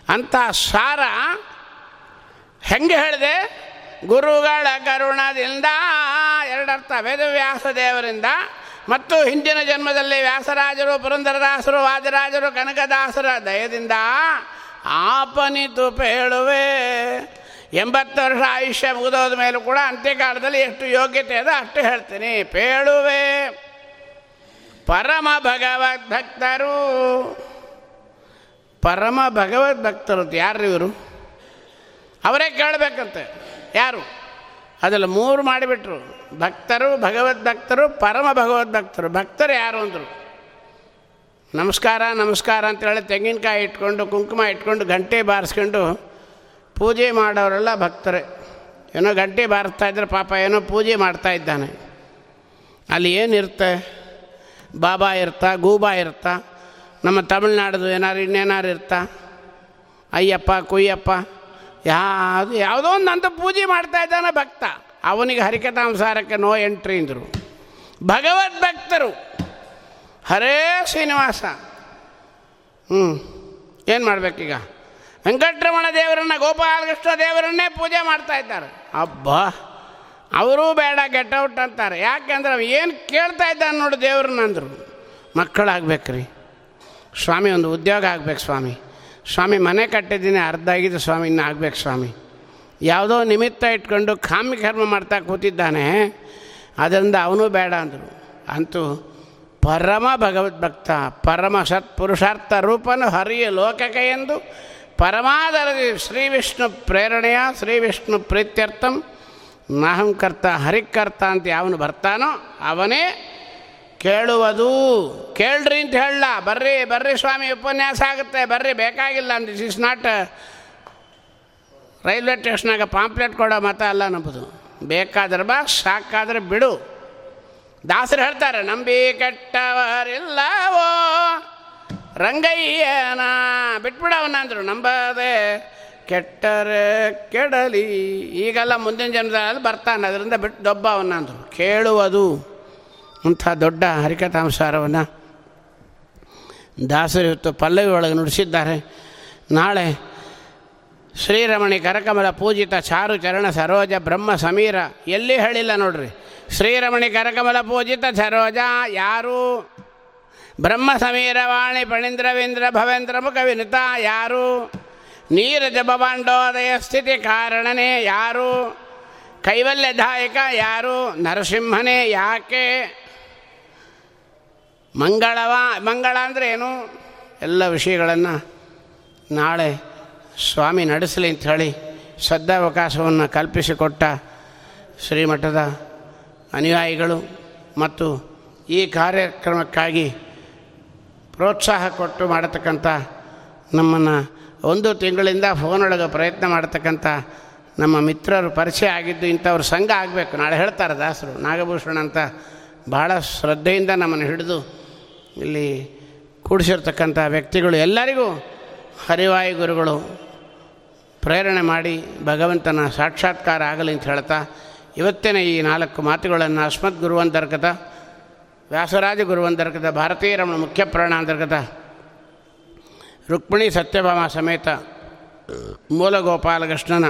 ಅಂಥ ಸಾರ ಹೆಂಗೆ ಹೇಳಿದೆ? ಗುರುಗಳ ಕರುಣದಿಂದ, ಎರಡರ್ಥ ವೇದವ್ಯಾಸ ದೇವರಿಂದ, ಮತ್ತು ಹಿಂದಿನ ಜನ್ಮದಲ್ಲಿ ವ್ಯಾಸರಾಜರು, ಪುರಂದರದಾಸರು, ವಾದಿರಾಜರು, ಕನಕದಾಸರ ದಯದಿಂದ ಆಪನಿತು ಪೇಳುವೆ. ಎಂಬತ್ತು ವರ್ಷ ಆಯುಷ್ಯ ಮುಗಿದೋದ ಮೇಲೂ ಕೂಡ ಅಂತ್ಯಕಾಲದಲ್ಲಿ ಎಷ್ಟು ಯೋಗ್ಯತೆ ಇದೆ ಅಷ್ಟು ಹೇಳ್ತೀನಿ. ಪೇಳುವೆ. ಪರಮ ಭಗವದ್ ಭಕ್ತರು ಪರಮ ಭಗವದ್ ಭಕ್ತರು ಅಂತ ಯಾರು ಇವರು? ಅವರೇ ಕೇಳಬೇಕಂತೆ. ಯಾರು? ಅದೆಲ್ಲ ಮೂರು ಮಾಡಿಬಿಟ್ರು. ಭಕ್ತರು ಭಗವದ್ ಭಕ್ತರು ಪರಮ ಭಗವದ್ ಭಕ್ತರು ಭಕ್ತರು ಯಾರು ಅಂದರು? ನಮಸ್ಕಾರ ನಮಸ್ಕಾರ ಅಂತೇಳಿ ತೆಂಗಿನಕಾಯಿ ಇಟ್ಕೊಂಡು, ಕುಂಕುಮ ಇಟ್ಕೊಂಡು, ಗಂಟೆ ಬಾರಿಸ್ಕೊಂಡು ಪೂಜೆ ಮಾಡೋರೆಲ್ಲ ಭಕ್ತರೇ. ಏನೋ ಗಂಟೆ ಬಾರಿಸ್ತಾ ಇದ್ರೆ ಪಾಪ ಏನೋ ಪೂಜೆ ಮಾಡ್ತಾ ಇದ್ದಾನೆ. ಅಲ್ಲಿ ಏನಿರುತ್ತೆ? ಬಾಬಾ ಇರ್ತಾ, ಗೂಬಾ ಇರ್ತಾ, ನಮ್ಮ ತಮಿಳ್ನಾಡದು ಏನಾರು ಇನ್ನೇನಾರು ಇರ್ತಾ. ಅಯ್ಯಪ್ಪ, ಕುಯ್ಯಪ್ಪ, ಯಾವುದು, ಯಾವುದೋ ಒಂದು ಅಂತ ಪೂಜೆ ಮಾಡ್ತಾ ಇದ್ದಾನೆ ಭಕ್ತ. ಅವನಿಗೆ ಹರಿಕಥಾಂಸಾರಕ್ಕೆ ನೋ ಎಂಟ್ರಿ ಅಂದರು. ಭಗವದ್ ಭಕ್ತರು ಹರೇ ಶ್ರೀನಿವಾಸ. ಹ್ಞೂ ಏನು ಮಾಡಬೇಕೀಗ? ವೆಂಕಟರಮಣ ದೇವರನ್ನ ಗೋಪಾಲಕೃಷ್ಣ ದೇವರನ್ನೇ ಪೂಜೆ ಮಾಡ್ತಾ ಇದ್ದಾರೆ. ಅಬ್ಬಾ! ಅವರೂ ಬೇಡ ಗೆಟ್ ಔಟ್ ಅಂತಾರೆ. ಯಾಕೆಂದ್ರೆ ಏನು ಕೇಳ್ತಾ ಇದ್ದಾನೆ ನೋಡಿ ಅಂದರು. ಮಕ್ಕಳಾಗ್ಬೇಕ್ರಿ. ಸ್ವಾಮಿ, ಒಂದು ಉದ್ಯೋಗ ಆಗ್ಬೇಕು ಸ್ವಾಮಿ. ಸ್ವಾಮಿ, ಮನೆ ಕಟ್ಟಿದ್ದೀನಿ, ಅರ್ಧ ಆಗಿದೆ ಸ್ವಾಮಿ ಆಗ್ಬೇಕು ಸ್ವಾಮಿ. ಯಾವುದೋ ನಿಮಿತ್ತ ಇಟ್ಕೊಂಡು ಕಾಮಿ ಕರ್ಮ ಮಾಡ್ತಾ ಕೂತಿದ್ದಾನೆ. ಅದರಿಂದ ಅವನು ಬೇಡ ಅಂದರು. ಅಂತೂ ಪರಮ ಭಗವದ್ಭಕ್ತ, ಪರಮ ಸತ್ಪುರುಷಾರ್ಥ ರೂಪನು ಹರಿಯ ಲೋಕಕ ಎಂದು ಪರಮಾದರದಿ ಶ್ರೀ ವಿಷ್ಣು ಪ್ರೇರಣೆಯ, ಶ್ರೀ ವಿಷ್ಣು ಪ್ರೀತ್ಯರ್ಥಂ ನಾಹಂಕರ್ತ ಹರಿಕರ್ತ ಅಂತ ಯಾವನು ಬರ್ತಾನೋ ಅವನೇ ಕೇಳುವುದು. ಕೇಳ್ರಿ ಅಂತ ಹೇಳಲ್ಲ, ಬರ್ರಿ ಬರ್ರಿ ಸ್ವಾಮಿ, ಉಪನ್ಯಾಸ ಆಗುತ್ತೆ, ಬರ್ರಿ, ಬೇಕಾಗಿಲ್ಲ ಅಂತ. ದಿಸ್ ಇಸ್ ನಾಟ್ ರೈಲ್ವೆ ಸ್ಟೇಷನಾಗ ಪಾಂಪ್ಲೆಟ್ ಕೊಡೋ ಮತ ಅಲ್ಲ ನಂಬುದು. ಬೇಕಾದ್ರೆ ಬಾ, ಸಾಕಾದ್ರೆ ಬಿಡು. ದಾಸರು ಹೇಳ್ತಾರೆ, ನಂಬಿ ಕೆಟ್ಟವರಿಲ್ಲವೋ ರಂಗಯ್ಯನ. ಬಿಟ್ಬಿಡವನ ಅಂದರು ನಂಬದೆ ಕೆಟ್ಟರೆ ಕೆಡಲಿ. ಈಗೆಲ್ಲ ಮುಂದಿನ ಜನ್ಮದಲ್ಲಿ ಬರ್ತಾನೆ, ಅದರಿಂದ ಬಿಟ್ಟು ದೊಬ್ಬ ಅವನ ಅಂದರು ಕೇಳುವುದು ಅಂಥ ದೊಡ್ಡ ಹರಿಕಥಾಂಸಾರವನ್ನು ದಾಸರು ಪಲ್ಲವಿ ಒಳಗೆ ನುಡಿಸಿದ್ದಾರೆ. ನಾಳೆ ಶ್ರೀರಮಣಿ ಕರಕಮಲ ಪೂಜಿತ ಚಾರು ಚರಣ ಸರೋಜ ಬ್ರಹ್ಮ ಸಮೀರ. ಎಲ್ಲಿ ಹೇಳಿಲ್ಲ ನೋಡ್ರಿ? ಶ್ರೀರಮಣಿ ಕರಕಮಲ ಪೂಜಿತ ಸರೋಜ, ಯಾರು? ಬ್ರಹ್ಮ ಸಮೀರ ವಾಣಿ ಪಣೀಂದ್ರವೀಂದ್ರ ಭವೇಂದ್ರ ಮುಖ ವಿನುತ ಯಾರು? ನೀರಜ ಭವಾಂಡೋದಯ ಸ್ಥಿತಿ ಕಾರಣನೇ ಯಾರು? ಕೈವಲ್ಯದಾಯಕ ಯಾರು? ನರಸಿಂಹನೇ ಯಾಕೆ? ಮಂಗಳವ, ಮಂಗಳ ಅಂದರೆ ಏನು? ಎಲ್ಲ ವಿಷಯಗಳನ್ನು ನಾಳೆ ಸ್ವಾಮಿ ನಡೆಸಲಿ ಅಂತ ಹೇಳಿ ಸದ್ದಾವಕಾಶವನ್ನು ಕಲ್ಪಿಸಿಕೊಟ್ಟ ಶ್ರೀಮಠದ ಅನುಯಾಯಿಗಳು ಮತ್ತು ಈ ಕಾರ್ಯಕ್ರಮಕ್ಕಾಗಿ ಪ್ರೋತ್ಸಾಹ ಕೊಟ್ಟು ಮಾಡತಕ್ಕಂಥ ನಮ್ಮನ್ನು ಒಂದು ತಿಂಗಳಿಂದ ಫೋನೊಳಗೆ ಪ್ರಯತ್ನ ಮಾಡ್ತಕ್ಕಂಥ ನಮ್ಮ ಮಿತ್ರರು ಪರಿಚಯ ಆಗಿದ್ದು ಇಂಥವ್ರ ಸಂಘ ಆಗಬೇಕು. ನಾಳೆ ಹೇಳ್ತಾರೆ ದಾಸರು, ನಾಗಭೂಷಣ ಅಂತ ಭಾಳ ಶ್ರದ್ಧೆಯಿಂದ ನಮ್ಮನ್ನು ಹಿಡಿದು ಇಲ್ಲಿ ಕೂಡಿಸಿರ್ತಕ್ಕಂಥ ವ್ಯಕ್ತಿಗಳು ಎಲ್ಲರಿಗೂ ಹರಿವಾಯು ಗುರುಗಳು ಪ್ರೇರಣೆ ಮಾಡಿ ಭಗವಂತನ ಸಾಕ್ಷಾತ್ಕಾರ ಆಗಲಿ ಅಂತ ಹೇಳ್ತಾ ಇವತ್ತಿನ ಈ ನಾಲ್ಕು ಮಾತುಗಳನ್ನು ಅಸ್ಮದ್ ಗುರುವಂತರ್ಗತ, ವ್ಯಾಸರಾಜ ಗುರುವಂತರ್ಗತ ಭಾರತೀಯ ರಮಣ ಮುಖ್ಯ ಪ್ರಾಣಾಂತರ್ಗತ ರುಕ್ಮಿಣಿ ಸತ್ಯಭಾಮ ಸಮೇತ ಮೂಲಗೋಪಾಲಕೃಷ್ಣನ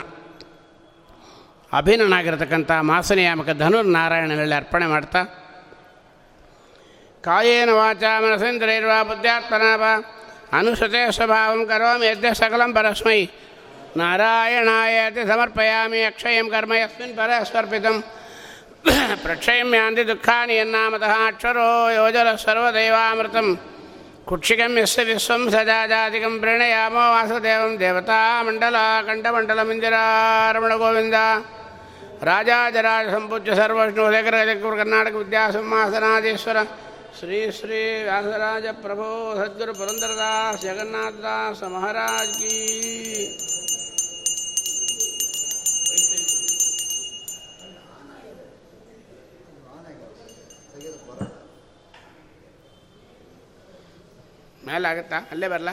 ಅಭಿನ್ನನಾಗಿರತಕ್ಕಂಥ ಮಾಸನಿಯಾಮಕ ಧನುರ್ನಾರಾಯಣನಲ್ಲಿ ಅರ್ಪಣೆ ಮಾಡ್ತಾ, ಕಾಯೇನ ವಾಚ ಮನಸೇಂದ್ರೈರ್ವಾ ಬುದ್ಧಾತ್ಮನಾಭ, ಅನುಸತೆ ಸ್ವಭಾವಂ ಕರೋಮಿ ಯದ್ಯ ಸಕಲಂ ಪರಸ್ಮೈ ನಾರಾಯಣಾಯತಿ ಸಮರ್ಪಯಾಮಿ ಅಕ್ಷಯಂ ಕರ್ಮ ಯಸ್ಮಿನ್ ಪರಸ್ವರ್ಪಿತಂ ಪ್ರಕ್ಷಯಂ ಯಾಂತಿ ದುಃಖಾನಿ ಯನ್ನಾಮತಃ ಅಕ್ಷರೋ ಯೋಜನ ಸರ್ವದೈವಾಮೃತಂ. కుక్షికం ఎస్ విశ్వం సదాజాతికం ప్రణయామో వాసుదేవం దేవతామండలాకంఠమండలమిందిరారమణ గోవింద. రాజాజరాజ సంపూజ్య సర్వష్ణులేఖరకృ కర్ణాటక విద్యాసింహాసనాధీశ్వర శ్రీ శ్రీ వ్యాసరాజ ప్రభో సద్గురు పురంధరదాస్ జగన్నాథదాస్ మహారాజ్ కీ. ಮೇಲೆ ಆಗುತ್ತಾ ಅಲ್ಲೇ ಬರಲ್ಲ